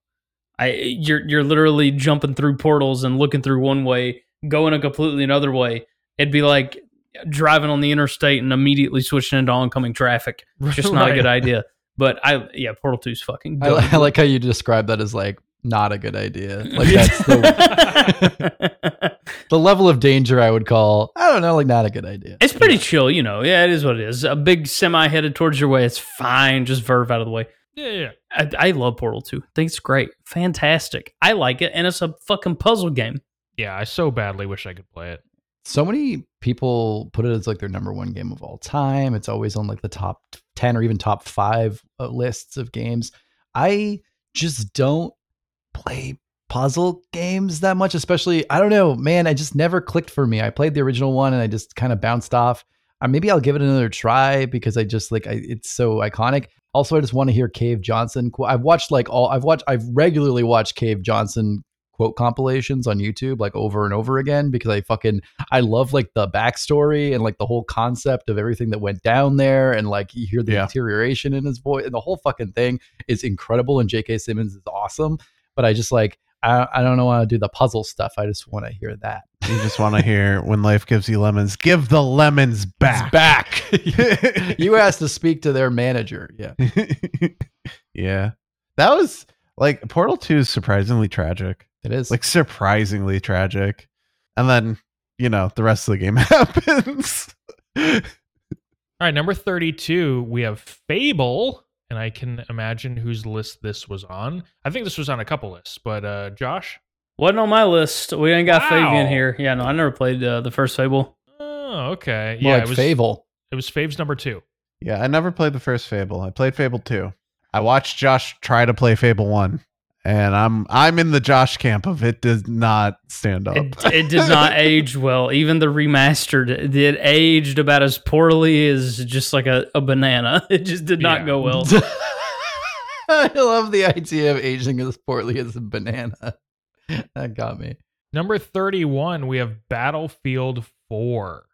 I you're you're literally jumping through portals and looking through one way, going a completely another way. It'd be like driving on the interstate and immediately switching into oncoming traffic. Just not a good idea. But I yeah, Portal 2 is fucking I, good. li- I like how you describe that as like not a good idea. Like that's the, the level of danger I would call, I don't know, like not a good idea. It's pretty chill, you know. Yeah, it is what it is. A big semi headed towards your way. It's fine. Just verve out of the way. Yeah, yeah. I, I love Portal 2. think it's great. Fantastic. I like it. And it's a fucking puzzle game. Yeah, I so badly wish I could play it. So many people put it as like their number one game of all time. It's always on like the top 10 or even top five uh, lists of games. I just don't play puzzle games that much, especially, I don't know, man, I just never clicked for me. I played the original one and I just kind of bounced off. Uh, maybe I'll give it another try because I just like I, it's so iconic. Also, I just want to hear Cave Johnson. I've watched like all I've watched. I've regularly watched Cave Johnson quote compilations on YouTube like over and over again because I fucking I love like the backstory and like the whole concept of everything that went down there and like you hear the Yeah. deterioration in his voice and the whole fucking thing is incredible and J.K. Simmons is awesome. But I just like I, I don't know want to do the puzzle stuff. I just want to hear that. You just want to hear when life gives you lemons, give the lemons back. back. you asked to speak to their manager. Yeah. yeah. That was like Portal 2 is surprisingly tragic. It is. Like surprisingly tragic. And then, you know, the rest of the game happens. All right, number 32, we have Fable, and I can imagine whose list this was on. I think this was on a couple lists, but uh Josh? Wasn't on my list. We ain't got Wow. Fabian here. Yeah, no, I never played uh, the first Fable. Oh, okay. More yeah, like it was Fable. it was Fave's number 2. Yeah, I never played the first Fable. I played Fable 2. I watched Josh try to play Fable 1, and I'm I'm in the Josh camp of it does not stand up. It, it did not age well. Even the remastered, it, it aged about as poorly as just like a, a banana. It just did not Yeah. go well. I love the idea of aging as poorly as a banana. That got me. Number 31, we have Battlefield 4.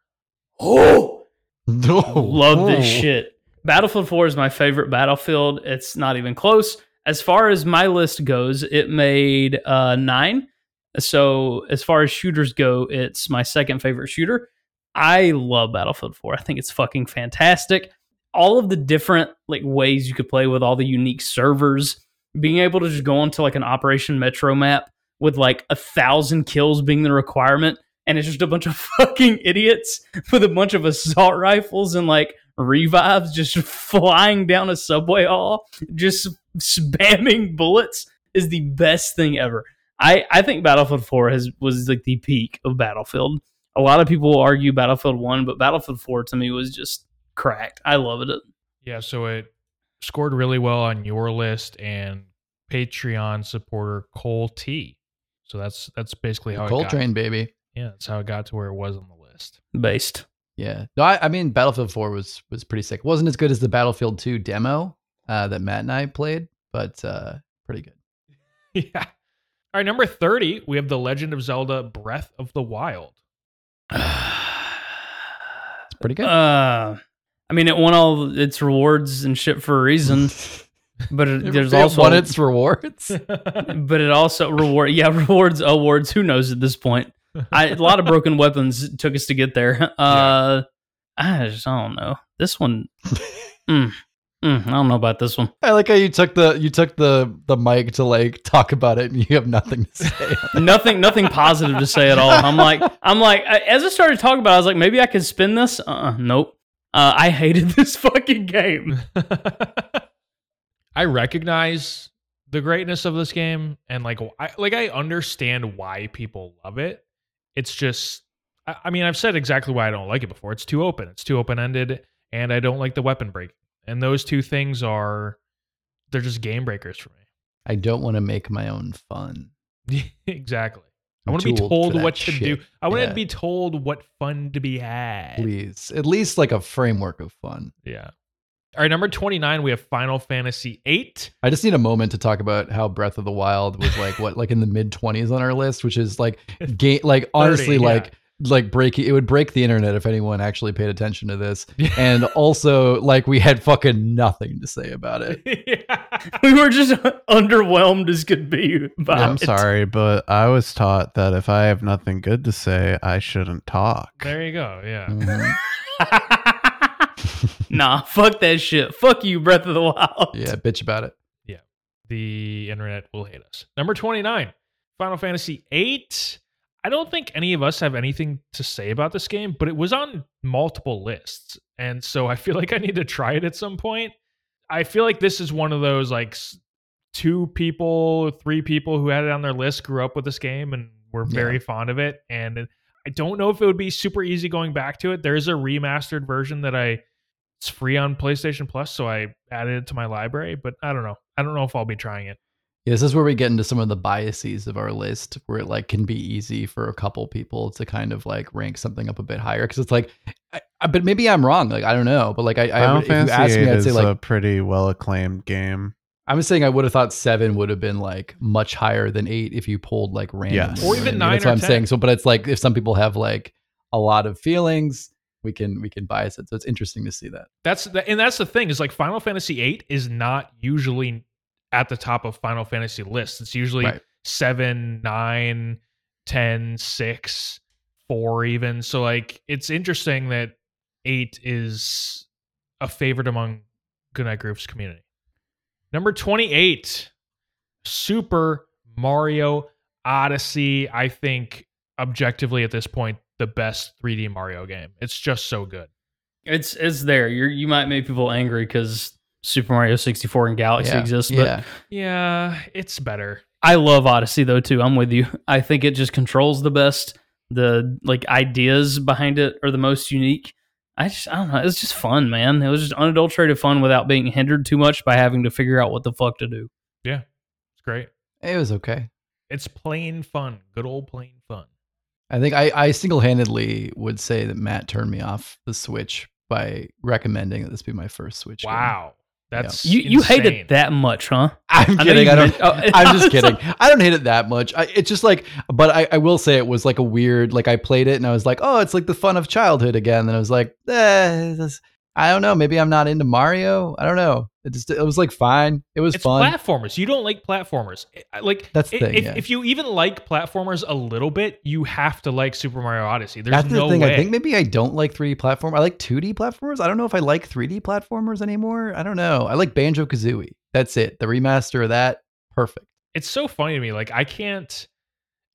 Oh, No, love this shit. Battlefield 4 is my favorite Battlefield. It's not even close. As far as my list goes, it made uh, nine. So as far as shooters go, it's my second favorite shooter. I love Battlefield 4. I think it's fucking fantastic. All of the different like ways you could play with all the unique servers, being able to just go onto like an Operation Metro map with like a thousand kills being the requirement, and it's just a bunch of fucking idiots with a bunch of assault rifles and like revives just flying down a subway hall, just spamming bullets is the best thing ever. I, I think Battlefield 4 has was like the peak of Battlefield. A lot of people argue Battlefield 1, but Battlefield 4 to me was just cracked. I loved it. Yeah, so it scored really well on your list and Patreon supporter Cole T. So that's that's basically how it got. Coltrane, baby. Yeah, that's how it got to where it was on the list. Based. Yeah. No, I, I mean Battlefield 4 was was pretty sick. Wasn't as good as the Battlefield 2 demo uh, that Matt and I played, but uh, pretty good. yeah. All right, number 30, we have The Legend of Zelda Breath of the Wild. It's pretty good. Uh, I mean, it won all its rewards and shit for a reason, but it, there's It also won its rewards. but it also reward yeah rewards awards who knows at this point I, a lot of broken weapons took us to get there. Uh i just i don't know. This one mm, mm, i don't know about this one. I like how you took the you took the the mic to like talk about it, and you have nothing to say. nothing nothing positive to say at all. I'm like i'm like as i started talking about it, i was like maybe i could spin this? Uh nope. Uh, i hated this fucking game. I recognize the greatness of this game and like I like I understand why people love it. It's just I, I mean I've said exactly why I don't like it before. It's too open. It's too open ended and I don't like the weapon break. And those two things are they're just game breakers for me. I don't want to make my own fun. exactly. I I'm want to be too old for told what to shit. do. I want Yeah. to be told what fun to be had. Please, at least like a framework of fun. Yeah. All right, number 29, we have Final Fantasy 8. I just need a moment to talk about how Breath of the Wild was like what like in the mid twenties on our list, which is like game like honestly 30, yeah. like like breaking it would break the internet if anyone actually paid attention to this. And also like we had fucking nothing to say about it. yeah. we were just underwhelmed as could be about I'm it. sorry, but I was taught that if I have nothing good to say, I shouldn't talk. There you go. Yeah. Mhm. nah fuck that shit fuck you breath of the wild Yeah, bitch about it. Yeah, the internet will hate us. Number 29, Final Fantasy 8. I don't think any of us have anything to say about this game, but it was on multiple lists. And so I feel like I need to try it at some point. I feel like this is one of those like two people, three people who had it on their list grew up with this game and were Yeah. very fond of it. And I don't know if it would be super easy going back to it. There is a remastered version that I it's free on PlayStation Plus, so I added it to my library, but I don't know. I don't know if I'll be trying it. Yeah, this is where we get into some of the biases of our list, where it like can be easy for a couple people to kind of like rank something up a bit higher because it's like, I, I, but maybe I'm wrong. Like I don't know, but like I, I Final would- if you Fantasy asked me, 8 I'd say like a pretty well acclaimed game. I'm saying I would have thought seven would have been like much higher than eight if you pulled like random. Yes. Or even nine That's or what I'm 10. saying. So, but it's like if some people have like a lot of feelings, we can we can bias it. So it's interesting to see that. That's the, and that's the thing is like Final Fantasy VIII is not usually at the top of Final Fantasy lists. It's usually Right. seven, nine, ten, six, four, even. So like it's interesting that eight is a favorite among Goodnight Groofs community. Number 28, Super Mario Odyssey. I think objectively at this point, the best 3D Mario game. It's just so good. It's it's there. You you might make people angry because Super Mario 64 and Galaxy yeah. exists, but yeah, Yeah, it's better. I love Odyssey though too. I'm with you. I think it just controls the best. The like ideas behind it are the most unique. I just I don't know. It was just fun, man. It was just unadulterated fun without being hindered too much by having to figure out what the fuck to do. Yeah, it's great. It was okay. It's plain fun. Good old plain fun. I think I, I single handedly would say that Matt turned me off the Switch by recommending that this be my first Switch. game. Wow. That's You you hate it that much, huh? I'm I kidding. I don't. oh, I'm just kidding. I don't hate it that much. I, it's just like, but I, I will say it was like a weird. Like I played it and I was like, oh, it's like the fun of childhood again. And I was like, eh, this, I don't know. Maybe I'm not into Mario. I don't know. It just it was like fine. It was It's fun. platformers. You don't like platformers. Like That's the i- thing, If, yeah. if you even like platformers a little bit, you have to like Super Mario Odyssey. There's That's no the thing. way. I think maybe I don't like 3D platform. I like 2D platformers. I don't know if I like 3D platformers anymore. I don't know. I like Banjo Kazooie. That's it. The remaster of that, perfect. it's so funny to me. Like I can't,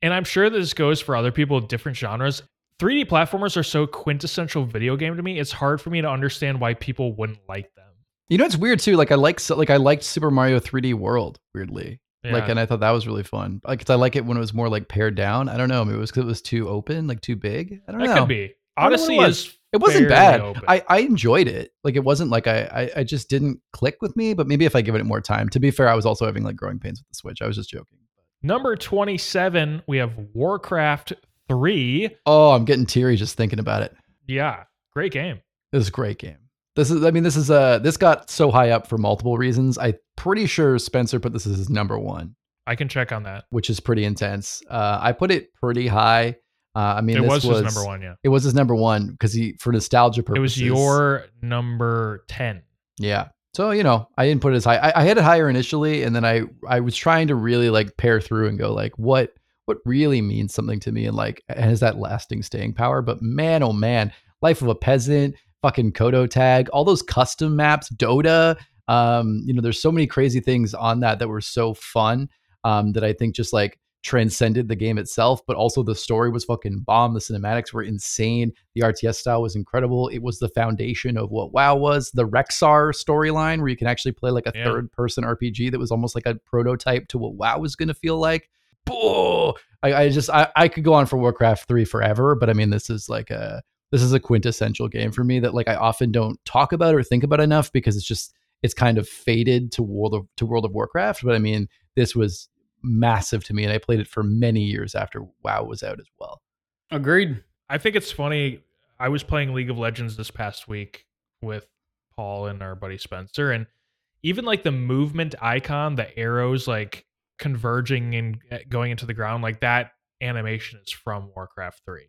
and I'm sure this goes for other people with different genres. 3D platformers are so quintessential video game to me. It's hard for me to understand why people wouldn't like them. You know, it's weird too. Like I like like I liked Super Mario 3D World. Weirdly, Yeah. like, and I thought that was really fun. Like, 'cause I like it when it was more like pared down. I don't know. Maybe it was because it was too open, like too big. I don't that know. That could be. I don't know what Odyssey it was. is. It wasn't bad. open. I, I enjoyed it. Like it wasn't like I, I I just didn't click with me. But maybe if I give it more time. To be fair, I was also having like growing pains with the Switch. I was just joking. Number 27, we have Warcraft 3. Oh, I'm getting teary just thinking about it. Yeah, great game. This is a great game. This is I mean this is uh this got so high up for multiple reasons. I'm pretty sure Spencer put this as his number one. I can check on that. which is pretty intense. Uh, I put it pretty high. Uh, I mean, it this was, his number one, yeah. It was his number one because he, for nostalgia purposes. It was your number 10. yeah. So you know, I didn't put it as high. I, I had it higher initially, and then I I was trying to really like pare through and go like, what what really means something to me, and like has that lasting staying power. But man, oh man, Life of a Peasant, fucking Kodo Tag, all those custom maps, Dota. Um, you know, there's so many crazy things on that that were so fun. Um, that I think just like transcended the game itself, but also the story was fucking bomb. The cinematics were insane. The RTS style was incredible. It was the foundation of what WoW was. The Rexxar storyline, where you can actually play like a Yeah. third person RPG that was almost like a prototype to what WoW was going to feel like. Boo! I, I just I, I could go on for Warcraft 3 forever, but I mean this is like a this is a quintessential game for me that like I often don't talk about or think about enough because it's just it's kind of faded to World of to World of Warcraft. But I mean, this was massive to me, and I played it for many years after WoW was out as well. Agreed. I think it's funny. I was playing League of Legends this past week with Paul and our buddy Spencer, and even like the movement icon, the arrows like converging and uh, going into the ground, like that animation is from Warcraft 3.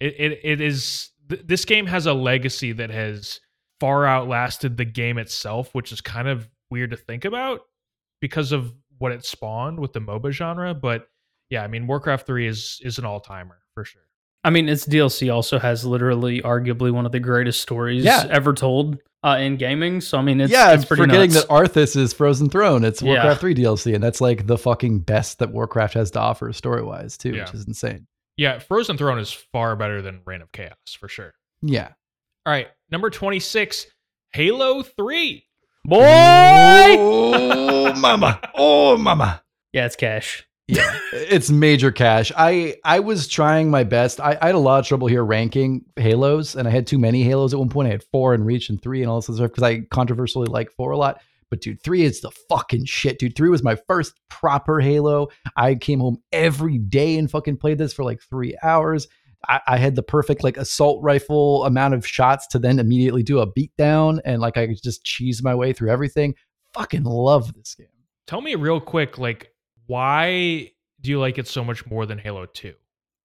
It it, it is th- this game has a legacy that has far outlasted the game itself, which is kind of weird to think about because of what it spawned with the MOBA genre. But yeah, I mean Warcraft 3 is is an all timer for sure. I mean, its DLC also has literally, arguably, one of the greatest stories Yeah. ever told uh, in gaming. So I mean, it's yeah, it's pretty forgetting nuts. that Arthas is Frozen Throne. It's Yeah. Warcraft 3 DLC, and that's like the fucking best that Warcraft has to offer story wise too, Yeah. which is insane. Yeah, Frozen Throne is far better than Reign of Chaos for sure. Yeah. All right, number 26, Halo 3. Boy, Oh mama. Oh mama. yeah, it's cash. Yeah, it's major cash. I I was trying my best. I, I had a lot of trouble here ranking Halos, and I had too many Halos at one point. I had four and Reach and three and all this stuff because I controversially like four a lot. But dude, three is the fucking shit, dude. Three was my first proper Halo. I came home every day and fucking played this for like three hours. I, I had the perfect like assault rifle amount of shots to then immediately do a beatdown, and like I could just cheese my way through everything. Fucking love this game. Tell me real quick, like, why do you like it so much more than Halo 2?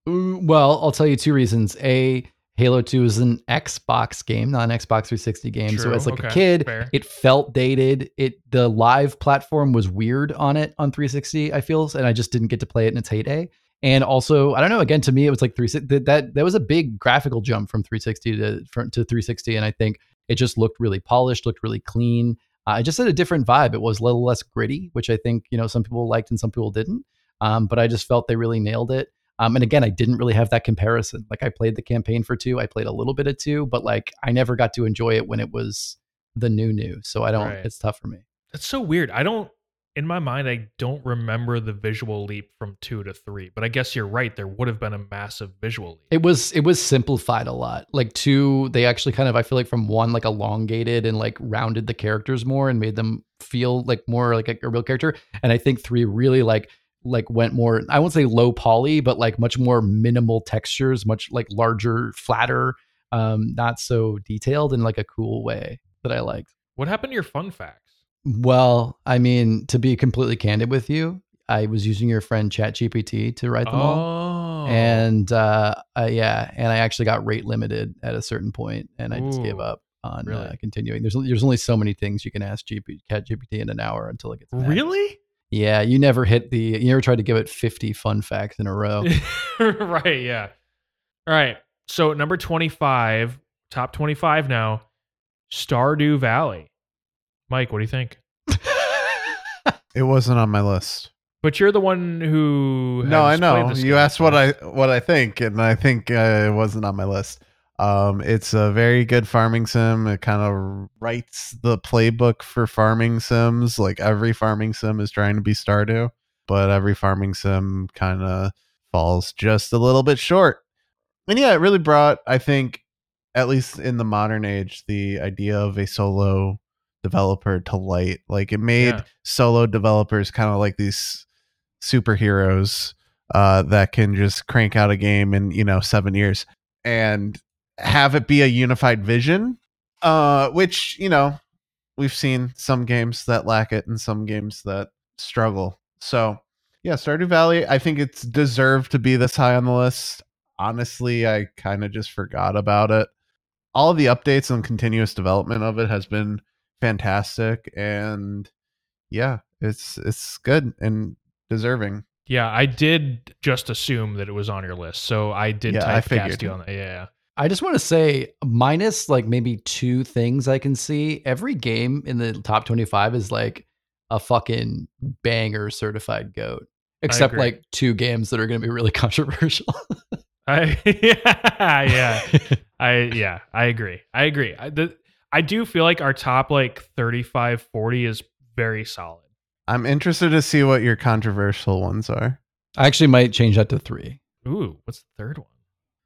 Mm, Well, I'll tell you two reasons. A, Halo 2 is an Xbox game, not an Xbox 360 game. so True, as like a kid, fair. it felt dated. It the live platform was weird on it on 360, I feel, and I just didn't get to play it in its heyday. And also, I don't know, again, to me it was like 360 that that, that was a big graphical jump from 360 to to 360 and I think it just looked really polished, looked really clean. Uh, it just had a different vibe. It was a little less gritty, which I think, you know, some people liked and some people didn't. Um, but I just felt they really nailed it. Um, and again, I didn't really have that comparison. Like I played the campaign for two, I played a little bit of two, but like I never got to enjoy it when it was the new new. So I don't. Right. It's tough for me. That's so weird. I don't in my mind, I don't remember the visual leap from two to three. But I guess you're right. There would have been a massive visual leap. It was it was simplified a lot. Like two, they actually kind of I feel like from one like elongated and like rounded the characters more and made them feel like more like a, a real character. And I think three really like like went more I won't say low poly, but like much more minimal textures, much like larger, flatter, um, not so detailed in like a cool way that I liked. What happened to your fun facts? Well, I mean, to be completely candid with you, I was using your friend ChatGPT to write them all. Oh, And uh, uh, yeah, and I actually got rate limited at a certain point, and I just gave up on uh, really? continuing. There's there's only so many things you can ask GP, ChatGPT in an hour until it gets mad. really? Yeah, you never hit the. You never tried to give it 50 fun facts in a row. right. Yeah. All right. So number twenty-five, top twenty-five now, Stardew Valley. Mike, what do you think? It wasn't on my list. But you're the one who. No, I has know. this You game, asked what I what I think, and I think uh, it wasn't on my list. Um, it's a very good farming sim. It kind of writes the playbook for farming sims. Like every farming sim is trying to be Stardew, but every farming sim kind of falls just a little bit short. And yeah, it really brought, I think, at least in the modern age, the idea of a solo developer to light. Like it made Yeah. solo developers kind of like these superheroes uh, that can just crank out a game in you know seven years and have it be a unified vision. Uh, which you know we've seen some games that lack it and some games that struggle. So yeah, Stardew Valley. I think it's deserved to be this high on the list. Honestly, I kind of just forgot about it. All of the updates and continuous development of it has been fantastic, and yeah, it's it's good and deserving. Yeah, I did just assume that it was on your list, so I did Yeah, I figured. cast you on that. Yeah, I just want to say, minus like maybe two things I can see, every game in the top 25 is like a fucking banger certified goat. Except like two games that are going to be really controversial. I yeah yeah I yeah I agree. I agree. I, the, I do feel like our top like 35, 40 is very solid. I'm interested to see what your controversial ones are. I actually might change that to three. Ooh, what's the third one?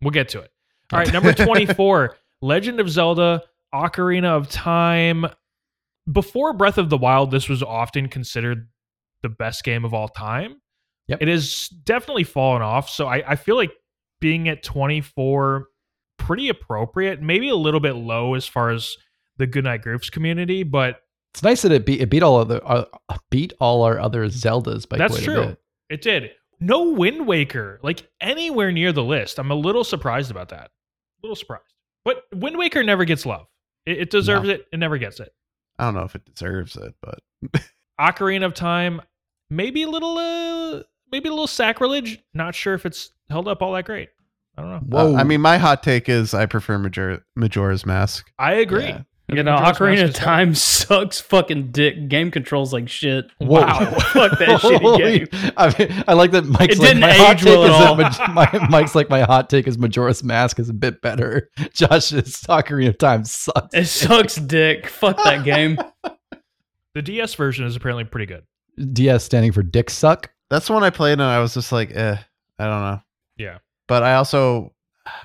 We'll get to it. All right, number 24, Legend of Zelda Ocarina of Time. Before Breath of the Wild, this was often considered the best game of all time. Yep. It has definitely fallen off. So I, I feel like being at 24, pretty appropriate, maybe a little bit low as far as the Goodnight Groofs community, but It's nice that it beat it beat all other uh, beat all our other Zeldas by That's quite true. a bit. it did. No Wind Waker, like anywhere near the list. I'm a little surprised about that. A little surprised. But Wind Waker never gets love. It, it deserves it. It never gets it. I don't know if it deserves it, but Ocarina of Time, maybe a little, uh, maybe a little sacrilege. Not sure if it's held up all that great. I don't know. uh, Whoa. I mean, my hot take is I prefer Major- Majora's Mask. I agree. Yeah. I You think know, Majora's Mask Ocarina of is better. Time sucks fucking dick. Game controls like shit. Wow. Fuck that shitty game. I, mean, I like that Mike's It like didn't my hot age take well is at that all. Maj- my, Mike's like my hot take is Majora's Mask is a bit better. Josh's Ocarina of Time sucks. It sucks dick. Fuck that game. The DS version is apparently pretty good. DS standing for Dick Suck. That's the one I played, and I was just like, eh, I don't know. Yeah. But I also,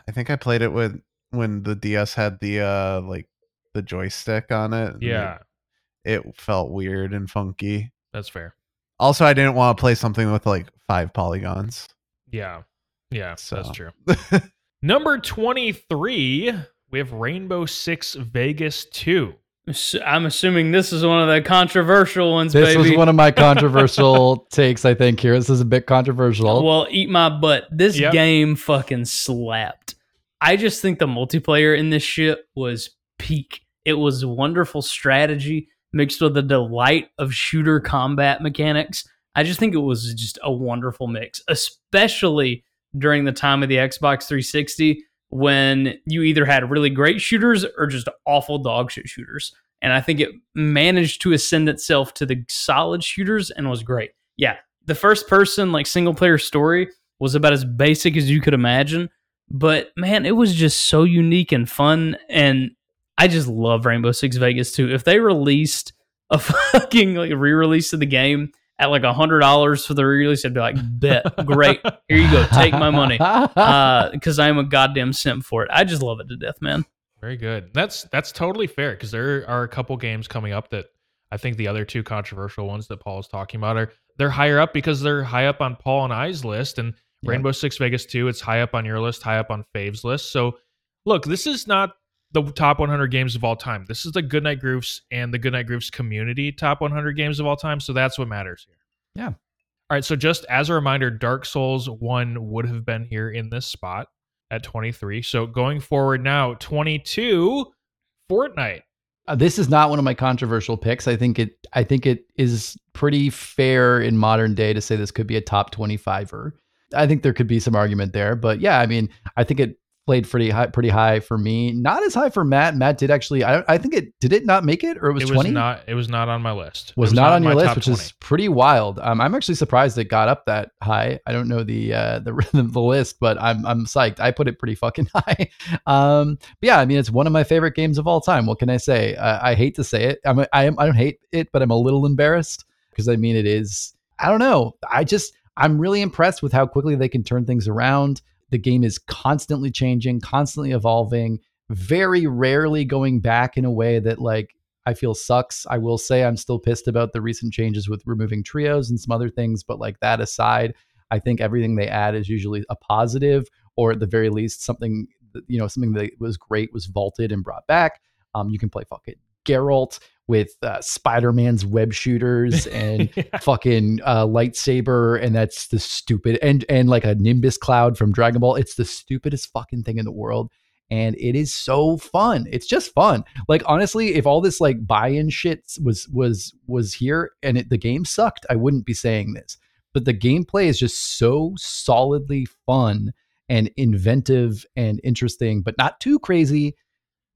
I think I played it with when the DS had the uh like the joystick on it. Yeah, it, it felt weird and funky. that's fair. Also, I didn't want to play something with like five polygons. Yeah. Yeah, So. that's true. Number 23, we have Rainbow Six Vegas 2. I'm assuming this is one of the controversial ones, This baby. was one of my controversial takes, I think, here. This is a bit controversial. Well, eat my butt. This Yep. game fucking slapped. I just think the multiplayer in this shit was peak. It was wonderful strategy mixed with the delight of shooter combat mechanics. I just think it was just a wonderful mix, especially during the time of the Xbox 360 when you either had really great shooters or just awful dog shit shooters. And I think it managed to ascend itself to the solid shooters and was great. Yeah, the first person like single player story was about as basic as you could imagine, but man, it was just so unique and fun and I just love Rainbow Six Vegas 2. If they released a fucking like re-release of the game at like a hundred dollars for the re-release, I'd be like, bet, great, here you go, take my money, uh, because I'm a goddamn simp for it. I just love it to death, man. Very good. That's that's totally fair because there are a couple games coming up that I think the other two controversial ones that Paul is talking about are they're higher up because they're high up on Paul and I's list, and Yeah. Rainbow Six Vegas 2, it's high up on your list, high up on Fave's list. So, look, this is not the top 100 games of all time. This is the Goodnight Groofs and the Goodnight Groofs community top 100 games of all time. So that's what matters here. Yeah. All right. So just as a reminder, Dark Souls 1 would have been here in this spot at 23. So going forward now, 22, Fortnite. Uh, this is not one of my controversial picks. I think it. I think it is pretty fair in modern day to say this could be a top twenty-fiver. I think there could be some argument there, but yeah, I mean, I think it played pretty high, pretty high for me. Not as high for Matt. Matt did actually. I, I think it did it not make it, or it was twenty. not it was not on my list. It was, not, on your list, which 20. is pretty wild. Um, I'm actually surprised it got up that high. I don't know the uh, the rhythm of the list, but I'm I'm psyched. I put it pretty fucking high. Um, but yeah, I mean, it's one of my favorite games of all time. What can I say? Uh, I hate to say it. I'm I am I don't hate it, but I'm a little embarrassed because I mean it is. I don't know. I just I'm really impressed with how quickly they can turn things around. The game is constantly changing, constantly evolving. Very rarely going back in a way that like I feel sucks. I will say I'm still pissed about the recent changes with removing trios and some other things, but like that aside, I think everything they add is usually a positive, or at the very least, something you know something that was great was vaulted and brought back. Um, you can play fucking Geralt with uh, Spider Man's web shooters and Yeah. fucking uh, lightsaber, and that's the stupid and and like a Nimbus cloud from Dragon Ball. It's the stupidest fucking thing in the world, and it is so fun. It's just fun. Like honestly, if all this like buy-in shit was was was here and it, the game sucked, I wouldn't be saying this. But the gameplay is just so solidly fun and inventive and interesting, but not too crazy.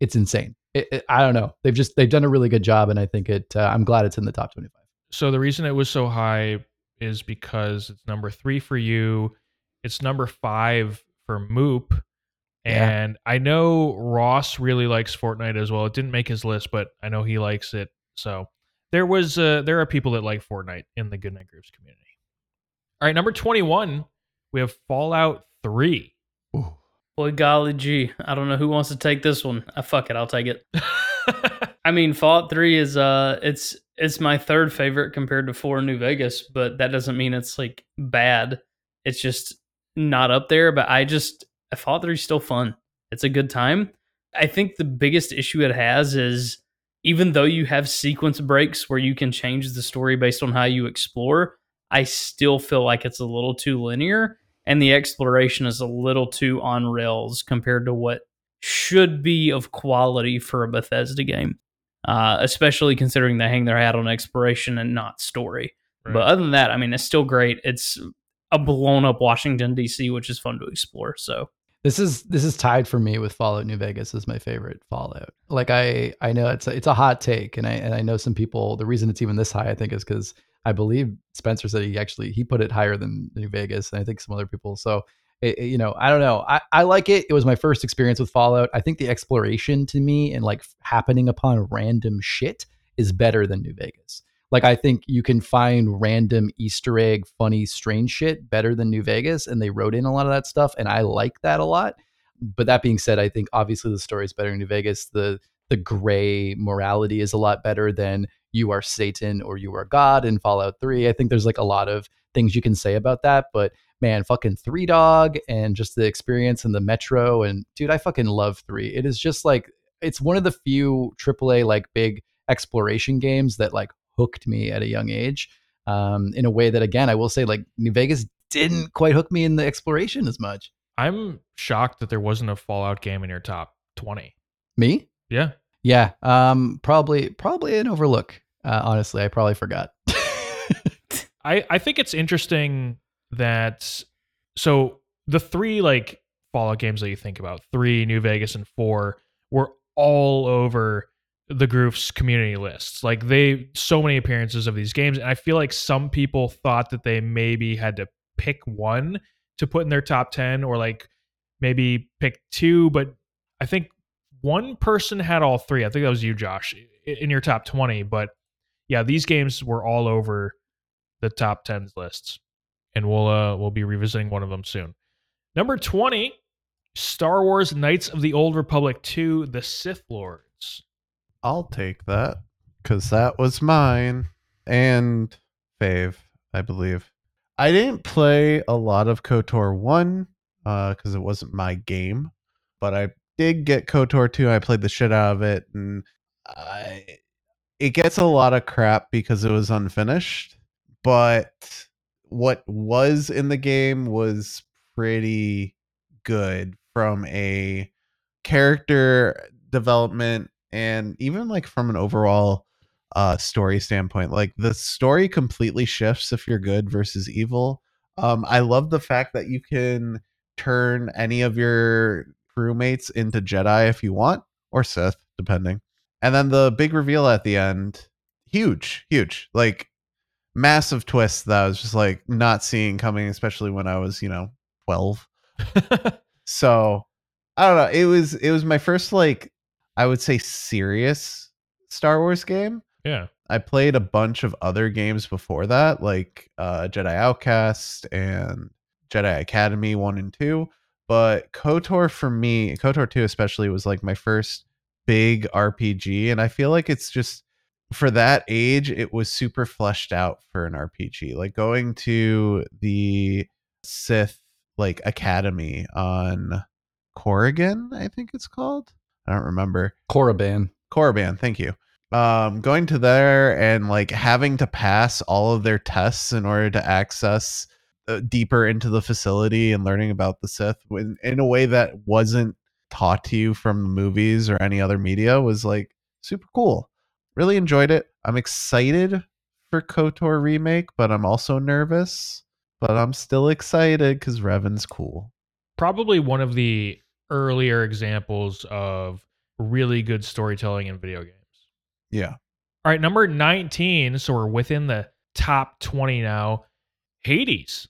It's insane. It, it- I don't know. They've just they've done a really good job, and I think it. Uh, I'm glad it's in the top 25. So the reason it was so high is because it's number three for you. It's number five for Moop. Yeah. And I know Ross really likes Fortnite as well. It didn't make his list, but I know he likes it. So there was uh, there are people that like Fortnite in the Goodnight Groofs community. All right, number 21, we have Fallout 3. Boy, golly gee, I don't know who wants to take this one. Uh, fuck it, I'll take it. I mean, Fallout Three is uh, it's it's my third favorite compared to Four New Vegas, but that doesn't mean it's like bad. It's just not up there. But I just Fallout Three is still fun. It's a good time. I think the biggest issue it has is even though you have sequence breaks where you can change the story based on how you explore, I still feel like it's a little too linear and the exploration is a little too on rails compared to what should be of quality for a Bethesda game, uh, especially considering they hang their hat on exploration and not story. Right. But other than that, I mean, it's still great. It's a blown up Washington D.C., which is fun to explore. So This is this is tied for me with Fallout New Vegas as my favorite Fallout. Like I I know it's a, it's a hot take, and I and I know some people. The reason it's even this high, I think, is because I believe Spencer said he actually he put it higher than New Vegas, and I think some other people. So it, it- you know, I don't know. I I like it. It was my first experience with Fallout. I think the exploration to me and like happening upon random shit is better than New Vegas. Like I think you can find random Easter egg, funny, strange shit better than New Vegas, and they wrote in a lot of that stuff, and I like that a lot. But that being said, I think obviously the story is better in New Vegas. The the gray morality is a lot better than you are Satan or you are God in Fallout 3. I think there's like a lot of things you can say about that, but man, fucking Three Dog and just the experience in the Metro and dude, I fucking love 3. It is just like it's one of the few AAA like big exploration games that like hooked me at a young age. Um, in a way that again, I will say like New Vegas didn't quite hook me in the exploration as much. I'm shocked that there wasn't a Fallout game in your top 20. Me? Yeah. Yeah, um, probably probably an overlook. Uh, honestly, I probably forgot. I I think it's interesting that so the three like Fallout games that you think about, three, New Vegas, and four, were all over the Groofs community lists. Like they so many appearances of these games, and I feel like some people thought that they maybe had to pick one to put in their top ten, or like maybe pick two, but I think one person had all three. I think that was you, Josh, in your top twenty, but yeah, these games were all over the top 10s lists. And we'll uh we'll be revisiting one of them soon. Number 20, Star Wars Knights of the Old Republic 2: The Sith Lords. I'll take that because that was mine and fave, I believe. I didn't play a lot of KOTOR 1 because it wasn't my game, but I did get KOTOR 2. I played the shit out of it, and I, it gets a lot of crap because it was unfinished. But what was in the game was pretty good from a character development and even like from an overall uh story standpoint like the story completely shifts if you're good versus evil um i love the fact that you can turn any of your crewmates into jedi if you want or sith depending and then the big reveal at the end huge huge like massive twist that i was just like not seeing coming especially when i was you know 12 so i don't know it was it was my first like i would say serious star wars game yeah. I played a bunch of other games before that, like uh, Jedi Outcast and Jedi Academy 1 and 2. But KOTOR for me, KOTOR 2 especially, was like my first big RPG. And I feel like it's just for that age, it was super fleshed out for an RPG. Like going to the Sith like Academy on Corrigan, I think it's called. I don't remember. Korriban. Korriban, thank you. Um, going to there and like having to pass all of their tests in order to access Uh, deeper into the facility and learning about the Sith in, in a way that wasn't taught to you from the movies or any other media was like super cool. Really enjoyed it. I'm excited for KOTOR remake, but I'm also nervous. But I'm still excited because Revan's cool. Probably one of the earlier examples of really good storytelling in video games. Yeah. All right, number 19. So we're within the top 20 now. Hades.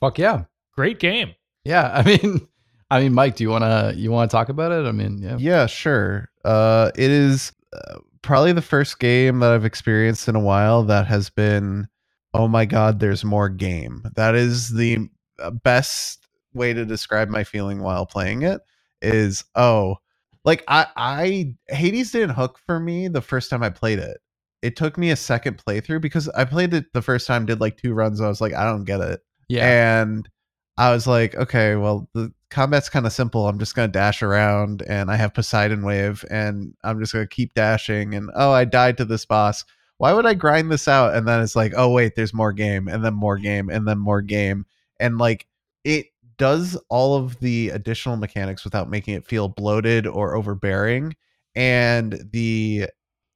Fuck yeah. Great game. Yeah. I mean, I mean, Mike, do you wanna you wanna talk about it? I mean, yeah. Yeah, sure. Uh, it is uh, probably the first game that I've experienced in a while that has been, oh my god, there's more game. That is the uh, best way to describe my feeling while playing it. Is oh, like I, I Hades didn't hook for me the first time I played it. It took me a second playthrough because I played it the first time, did like two runs. I was like, I don't get it. Yeah. And I was like, okay, well, the combat's kind of simple. I'm just going to dash around and I have Poseidon Wave and I'm just going to keep dashing. And oh, I died to this boss. Why would I grind this out? And then it's like, oh, wait, there's more game and then more game and then more game. And like it does all of the additional mechanics without making it feel bloated or overbearing. And the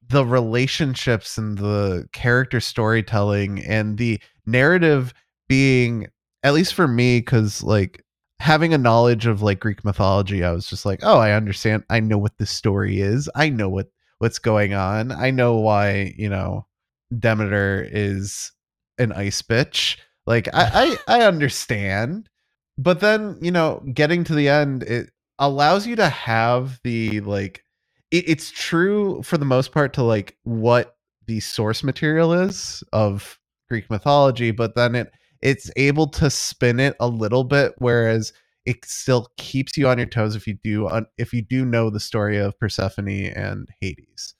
the relationships and the character storytelling and the narrative being at least for me because like having a knowledge of like greek mythology i was just like oh i understand. I know what this story is. I know what what's going on. I know why you know demeter is an ice bitch. Like i i, I understand. But then you know getting to the end it allows you to have the like it, it's true for the most part to like what the source material is of greek mythology but then it it's able to spin it a little bit mm. whereas it still keeps you on your toes if you do if you do know the story of persephone and hades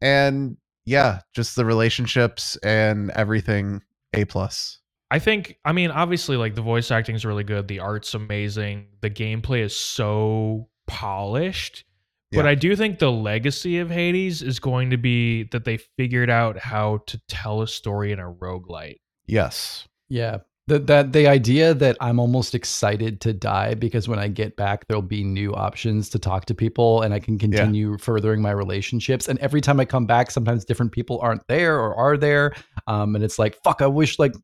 and yeah just the relationships and everything a plus I think, I mean, obviously, like the voice acting is really good. The art's amazing. The gameplay is so polished. But I do think the legacy of Hades is going to be that they figured out how to tell a story in a roguelite. yes Yeah. The, that the idea that I'm almost excited to die because when I get back there'll be new options to talk to people and I can continue furthering my relationships. And every time I come back, sometimes different people aren't there or are there. Um, and it's like, fuck, I wish like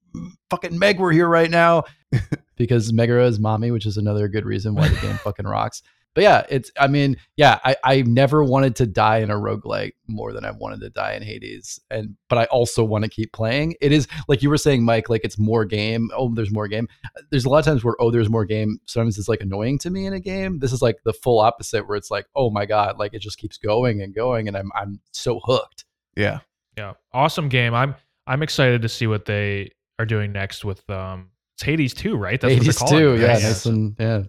fucking Meg were here right now because Megara is mommy, which is another good reason why the game fucking rocks. But yeah, it's I mean, yeah, I, I never wanted to die in a roguelike more than I wanted to die in Hades. And but I also want to keep playing. It is like you were saying, Mike, like it's more game. Oh, there's more game. There's a lot of times where oh, there's more game. Sometimes it's like annoying to me in a game. This is like the full opposite where it's like, oh my God, like it just keeps going and going and I'm I'm so hooked. yeah Yeah, awesome game. I'm I'm excited to see what they are doing next with um it's Hades 2, right? That's Hades what they're calling too. it. Yeah, Nice. nice and yeah,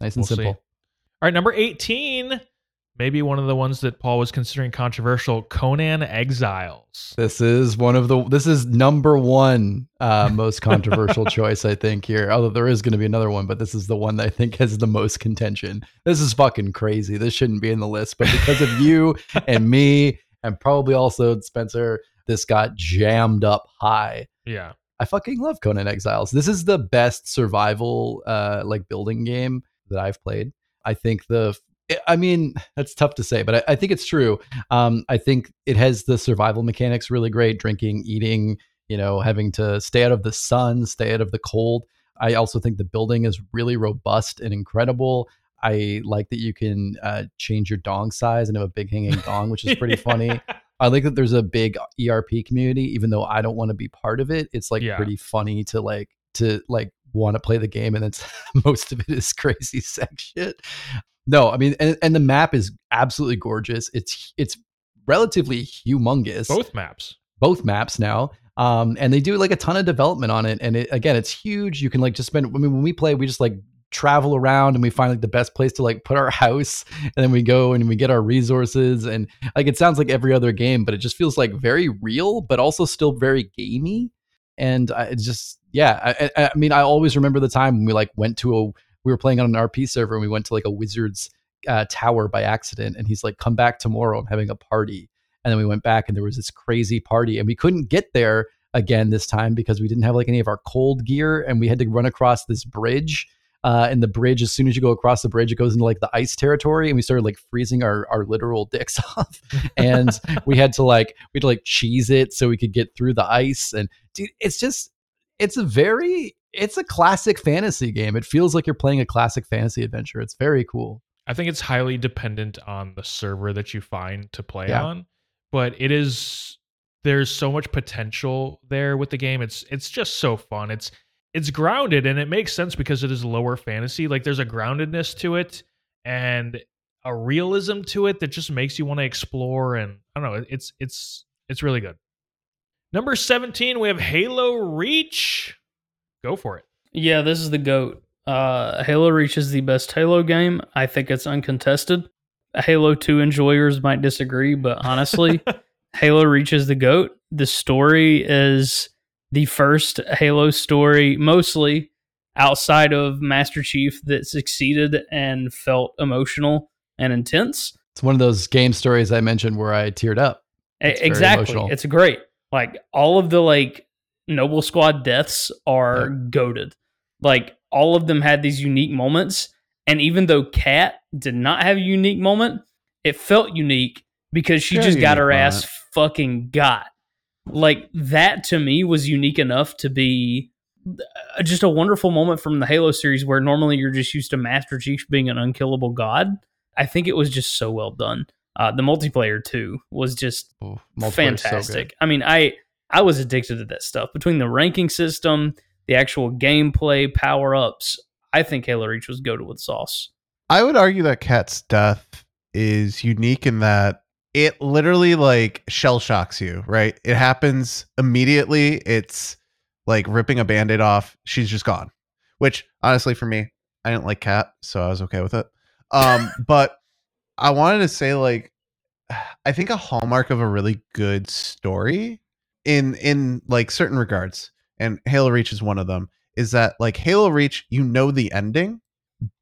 nice and We'll see. All right, number 18, maybe one of the ones that Paul was considering controversial, Conan Exiles. This is one of the. This is number one uh, most controversial choice I think here. Although there is going to be another one, but this is the one that I think has the most contention. This is fucking crazy. This shouldn't be in the list, but because of you and me, and probably also Spencer, this got jammed up high. Yeah. I fucking love Conan Exiles. This is the best survival uh like building game that I've played. I think the I mean, that's tough to say, but I, I think it's true. Um, I think it has the survival mechanics really great drinking, eating, you know, having to stay out of the sun, stay out of the cold. I also think the building is really robust and incredible. I like that you can uh, change your dong size and have a big hanging dong, which is pretty funny. I like that there's a big ERP community, even though I don't want to be part of it. It's like Yeah. pretty funny to like to like want to play the game, and it's most of it is crazy sex shit. No, I mean, and, and the map is absolutely gorgeous. It's it's relatively humongous. Both maps. both maps now. Um, and they do like a ton of development on it. And it, again, it's huge. You can like just spend. I mean, when we play, we just like travel around and we find like the best place to like put our house and then we go and we get our resources and like it sounds like every other game but it just feels like very real but also still very gamey and I, just yeah I I mean i always remember the time when we like went to a we were playing on an rp server and we went to like a wizard's uh, tower by accident and he's like come back tomorrow i'm having a party. And then we went back and there was this crazy party and we couldn't get there again this time because we didn't have like any of our cold gear and we had to run across this bridge uh, and the bridge, as soon as you go across the bridge, it goes into like the ice territory, and we started like freezing our our literal dicks off, and we had to like we had to like cheese it so we could get through the ice. And dude, it's just it's a very it's a classic fantasy game. It feels like you're playing a classic fantasy adventure. It's very cool. I think it's highly dependent on the server that you find to play Yeah. on, but it is there's so much potential there with the game. It's it's just so fun. It's it's grounded and it makes sense because it is lower fantasy. Like there's a groundedness to it and a realism to it that just makes you want to explore and I don't know, it's it's it's really good. Number 17, we have Halo Reach. Go for it. Yeah, this is the goat. Uh, Halo Reach is the best Halo game. I think it's uncontested. Halo 2 enjoyers might disagree, but honestly, Halo Reach is the goat. The story is the first Halo story, mostly outside of Master Chief, that succeeded and felt emotional and intense. It's one of those game stories I mentioned where I teared up. It's exactly. It's great. Like all of the like Noble Squad deaths are goaded. Like all of them had these unique moments. And even though Kat did not have a unique moment, it felt unique because she just got her ass fucking got. Like that to me was unique enough to be uh, just a wonderful moment from the Halo series where normally you're just used to Master Chief being an unkillable god. I think it was just so well done. Uh, the multiplayer too was just Oh, multiplayer's so fantastic. I mean, I I was addicted to that stuff. Between the ranking system, the actual gameplay, power ups, I think Halo Reach was goaded with sauce. I would argue that Kat's death is unique in that it literally like shell shocks you, right? It happens immediately. It's like ripping a band-aid off. She's just gone. Which honestly for me, I didn't like Kat, so I was okay with it. Um, but I wanted to say like I think a hallmark of a really good story in in like certain regards, and Halo Reach is one of them, is that like Halo Reach, you know the ending,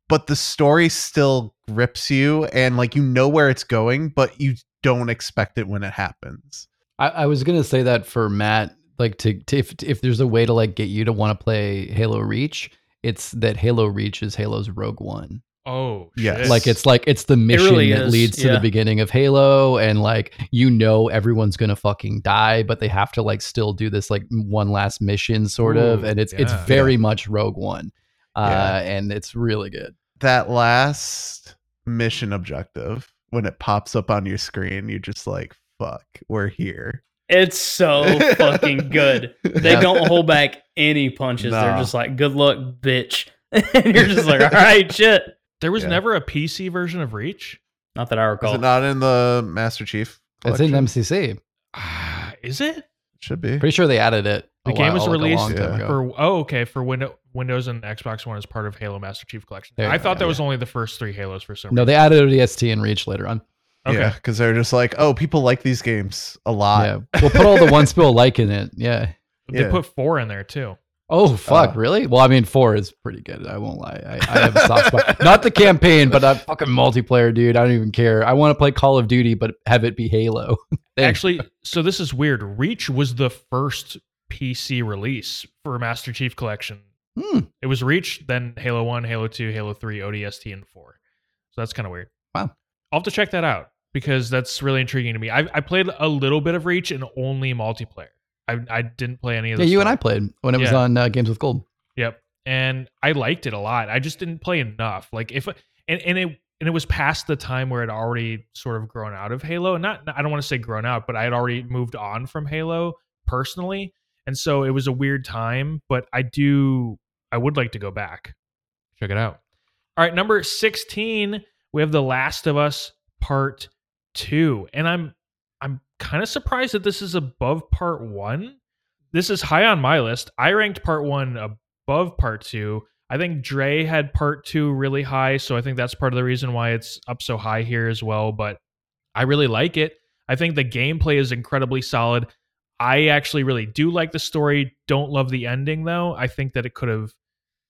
but the story still grips you and like you know where it's going, but you don't expect it when it happens. I, I was gonna say that for Matt, like to, to if if there's a way to like get you to want to play Halo Reach, it's that Halo Reach is Halo's Rogue One. Oh, Yes. Like it's like it's the mission really that is, leads to yeah. the beginning of Halo, and like you know everyone's gonna fucking die, but they have to like still do this like one last mission sort of, and it's it's yeah. very much Rogue One, uh, Yeah. and it's really good. That last mission objective, when it pops up on your screen, you're just like, fuck, we're here. It's so fucking good. They Yeah. don't hold back any punches. They're just like, "Good luck, bitch," and you're just like, "All right, shit." there was Yeah. never a PC version of Reach. Not that I Is recall. it not in the Master Chief? It's in? MCC. Ah, Is it? Should be. Pretty sure they added it. A The game while- was released long time yeah. ago. for oh okay for Windows Windows and Xbox One as part of Halo Master Chief Collection. There you I go, thought that yeah. was only the first three Halos for some No, reason. they added ODST and Reach later on. Okay. Yeah, because they're just like, oh, people like these games a lot. yeah, we'll put all the ones people like in it. Yeah. They put four in there too. Oh fuck! Uh, really? Well, I mean, four is pretty good. I won't lie. I, I have a soft spot. Not the campaign, but that fucking multiplayer, dude. I don't even care. I want to play Call of Duty, but have it be Halo. Actually, so this is weird. Reach was the first PC release for Master Chief Collection. Hmm. It was Reach, then Halo 1, Halo 2, Halo 3, ODST, and 4. So that's kind of weird. Wow. I'll have to check that out because that's really intriguing to me. I, I played a little bit of Reach and only multiplayer. I, I didn't play any of the yeah, you and I played when it was on uh, Games with Gold. Yep. And I liked it a lot. I just didn't play enough. Like if and, and it and it was past the time where it already sort of grown out of Halo. Not I don't want to say grown out, but I had already moved on from Halo personally. And so it was a weird time, but I do I would like to go back. Check it out. All right, number 16, we have The Last of Us Part 2. And I'm I'm kind of surprised that this is above Part 1 this is high on my list. I ranked part one above part two. I think Dre had part two really high, so I think that's part of the reason why it's up so high here as well. But I really like it. I think the gameplay is incredibly solid. I actually really do like the story. Don't love the ending though. I think that it could have.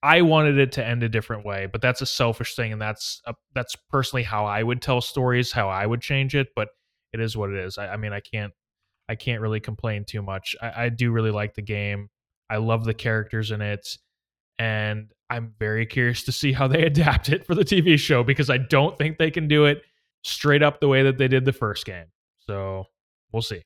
I wanted it to end a different way, but that's a selfish thing, and that's a, that's personally how I would tell stories, how I would change it. But it is what it is. I, I mean, I can't I can't really complain too much. I, I do really like the game. I love the characters in it, and I'm very curious to see how they adapt it for the TV show because I don't think they can do it straight up the way that they did the first game. So we'll see.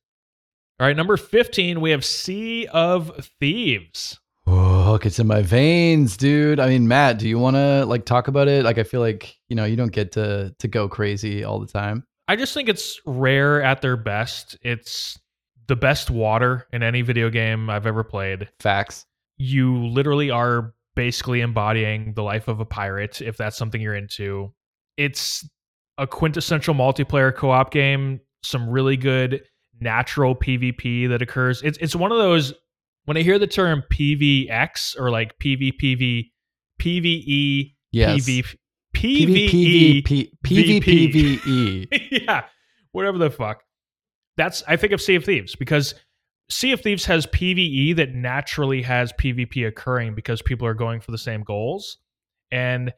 All right, number 15, we have Sea of Thieves. Oh, it gets in my veins, dude. I mean, Matt, do you want to like talk about it? Like, I feel like you know you don't get to to go crazy all the time. I just think it's rare at their best. It's the best water in any video game I've ever played. Facts. you literally are basically embodying the life of a pirate if that's something you're into. It's a quintessential multiplayer co-op game, some really good natural PvP that occurs. It's it's one of those when I hear the term PVX or like PvPV PvE Yes. PV PvE PvP PvPvE. yeah, whatever the fuck. That's I think of Sea of Thieves because Sea of Thieves has PVE that naturally has PvP occurring because people are going for the same goals, and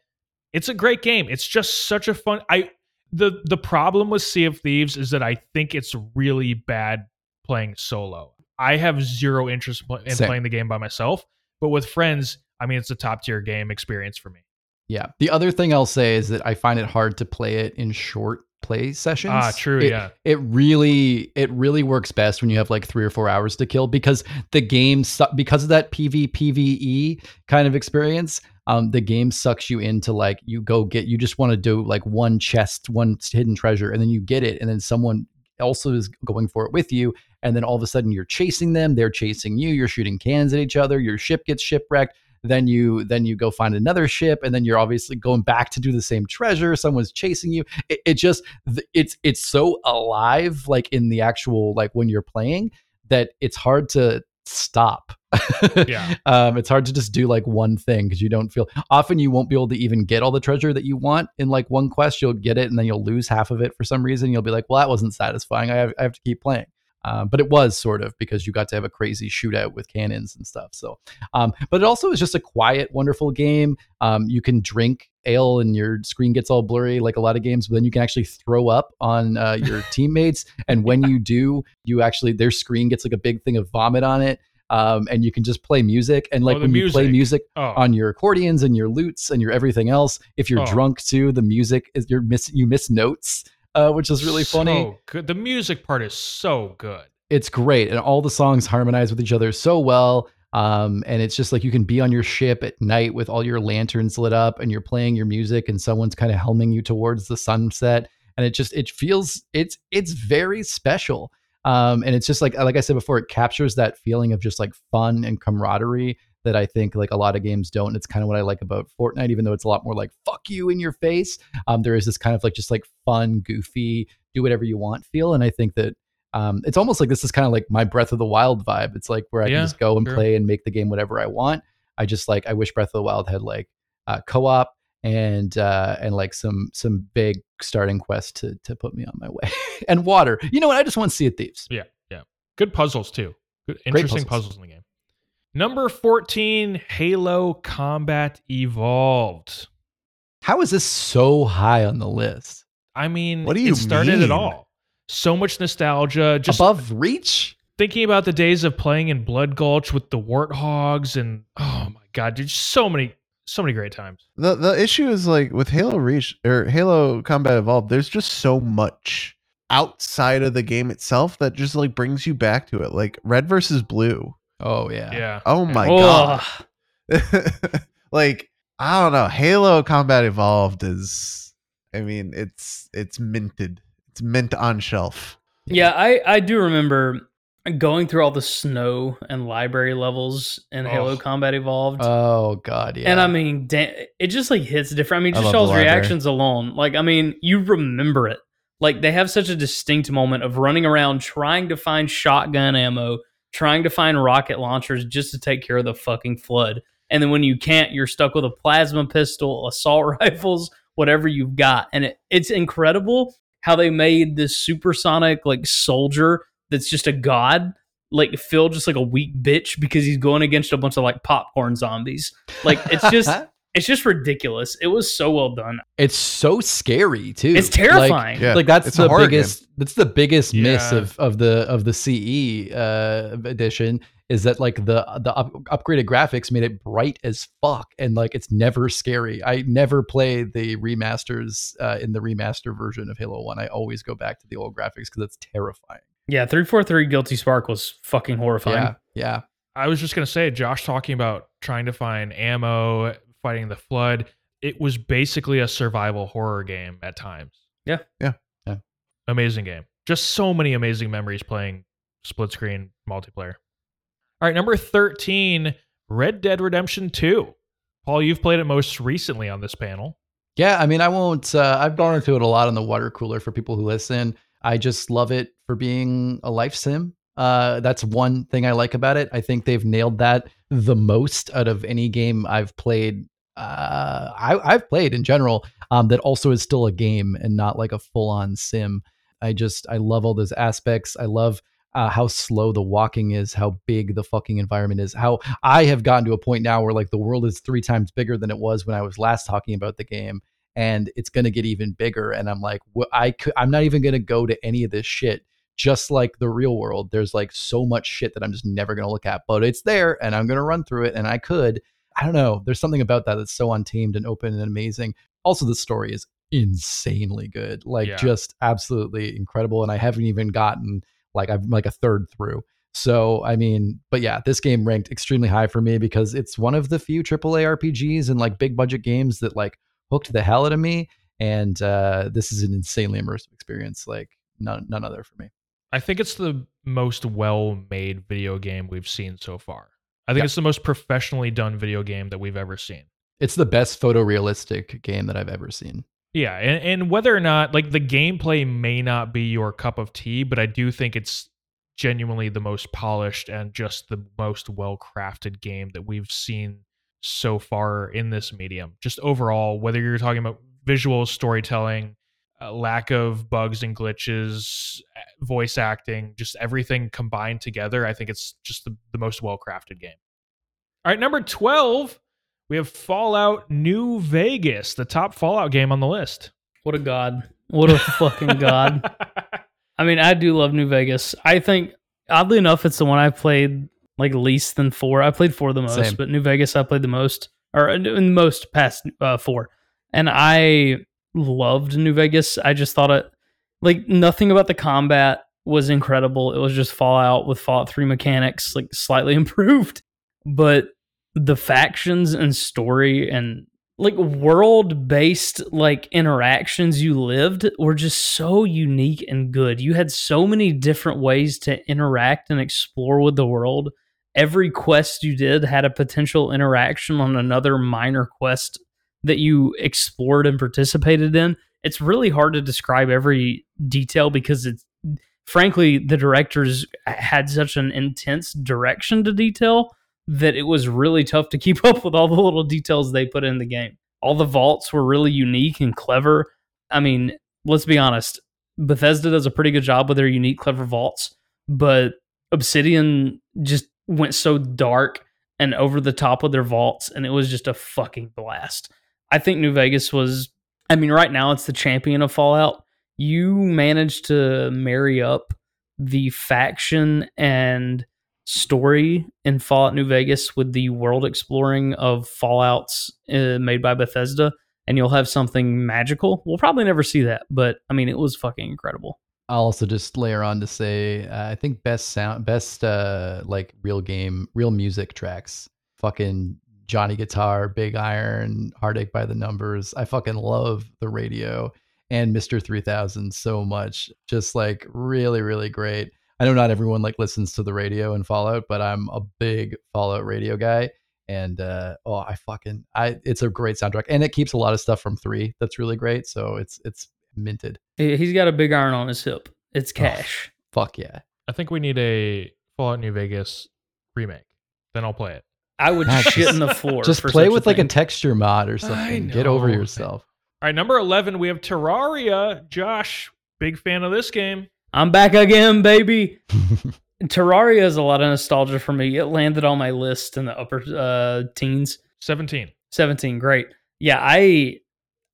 it's a great game. It's just such a fun. I the the problem with Sea of Thieves is that I think it's really bad playing solo. I have zero interest in Same. playing the game by myself, but with friends, I mean, it's a top tier game experience for me. Yeah. The other thing I'll say is that I find it hard to play it in short play sessions. Ah, true, It- yeah. It really it really works best when you have like 3 or 4 hours to kill because the game because of that PvPvE kind of experience, um the game sucks you into like you go get you just want to do like one chest, one hidden treasure and then you get it and then someone also is going for it with you and then all of a sudden you're chasing them, they're chasing you, you're shooting cannons at each other, your ship gets shipwrecked then you then you go find another ship and then you're obviously going back to do the same treasure someone's chasing you. It, it just it's it's so alive like in the actual like when you're playing that it's hard to stop. Yeah. um it's hard to just do like one thing because you don't feel often you won't be able to even get all the treasure that you want in like one quest. You'll get it and then you'll lose half of it for some reason. You'll be like well that wasn't satisfying. I have, I have to keep playing um, but it was sort of because you got to have a crazy shootout with cannons and stuff. So, um, but it also is just a quiet, wonderful game. Um, you can drink ale and your screen gets all blurry like a lot of games, but then you can actually throw up on uh, your teammates. And when you do, you actually their screen gets like a big thing of vomit on it. Um, and you can just play music and like Oh, when you play music. music Oh, on your accordions and your lutes and your everything else. If you're Oh. drunk too, the music is you're miss you miss notes, uh, which is really funny good. The music part is so good. it's great and all the songs harmonize with each other so well um, and it's just like you can be on your ship at night with all your lanterns lit up and you're playing your music and someone's kind of helming you towards the sunset and it just it feels it's it's very special um, and it's just like like i said before it captures that feeling of just like fun and camaraderie that i think like a lot of games don't and it's kind of what i like about fortnite even though it's a lot more like fuck you in your face um, there is this kind of like just like fun goofy do whatever you want feel and i think that um, it's almost like this is kind of like my Breath of the Wild vibe. It's like where I Yeah, can just go and sure. play and make the game whatever I want. I just like I wish Breath of the Wild had like uh, co-op and uh, and like some some big starting quest to to put me on my way and water. You know what? I just want to see it thieves. Yeah, yeah. Good puzzles too. Good, interesting puzzles. puzzles in the game. Number 14, Halo Combat Evolved. How is this so high on the list? I mean, What do you it started it all. So much nostalgia. Just Above Reach? thinking about the days of playing in Blood Gulch with the warthogs and oh my god, dude, so many so many great times. The the issue is like with Halo Reach or Halo Combat Evolved, there's just so much outside of the game itself that just like brings you back to it. Like Red versus Blue. Oh yeah. Yeah. Oh my Oh, god. like I don't know. Halo Combat Evolved is I mean, it's it's minted. It's mint on shelf. Yeah, I I do remember going through all the snow and library levels in Halo Oh. Combat Evolved. Oh god, yeah. And I mean, da- it just like hits different. I mean, just love the y'all's reactions alone. Like, I mean, you remember it. Like, they have such a distinct moment of running around trying to find shotgun ammo, trying to find rocket launchers just to take care of the fucking flood. And then when you can't, you're stuck with a plasma pistol, assault rifles, whatever you've got. And it, it's incredible how they made this supersonic like soldier that's just a god like feel just like a weak bitch because he's going against a bunch of like popcorn zombies. Like it's just it's just ridiculous. It was so well done. it's so scary too. It's Like- terrifying. Yeah. like that's it's a the horror biggest that's the biggest miss of of the of the CE uh edition is that like the the up, upgraded graphics made it bright as fuck and like it's never scary. I never play the remasters uh in the remaster version of Halo 1. I always go back to the old graphics cuz it's terrifying. Yeah, 343 Guilty Spark was fucking horrifying. Yeah. Yeah. I was just gonna say, Josh talking about trying to find ammo, fighting the flood. It was basically a survival horror game at times. Yeah. Yeah. Yeah. Amazing game. Just so many amazing memories playing split screen multiplayer. All right, number 13, Red Dead Redemption 2. Paul, you've played it most recently on this panel. Yeah, I mean, I won't. Uh, I've gone into it a lot on the water cooler for people who listen. I just love it for being a life sim. Uh, that's one thing I like about it. I think they've nailed that the most out of any game I've played. Uh, I, I've played in general. Um, that also is still a game and not like a full-on sim. I just I love all those aspects. I love uh, how slow the walking is, how big the fucking environment is, how I have gotten to a point now where like the world is three times bigger than it was when I was last talking about the game, and it's gonna get even bigger. And I'm like, wh- I could, I'm not even gonna go to any of this shit. Just like the real world, there's like so much shit that I'm just never gonna look at, but it's there, and I'm gonna run through it, and I could. I don't know. There's something about that that's so untamed and open and amazing. Also, the story is insanely good, like Yeah. just absolutely incredible. And I haven't even gotten like I'm like a third through. So I mean, but yeah, this game ranked extremely high for me because it's one of the few AAA RPGs and like big budget games that like hooked the hell out of me. And uh, this is an insanely immersive experience, like none none other for me. I think it's the most well made video game we've seen so far. I think Yeah. it's the most professionally done video game that we've ever seen. It's the best photorealistic game that I've ever seen. Yeah, and, and whether or not like the gameplay may not be your cup of tea, but I do think it's genuinely the most polished and just the most well crafted game that we've seen so far in this medium. Just overall, whether you're talking about visual storytelling, uh, lack of bugs and glitches, uh, voice acting, just everything combined together, I think it's just the, the most well crafted game. All right, number 12, we have Fallout New Vegas, the top Fallout game on the list. What a god. What a fucking god. I mean, I do love New Vegas. I think oddly enough, it's the one I played like least than four. I played four the most, Same. but New Vegas I played the most, or in the most past uh, four. And I loved New Vegas. I just thought it like nothing about the combat was incredible. It was just Fallout with Fallout Three mechanics, like slightly improved, but the factions and story and like world based like interactions you lived were just so unique and good. You had so many different ways to interact and explore with the world. Every quest you did had a potential interaction on another minor quest that you explored and participated in. It's really hard to describe every detail because it's frankly, the directors had such an intense direction to detail that it was really tough to keep up with all the little details they put in the game. All the vaults were really unique and clever. I mean, let's be honest, Bethesda does a pretty good job with their unique, clever vaults, but Obsidian just went so dark and over the top with their vaults, and it was just a fucking blast. I think New Vegas was, I mean, right now it's the champion of Fallout. You managed to marry up the faction and story in Fallout New Vegas with the world exploring of Fallout's uh, made by Bethesda, and you'll have something magical. We'll probably never see that, but I mean, it was fucking incredible. I'll also just layer on to say, uh, I think best sound, best uh, like real game, real music tracks. Fucking Johnny Guitar, Big Iron, Heartache by the Numbers. I fucking love the radio and Mr. 3000 so much. Just like really, really great. I know not everyone like listens to the radio in Fallout, but I'm a big Fallout radio guy. And uh, oh, I fucking I it's a great soundtrack, and it keeps a lot of stuff from three that's really great. So it's it's minted. He's got a big iron on his hip. It's cash. Oh, fuck yeah! I think we need a Fallout New Vegas remake. Then I'll play it. I would Nah, shit just- in the floor. Just for play such with like a texture mod or something. Get over know, yourself. All right, number 11, we have Terraria. Josh, big fan of this game. I'm back again, baby. Terraria is a lot of nostalgia for me. It landed on my list in the upper uh, teens. 17. 17, great. Yeah, I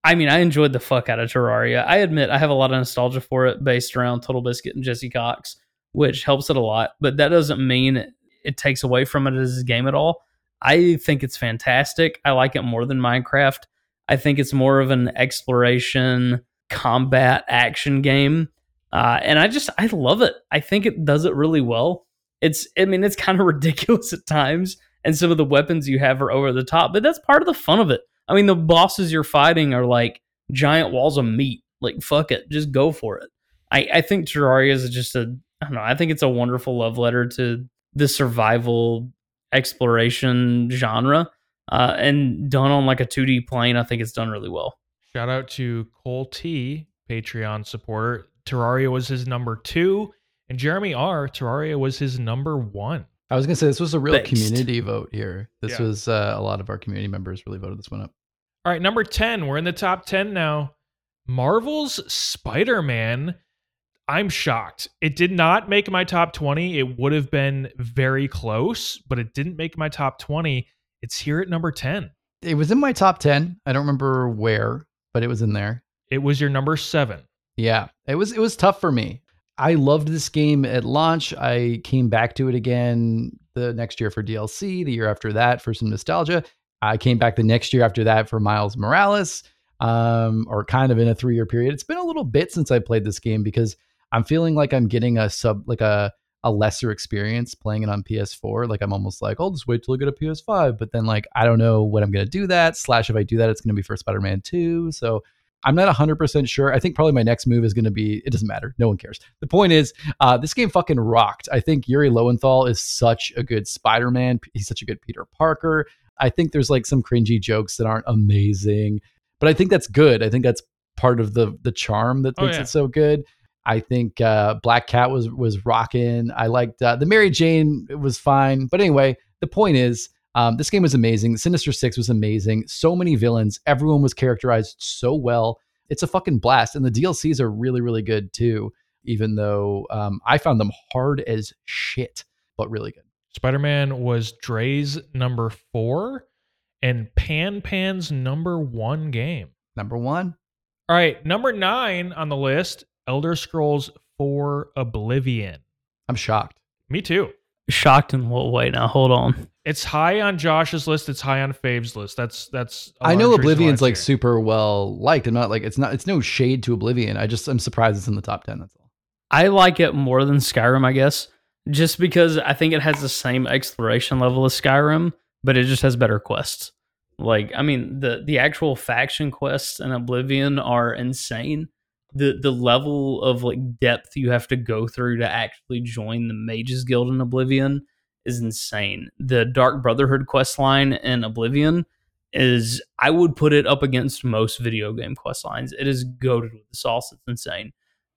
I mean, I enjoyed the fuck out of Terraria. I admit I have a lot of nostalgia for it based around Total Biscuit and Jesse Cox, which helps it a lot, but that doesn't mean it, it takes away from it as a game at all. I think it's fantastic. I like it more than Minecraft. I think it's more of an exploration, combat, action game. Uh, and I just, I love it. I think it does it really well. It's, I mean, it's kind of ridiculous at times, and some of the weapons you have are over the top, but that's part of the fun of it. I mean, the bosses you're fighting are like giant walls of meat. Like, fuck it, just go for it. I, I think Terraria is just a, I don't know, I think it's a wonderful love letter to the survival exploration genre. Uh, and done on like a 2D plane, I think it's done really well. Shout out to Cole T, Patreon supporter. Terraria was his number two, and Jeremy R, Terraria was his number one. I was gonna say this was a real Based. community vote here. This Yeah. was uh, a lot of our community members really voted this one up. All right, number 10. We're in the top 10 now. Marvel's Spider Man. I'm shocked. It did not make my top 20. It would have been very close, but it didn't make my top 20. It's here at number 10. It was in my top ten. I don't remember where, but it was in there. It was your number seven. Yeah, it was it was tough for me. I loved this game at launch. I came back to it again the next year for DLC, the year after that for some nostalgia. I came back the next year after that for Miles Morales, um, or kind of in a three year period. It's been a little bit since I played this game because I'm feeling like I'm getting a sub like a a lesser experience playing it on PS4. Like I'm almost like, I'll just wait till I get a PS5. But then like I don't know when I'm gonna do that. Slash if I do that, it's gonna be for Spider-Man 2. So I'm not 100% sure. I think probably my next move is going to be, it doesn't matter. No one cares. The point is, uh, this game fucking rocked. I think Yuri Lowenthal is such a good Spider Man. He's such a good Peter Parker. I think there's like some cringy jokes that aren't amazing, but I think that's good. I think that's part of the the charm that Oh, makes yeah. it so good. I think uh, Black Cat was was rocking. I liked uh, the Mary Jane it was fine, but anyway, the point is, um, this game was amazing. The Sinister Six was amazing. So many villains. Everyone was characterized so well. It's a fucking blast, and the DLCs are really really good too. Even though um, I found them hard as shit, but really good. Spider Man was Dre's number four and Pan Pan's number one game. Number one, All right, number nine on the list Elder Scrolls 4 Oblivion. I'm shocked. Me too. Shocked in what way? Now, hold on. It's high on Josh's list. It's high on Fave's list. That's that's. I know large reason why Oblivion's like here. super well liked. I'm not like it's not it's no shade to Oblivion. I just I'm surprised it's in the top ten. That's all. I like it more than Skyrim, I guess, just because I think it has the same exploration level as Skyrim, but it just has better quests. Like, I mean, the the actual faction quests in Oblivion are insane. The the level of like depth you have to go through to actually join the Mages Guild in Oblivion is insane. The Dark Brotherhood quest line in Oblivion is I would put it up against most video game quest lines. It is goaded with the sauce. It's insane.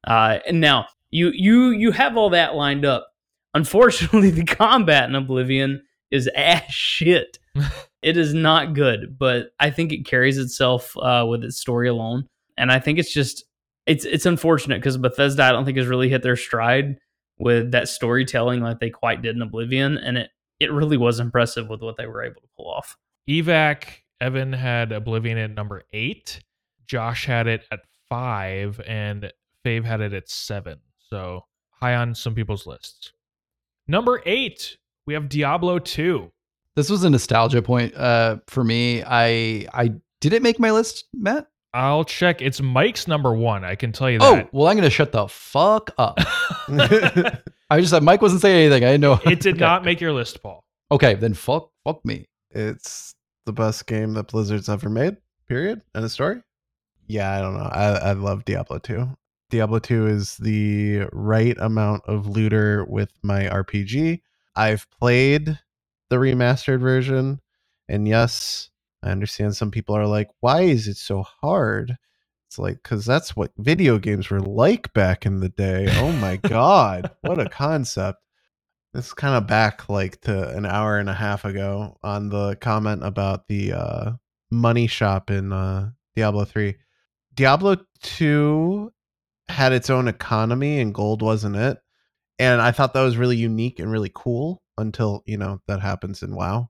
Uh, and now you you you have all that lined up. Unfortunately, the combat in Oblivion is ass shit. it is not good, but I think it carries itself uh, with its story alone, and I think it's just it's it's unfortunate because Bethesda I don't think has really hit their stride with that storytelling like they quite did in Oblivion, and it it really was impressive with what they were able to pull off. Evac Evan had Oblivion at number eight. Josh had it at five, and Fave had it at seven. So high on some people's lists. Number eight, we have Diablo 2. This was a nostalgia point uh, for me. I I did it make my list, Matt? I'll check. It's Mike's number one. I can tell you oh, that. Oh, well, I'm gonna shut the fuck up. I just said Mike wasn't saying anything. I didn't know. it did Okay. not make your list, Paul. Okay, then fuck fuck me. it's the best game that Blizzard's ever made. Period. End of story. Yeah, I don't know. I I love Diablo 2. Diablo 2 is the right amount of looter with my RPG. I've played the remastered version, and yes, I understand some people are like, "Why is it so hard?" It's like because that's what video games were like back in the day. Oh my god, what a concept! This is kind of back like to an hour and a half ago on the comment about the uh, money shop in uh, Diablo 3. Diablo 2 had its own economy and gold wasn't it. And I thought that was really unique and really cool until, you know, that happens in WoW.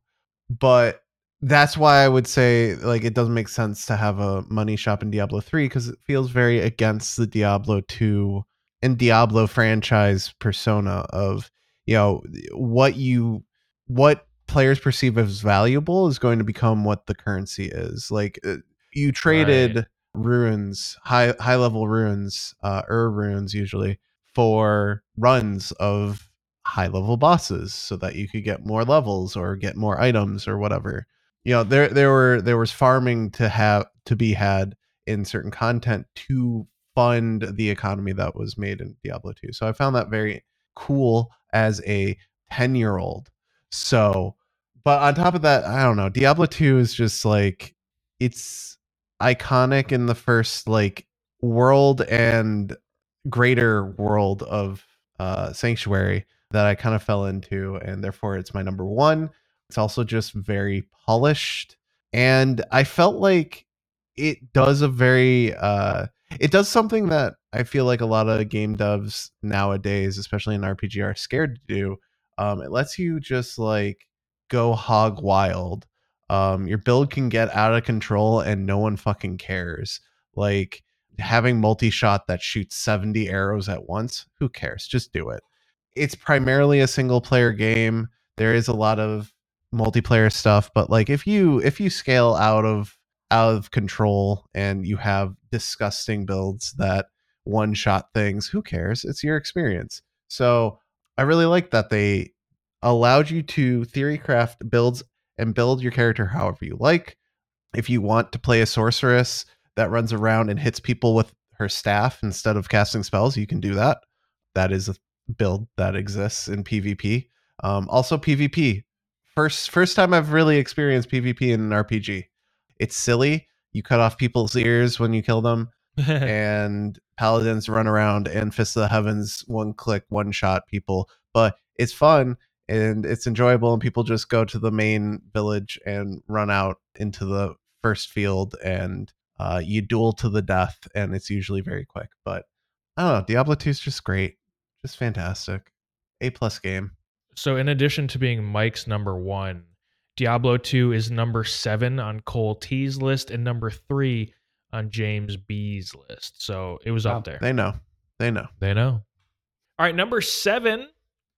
But that's why I would say like it doesn't make sense to have a money shop in Diablo 3 because it feels very against the Diablo 2 and Diablo franchise persona of you know what you what players perceive as valuable is going to become what the currency is. Like uh, you traded runes high high level runes uh ur runes usually for runs of high level bosses so that you could get more levels or get more items or whatever you know there there were there was farming to have to be had in certain content to fund the economy that was made in Diablo 2 so i found that very cool as a 10 year old so but on top of that i don't know diablo 2 is just like it's iconic in the first like world and greater world of uh sanctuary that i kind of fell into and therefore it's my number one it's also just very polished and i felt like it does a very uh it does something that i feel like a lot of game devs nowadays especially in rpg are scared to do um it lets you just like go hog wild um your build can get out of control and no one fucking cares like having multi-shot that shoots 70 arrows at once who cares? Just do it. It's primarily a single player game there is a lot of multiplayer stuff but like if you if you scale out of out of control and you have disgusting builds that one shot things who cares? It's your experience. So i really like that they allowed you to theory craft builds and build your character however you like. If you want to play a sorceress that runs around and hits people with her staff instead of casting spells you can do that. That is a build that exists in pvp um, also pvp first first time i've really experienced pvp in an rpg it's silly. You cut off people's ears when you kill them and paladins run around and fist of the heavens one click one shot people. But it's fun and it's enjoyable and people just go to the main village and run out into the first field and uh, you duel to the death and it's usually very quick. But i don't know diablo 2 is just great. Just fantastic. A plus game So, in addition to being Mike's number one, Diablo 2 is number seven on Cole T's list and number three on James B's list. So, it was Wow. up there. they know they know They know. All right, number seven,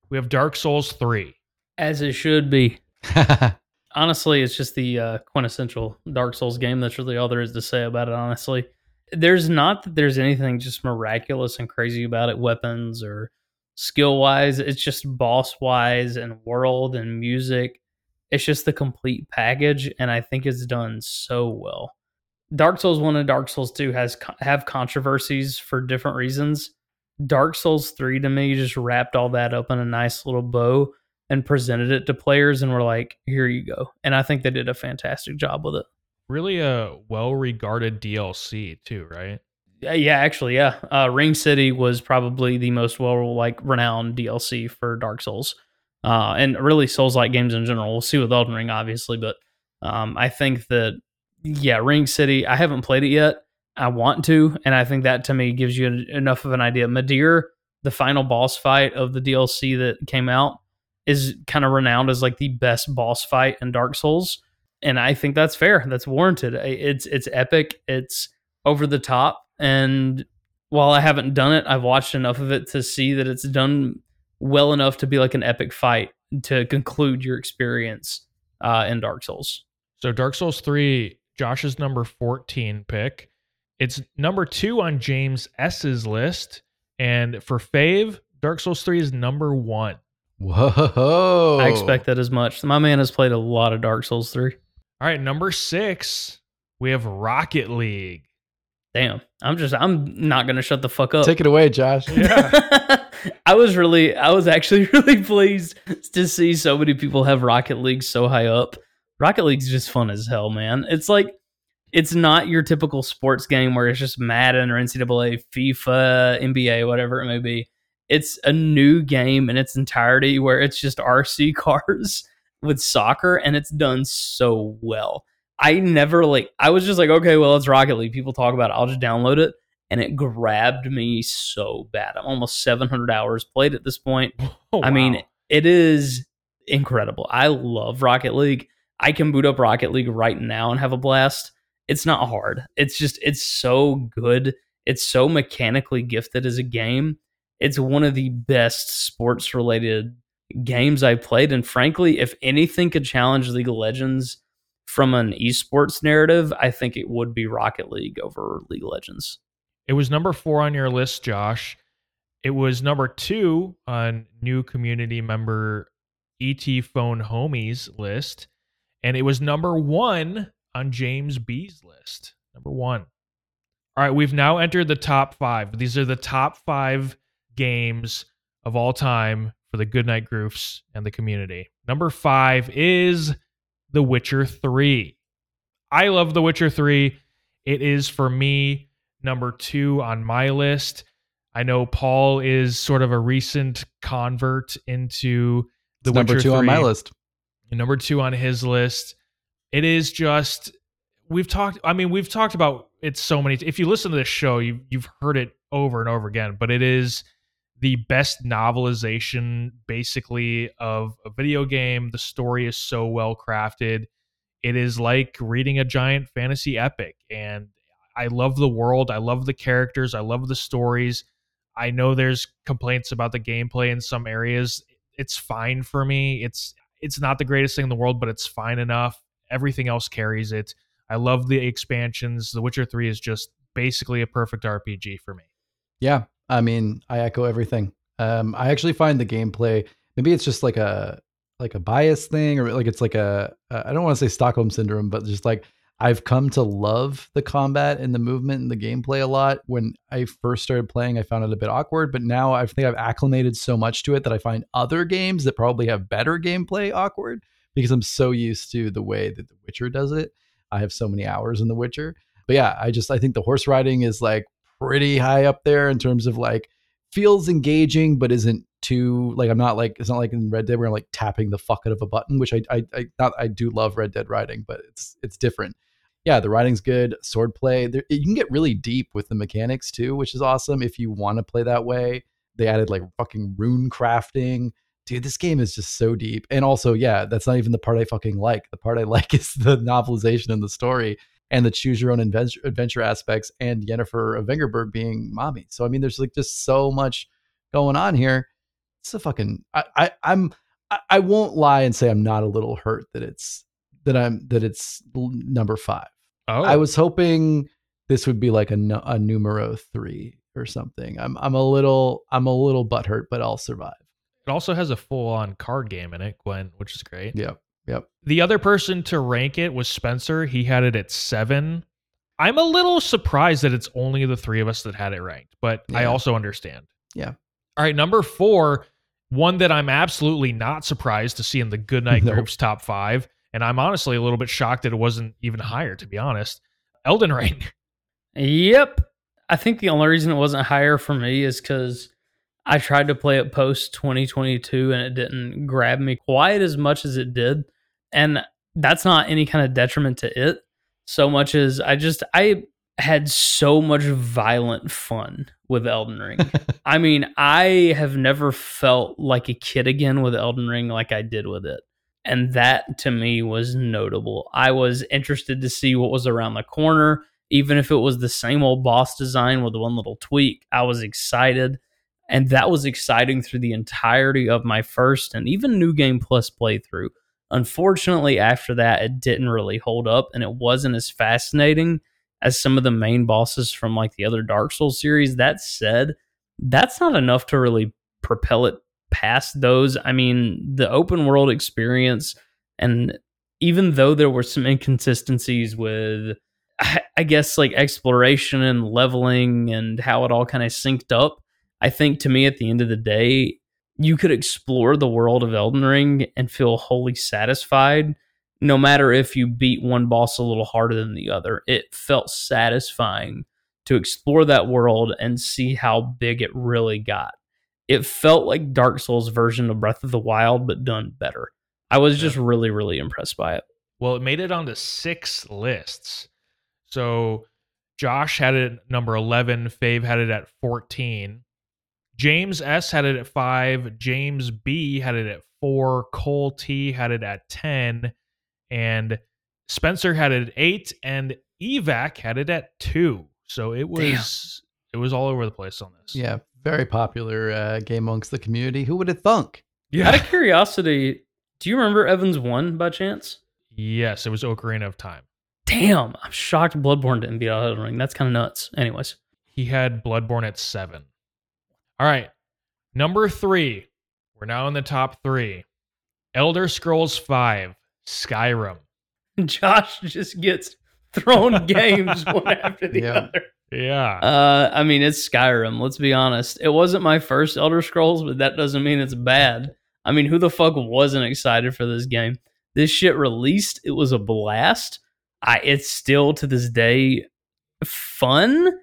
we have Dark Souls 3. As it should be. honestly, it's just the uh, quintessential Dark Souls game. That's really all there is to say about it. Honestly, there's not that there's anything just miraculous and crazy about it, weapons or skill wise. It's just boss wise and world and music. It's just the complete package, and I think it's done so well. Dark Souls One and Dark Souls Two has have controversies for different reasons. Dark Souls Three to me just wrapped all that up in a nice little bow and presented it to players and were like, here you go. And I think they did a fantastic job with it. Really a well regarded DLC, too, right? Yeah, actually, yeah. Uh, Ring City was probably the most well like renowned DLC for Dark Souls, uh, and really Souls like games in general. We'll see with Elden Ring, obviously, but um, I think that yeah, Ring City. I haven't played it yet. I want to, and I think that to me gives you en- enough of an idea. Midir, the final boss fight of the DLC that came out, is kind of renowned as like the best boss fight in Dark Souls, and I think that's fair. That's warranted. It's it's epic. It's over the top, and while I haven't done it, I've watched enough of it to see that it's done well enough to be like an epic fight to conclude your experience uh, in Dark Souls. So Dark Souls 3, Josh's number 14 pick. It's number two on James S's list. And for Fave, Dark Souls 3 is number one. Whoa! I expect that as much. My man has played a lot of Dark Souls 3. All right, number six, we have Rocket League. Damn. I'm just I'm not gonna shut the fuck up. Take it away, Josh. yeah. I was really I was actually really pleased to see so many people have Rocket League so high up. Rocket League's just fun as hell, man. It's like it's not your typical sports game where it's just Madden or NCAA, FIFA, NBA, whatever it may be. It's a new game in its entirety where it's just RC cars with soccer and it's done so well. I never like I was just like, okay, well, it's Rocket League. People talk about it. I'll just download it. And it grabbed me so bad. I'm almost 700 hours played at this point. Oh, I mean, it is incredible. I love Rocket League. I can boot up Rocket League right now and have a blast. It's not hard. It's just it's so good. It's so mechanically gifted as a game. It's one of the best sports related games I've played and frankly, if anything could challenge League of Legends from an esports narrative, I think it would be Rocket League over League of Legends. it was number four on your list, Josh. It was number two on new community member ET Phone Homies list. And it was number one on James B's list. Number one. All right, we've now entered the top five. These are the top five games of all time for the Goodnight Groofs and the community. Number five is The Witcher 3. I love The Witcher 3. It is for me number two on my list. I know Paul is sort of a recent convert into The It's number Witcher two on my list. number two on his list. It is just we've talked. I mean, we've talked about it so many. If you listen to this show, you you've heard it over and over again. But it is the best novelization, basically, of a video game. The story is so well crafted. It is like reading a giant fantasy epic, and I love the world. I love the characters. I love the stories. I know there's complaints about the gameplay in some areas. It's fine for me. It's it's not the greatest thing in the world, but it's fine enough. Everything else carries it. I love the expansions. The Witcher 3 is just basically a perfect RPG for me. Yeah, I mean, I echo everything. Um, I actually find the gameplay maybe it's just like a like a bias thing, or like it's like a uh, don't want to say Stockholm syndrome, but just like I've come to love the combat and the movement and the gameplay a lot. When I first started playing, I found it a bit awkward, but now I think I've acclimated so much to it that I find other games that probably have better gameplay awkward because I'm so used to the way that The Witcher does it. I have so many hours in The Witcher. But yeah, I just I think the horse riding is like pretty high up there in terms of like feels engaging but isn't too like I'm not like it's not like in Red Dead where I'm like tapping the fuck out of a button, which I I, I not I do love Red Dead riding, but it's it's different. Yeah, the writing's good. Swordplay, you can get really deep with the mechanics too, which is awesome if you want to play that way. They added like fucking rune crafting. Dude, this game is just so deep. And also, yeah, that's not even the part I fucking like. The part I like is the novelization and the story and the choose your own adventure, adventure aspects and Yennefer of Vengerberg being mommy. So I mean, there's like just so much going on here. It's a fucking. I, I I'm. I, I won't lie and say I'm not a little hurt that it's that I'm that it's number five. Oh, I was hoping this would be like a, a numero three or something. I'm I'm a little I'm a little butthurt, but I'll survive. it also has a full on card game in it, Gwent, which is great. Yep. Yep. The other person to rank it was Spencer. He had it at seven. I'm a little surprised that it's only the three of us that had it ranked, but I also understand. Yeah. All right, number four, one that I'm absolutely not surprised to see in the Goodnight Nope. Groofs' top five, and I'm honestly a little bit shocked that it wasn't even higher, to be honest. Elden Ring. Yep. I think the only reason it wasn't higher for me is because I tried to play it post 2022 and it didn't grab me quite as much as it did. And that's not any kind of detriment to it so much as I just, I had so much violent fun with Elden Ring. I mean, I have never felt like a kid again with Elden Ring like I did with it. And that to me was notable. I was interested to see what was around the corner, even if it was the same old boss design with one little tweak. I was excited. And that was exciting through the entirety of my first and even New Game Plus playthrough. Unfortunately, after that, it didn't really hold up and it wasn't as fascinating as some of the main bosses from like the other Dark Souls series. That said, that's not enough to really propel it past those. I mean, the open world experience, and even though there were some inconsistencies with, I guess, like exploration and leveling and how it all kind of synced up, I think to me at the end of the day, you could explore the world of Elden Ring and feel wholly satisfied no matter if you beat one boss a little harder than the other. It felt satisfying to explore that world and see how big it really got. It felt like Dark Souls version of Breath of the Wild, but done better. I was just really, really impressed by it. Well, it made it onto six lists. So Josh had it at number 11, Fave had it at 14. James S had it at 5, James B had it at 4, Cole T had it at 10, and Spencer had it at eight, and Evac had it at two. So it was Damn. it was all over the place on this. Yeah, very popular uh, game amongst the community. Who would have thunk? Yeah. Out of curiosity, do you remember Evans one by chance? Yes, it was Ocarina of Time. Damn, I'm shocked Bloodborne didn't beat Elden Ring. That's kind of nuts. Anyways, he had Bloodborne at seven. All right, number three. We're now in the top three. Elder Scrolls Five. Skyrim. Josh just gets thrown games one after the yeah. other. Yeah. Uh, I mean, it's Skyrim. Let's be honest. It wasn't my first Elder Scrolls, but that doesn't mean it's bad. I mean, who the fuck wasn't excited for this game? This shit released. It was a blast. I. It's still to this day fun.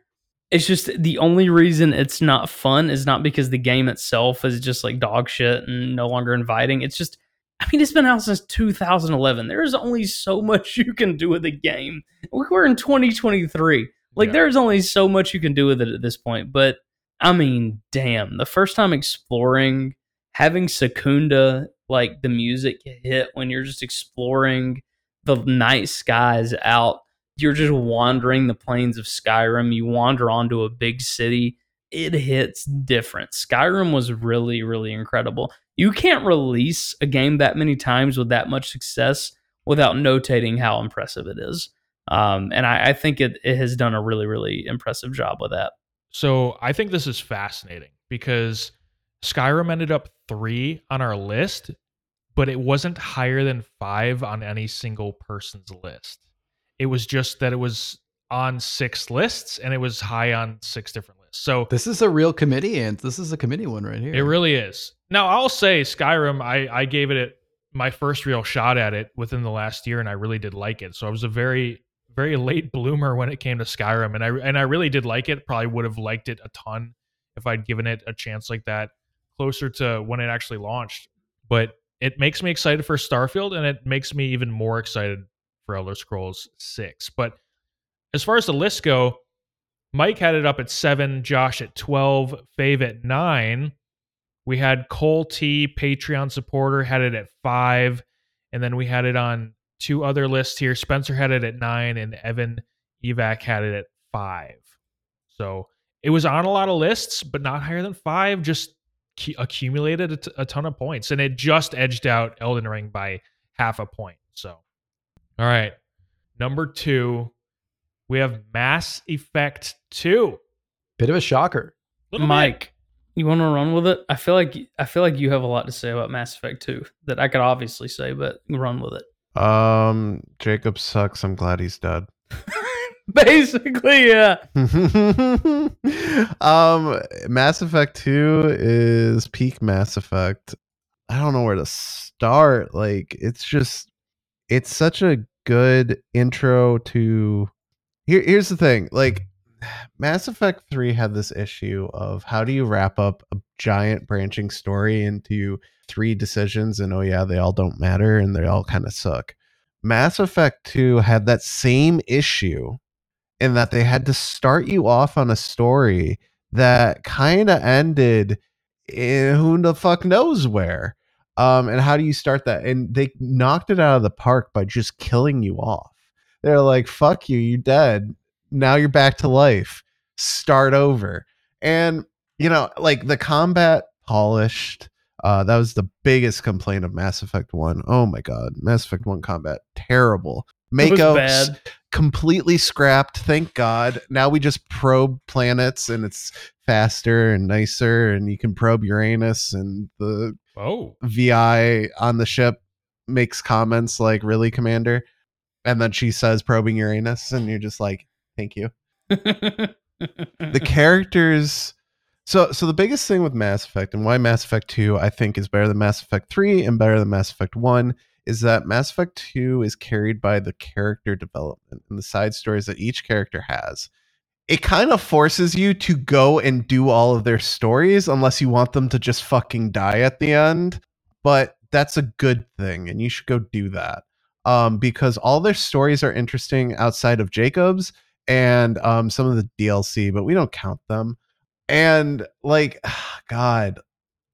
It's just the only reason it's not fun is not because the game itself is just like dog shit and no longer inviting. It's just I mean, it's been out since 2011. There's only so much you can do with a game. We're in 2023. Like, yeah. there's only so much you can do with it at this point. But I mean, damn, the first time exploring, having Secunda, like the music hit when you're just exploring the night skies out, you're just wandering the plains of Skyrim. You wander onto a big city. It hits different. Skyrim was really, really incredible you can't release a game that many times with that much success without notating how impressive it is. Um, and I, I think it, it has done a really, really impressive job with that. So I think this is fascinating because Skyrim ended up three on our list, but it wasn't higher than five on any single person's list. It was just that it was on six lists and it was high on six different lists. So this is a real committee, and this is a committee one right here. It really is. Now I'll say Skyrim. I I gave it my first real shot at it within the last year, and I really did like it. So I was a very very late bloomer when it came to Skyrim, and I and I really did like it. Probably would have liked it a ton if I'd given it a chance like that closer to when it actually launched. But it makes me excited for Starfield, and it makes me even more excited for Elder Scrolls Six. But as far as the list go, Mike had it up at seven, Josh at twelve, Fave at nine. We had Cole T, Patreon supporter, had it at five. And then we had it on two other lists here. Spencer had it at nine, and Evan Evac had it at five. So it was on a lot of lists, but not higher than five. Just accumulated a, t- a ton of points, and it just edged out Elden Ring by half a point. So, all right, number two, we have Mass Effect Two. Bit of a shocker, Mike. You want to run with it? I feel like I feel like you have a lot to say about Mass Effect 2 that I could obviously say, but run with it. Um, Jacob sucks. I'm glad he's dead. Basically, yeah. um, Mass Effect 2 is peak Mass Effect. I don't know where to start. Like, it's just, it's such a good intro to. Here, here's the thing. Like, Mass Effect 3 had this issue of how do you wrap up a giant branching story into three decisions and oh yeah, they all don't matter and they all kind of suck. Mass Effect 2 had that same issue in that they had to start you off on a story that kind of ended in who the fuck knows where. Um, and how do you start that? And they knocked it out of the park by just killing you off. They're like, fuck you, you're dead. Now you're back to life. Start over. And, you know, like the combat polished. Uh, that was the biggest complaint of Mass Effect 1. Oh my god. Mass Effect 1 combat. Terrible. Was completely scrapped. Thank God. Now we just probe planets and it's faster and nicer, and you can probe Uranus, and the Oh, VI on the ship makes comments like, Really, Commander? And then she says, Probing Uranus, and you're just like, Thank you. The characters. So, so the biggest thing with Mass Effect and why Mass Effect 2 I think is better than Mass Effect 3 and better than Mass Effect 1 is that Mass Effect 2 is carried by the character development and the side stories that each character has. It kind of forces you to go and do all of their stories unless you want them to just fucking die at the end. But that's a good thing, and you should go do that. Um, because all their stories are interesting outside of Jacob's and um, some of the DLC, but we don't count them. And like, God,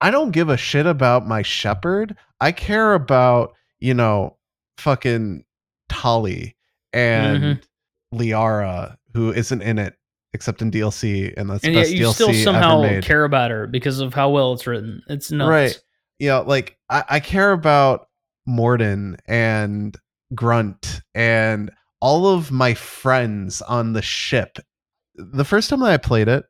I don't give a shit about my Shepard. I care about, you know, fucking Tali and Liara, who isn't in it except in DLC, and that's and best you DLC still somehow care about her because of how well it's written. It's nuts. Right. know, like I, I care about Mordin and Grunt and all of my friends on the ship. The first time that I played it,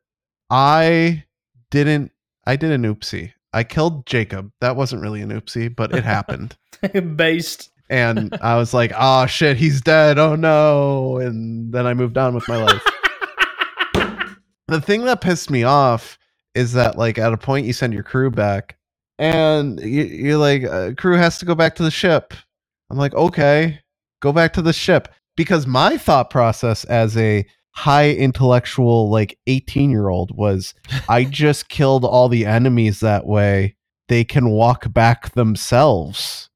I didn't I did an oopsie. I killed Jacob. That wasn't really an oopsie, but it happened. Based. and I was like, oh shit, he's dead. Oh no. And then I moved on with my life. the thing that pissed me off is that like at a point you send your crew back and you, you're like uh, crew has to go back to the ship. I'm like okay go back to the ship. Because my thought process as a high intellectual like 18 year old was i just killed all the enemies that way. They can walk back themselves.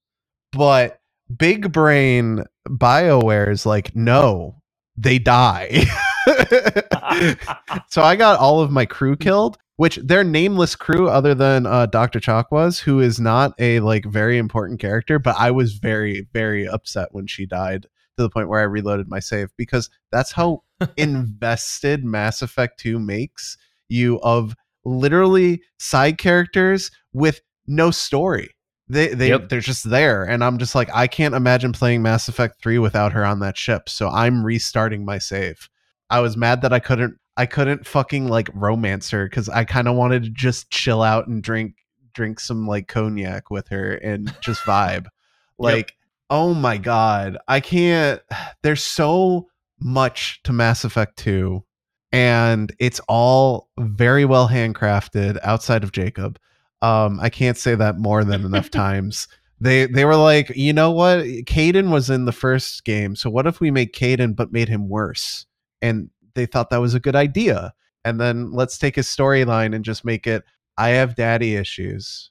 But big brain bioware is like no they die so I got all of my crew killed, which they're nameless crew other than uh, Dr. Chakwas, who is not a like very important character, but I was very, very upset when she died to the point where I reloaded my save because that's how invested Mass Effect 2 makes you of literally side characters with no story. They they Yep. they're just there and I'm just like I can't imagine playing Mass Effect 3 without her on that ship. So I'm restarting my save. I was mad that I couldn't I couldn't fucking like romance her cuz I kind of wanted to just chill out and drink drink some like cognac with her and just vibe. Like oh my god, I can't there's so much to Mass Effect 2 and it's all very well handcrafted outside of Jacob. Um I can't say that more than enough times. They they were like, "You know what? Kaidan was in the first game, so what if we make Kaidan but made him worse?" And they thought that was a good idea. And then let's take his storyline and just make it I have daddy issues.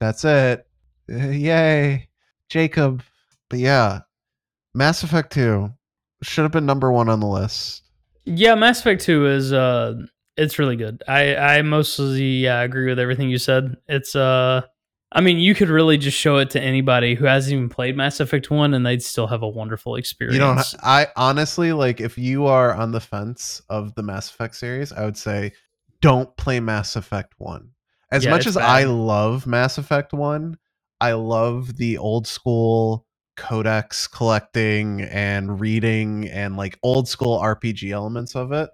That's it. Uh, yay. Jacob. But yeah, Mass Effect 2 should have been number 1 on the list. Yeah, Mass Effect 2 is uh it's really good. I I mostly uh, agree with everything you said. It's uh I mean, you could really just show it to anybody who hasn't even played Mass Effect 1 and they'd still have a wonderful experience. You don't. I honestly like if you are on the fence of the Mass Effect series, I would say don't play Mass Effect One. As Yeah, much as I love Mass Effect One, I love the old school codex collecting and reading and like old school RPG elements of it.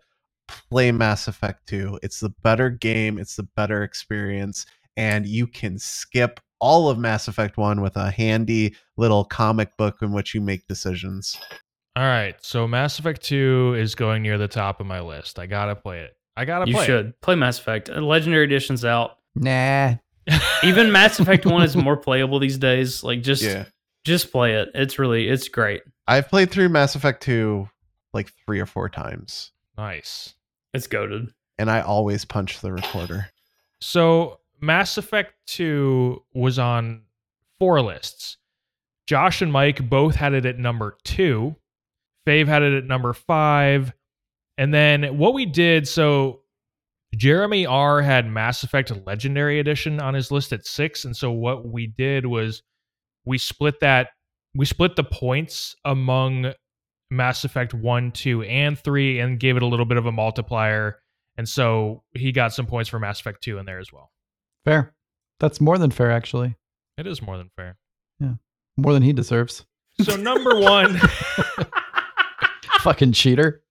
Play Mass Effect 2. It's the better game, it's the better experience, and you can skip all of Mass Effect 1 with a handy little comic book in which you make decisions. all right. So Mass Effect 2 is going near the top of my list. I gotta play it. I gotta you play should play Mass Effect. Uh, Legendary Edition's out. Nah. Even Mass Effect 1 is more playable these days. Like just Yeah. just play it. It's really it's great. I've played through Mass Effect 2 like three or four times. nice. It's goaded. and I always punch the recorder. So Mass Effect 2 was on four lists. Josh and Mike both had it at number two. Fave had it at number five. And then what we did, so Jeremy R had Mass Effect Legendary Edition on his list at six. And so what we did was we split that, we split the points among Mass Effect 1, 2, and 3 and gave it a little bit of a multiplier. And so he got some points for Mass Effect 2 in there as well. Fair. That's more than fair, actually. It is more than fair. Yeah. More than he deserves. So number one, Fucking cheater.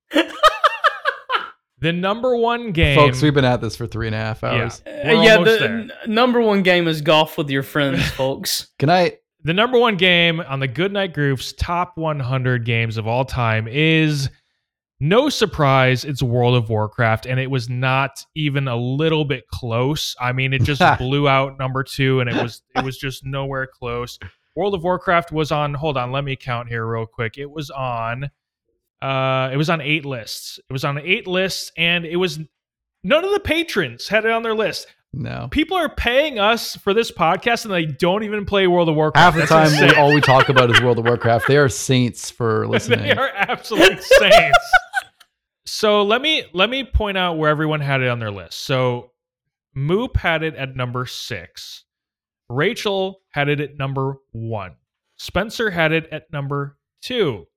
the number one game. Folks, we've been at this for three and a half hours. Uh, We're yeah, the there. n- number one game is golf with your friends, folks. Good night. The number one game on the Goodnight Groofs' top 100 games of all time is no surprise, it's World of Warcraft, and it was not even a little bit close. I mean, it just blew out number two, and it was it was just nowhere close. World of Warcraft was on. Hold on, let me count here real quick. It was on. Uh, it was on eight lists. It was on eight lists, and it was none of the patrons had it on their list. No. People are paying us for this podcast, and they don't even play World of Warcraft. Half the That's time, we, all we talk about is World of Warcraft. They are saints for listening. they are absolute saints. so let me let me point out where everyone had it on their list. So Moop had it at number six. Rachel had it at number one. Spencer had it at number two.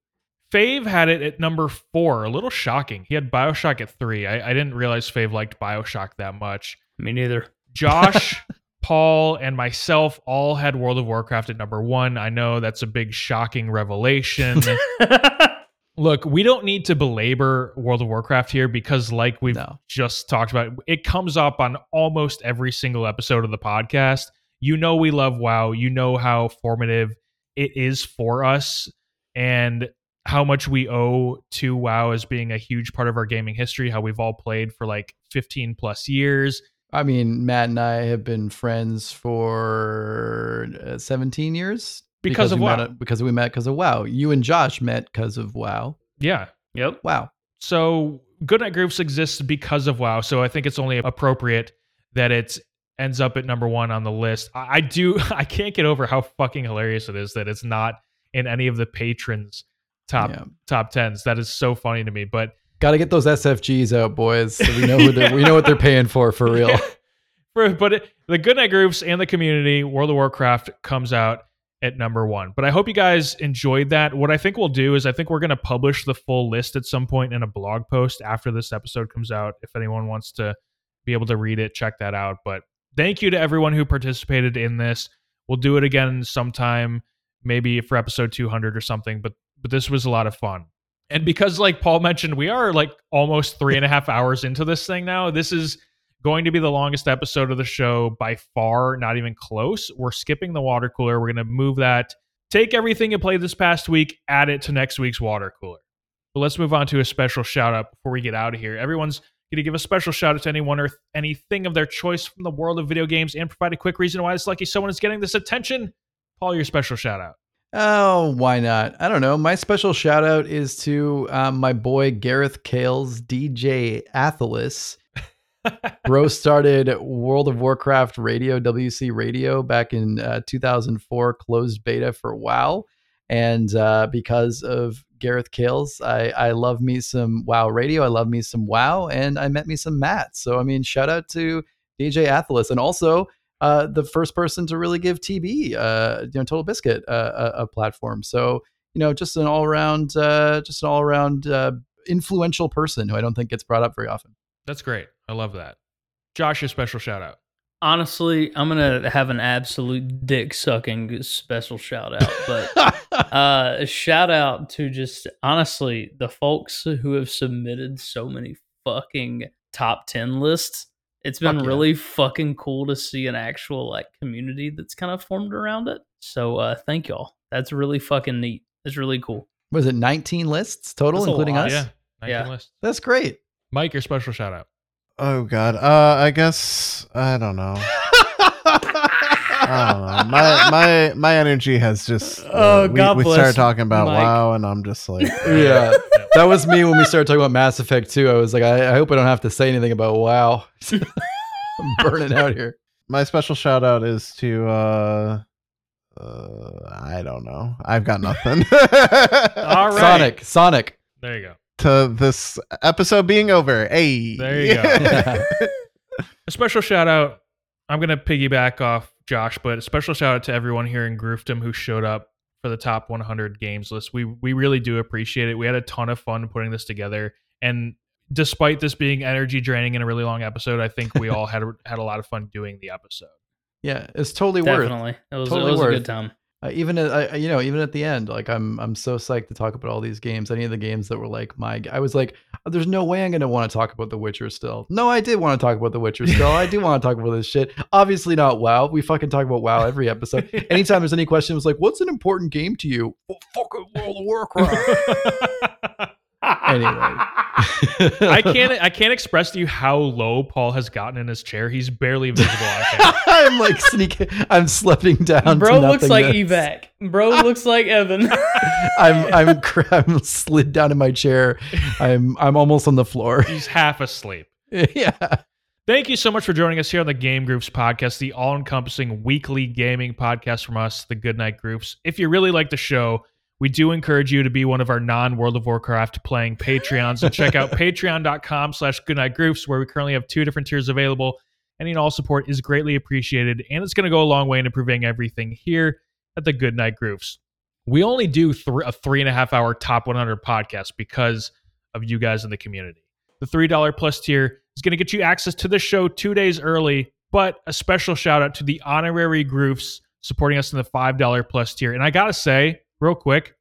Fave had it at number four. A little shocking. He had Bioshock at three. I, I didn't realize Fave liked Bioshock that much. Me neither. Josh, Paul, and myself all had World of Warcraft at number one. I know that's a big shocking revelation. Look, we don't need to belabor World of Warcraft here because, like we've No. just talked about, it comes up on almost every single episode of the podcast. You know, we love WoW. You know how formative it is for us and how much we owe to WoW as being a huge part of our gaming history, how we've all played for like 15 plus years. I mean, Matt and I have been friends for uh, 17 years Because of we WoW. Met, because we met because of WoW. You and Josh met because of WoW. Yeah. yep. Wow. So Goodnight Groofs exists because of WoW. So I think it's only appropriate that it ends up at number one on the list. I, I do I can't get over how fucking hilarious it is that it's not in any of the patrons top Yeah. top tens. That is so funny to me. But Got to get those SFGs out, boys. So we know who they're, we know what they're paying for for real. for but it, the Goodnight Groofs and the community, World of Warcraft comes out at number one. But I hope you guys enjoyed that. What I think we'll do is I think we're going to publish the full list at some point in a blog post after this episode comes out. If anyone wants to be able to read it, check that out. But thank you to everyone who participated in this. We'll do it again sometime, maybe for episode 200 or something. But but this was a lot of fun. And because, like Paul mentioned, we are like almost three and a half hours into this thing now. This is going to be the longest episode of the show by far, not even close. We're skipping the water cooler. We're going to move that, take everything you played this past week, add it to next week's water cooler. But let's move on to a special shout out before we get out of here. Everyone's going to give a special shout out to anyone or th- anything of their choice from the world of video games and provide a quick reason why this lucky someone is getting this attention. Paul, your special shout out. Oh, why not? I don't know. My special shout out is to um, my boy Gareth Kale's DJ Athelis. Bro started World of Warcraft Radio, WC Radio, back in uh, 2004, closed beta for WoW. And uh, because of Gareth Kales, I, I love me some WoW Radio. I love me some WoW, and I met me some Matt. So, I mean, shout out to DJ Athelis. And also, uh, the first person to really give TB, uh, you know, Total Biscuit, uh, a, a platform. So, you know, just an all around, uh, just an all around uh, influential person who I don't think gets brought up very often. That's great. I love that. Josh, your special shout out. Honestly, I'm gonna have an absolute dick sucking special shout out, but uh, a shout out to just honestly the folks who have submitted so many fucking top 10 lists. It's been Fuck yeah. really fucking cool to see an actual like community that's kind of formed around it. So uh thank y'all. That's really fucking neat. It's really cool. Was it 19 lists total, That's including us? Yeah. 19 Yeah. lists. That's great. Mike, your special shout out. Oh God. Uh, I guess I don't know. I don't know. My my my energy has just. uh, Oh, we, God we bless started talking about Mike. WoW, and I'm just like, yeah, that was me when we started talking about Mass Effect 2. I was like, I, I hope I don't have to say anything about WoW. I'm burning out here. my special shout out is to. uh uh, I don't know. I've got nothing. All right. Sonic, Sonic. There you go. to this episode being over. Hey, There you go. A special shout out. I'm going to piggyback off Josh, but a special shout out to everyone here in Groofdom who showed up for the top 100 games list. We we really do appreciate it. We had a ton of fun putting this together, and despite this being energy draining and a really long episode, I think we all had a, had a lot of fun doing the episode. Yeah, it's totally worth. Definitely, it was Totally it was a worth. good time. Uh, even at, I, you know, even at the end, like I'm, I'm so psyched to talk about all these games. Any of the games that were like my, I was like, "Oh, there's no way I'm gonna want to talk about The Witcher still. No, I did want to talk about The Witcher still. I do want to talk about this shit. Obviously not WoW. We fucking talk about WoW every episode. Anytime there's any question, it was like, what's an important game to you? Well, fucking World of Warcraft. anyway, I can't I can't express to you how low Paul has gotten in his chair. He's barely visible. I'm like sneaking. I'm slipping down. Bro to looks like nothingness. evac. Bro looks like Evan. I'm I'm cr- I'm slid down in my chair. I'm I'm almost on the floor. He's half asleep. yeah. Thank you so much for joining us here on the Game Groofs podcast, the all encompassing weekly gaming podcast from us, the Goodnight Groofs. If you really like the show, we do encourage you to be one of our non World of Warcraft playing Patreons and check out patreon.com slash goodnight groofs, where we currently have two different tiers available. Any and all support is greatly appreciated, and it's going to go a long way in improving everything here at the Goodnight Groofs. We only do thr a three and a half hour top 100 podcast because of you guys in the community. The $3 plus tier is going to get you access to the show two days early, but a special shout out to the honorary Groofs supporting us in the $5 plus tier. And I got to say, real quick,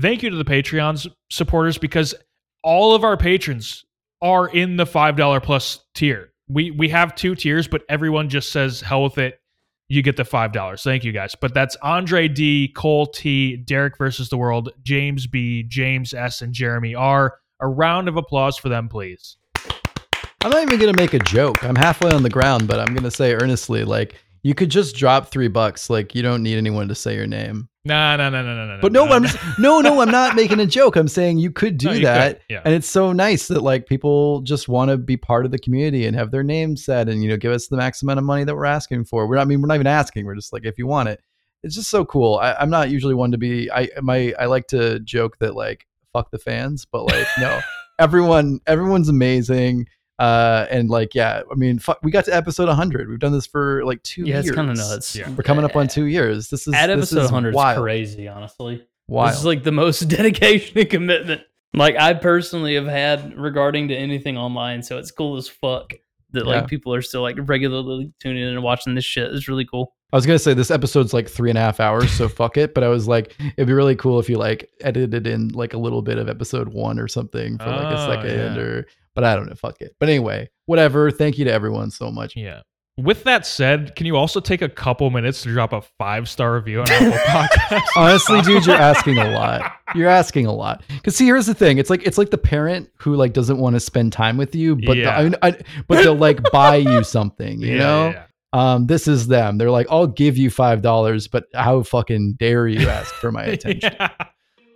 thank you to the Patreon's supporters because all of our patrons are in the $5 plus tier. We we have two tiers, but everyone just says hell with it. You get the five dollars. Thank you guys. But that's Andre D, Cole T, Derek versus the World, James B, James S, and Jeremy R. A round of applause for them, please. I'm not even gonna make a joke. I'm halfway on the ground, but I'm gonna say earnestly, like you could just drop three bucks. Like you don't need anyone to say your name. Nah, nah, nah, nah, nah, nah. But no, nah, I'm just, no, no, I'm not making a joke. I'm saying you could do No, you that. could, yeah. And it's so nice that like people just want to be part of the community and have their name said and you know give us the max amount of money that we're asking for. We're not I mean we're not even asking. We're just like if you want it. It's just so cool. I, I'm not usually one to be I my I like to joke that like fuck the fans, but like no. Everyone everyone's amazing. Uh and like yeah, I mean fuck, we got to episode 100. We've done this for like 2 yeah, years. it's kind of nuts. Yeah. We're coming up on 2 years. This is At this episode is 100 is crazy, honestly. Wild. This is like the most dedication and commitment like I personally have had regarding to anything online. So it's cool as fuck that like Yeah. people are still like regularly tuning in and watching this shit. It's really cool. I was gonna say this episode's like three and a half hours, so fuck it. But I was like, it'd be really cool if you like edited in like a little bit of episode one or something for like a Oh, second, yeah. or. But I don't know, fuck it. But anyway, whatever. Thank you to everyone so much. Yeah. With that said, can you also take a couple minutes to drop a five star review on Apple Podcasts? Honestly, dude, you're asking a lot. You're asking a lot. Because see, here's the thing. It's like it's like the parent who like doesn't want to spend time with you, but the- Yeah. I mean, I, but they'll like buy you something. You Yeah, know. yeah. Um, this is them. They're like, I'll give you five dollars, but how fucking dare you ask for my attention?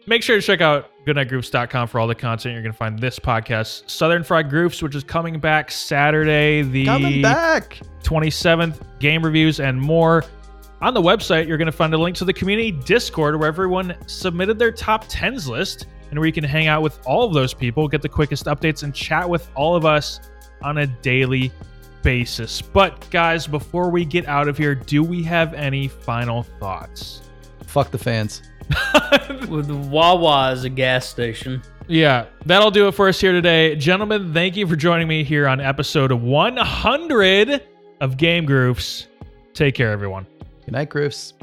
Make sure to check out goodnightgroofs.com for all the content you're going to find this podcast. Southern Fried Groofs, which is coming back Saturday, the Coming back. 27th, game reviews and more. On the website, you're going to find a link to the community Discord where everyone submitted their top 10s list and where you can hang out with all of those people, get the quickest updates, and chat with all of us on a daily basis. But, guys, before we get out of here, do we have any final thoughts? Fuck the fans. With Wawa as a gas station. Yeah, that'll do it for us here today. Gentlemen, thank you for joining me here on episode 100 of Game Groofs. Take care, everyone. Good night, Groofs.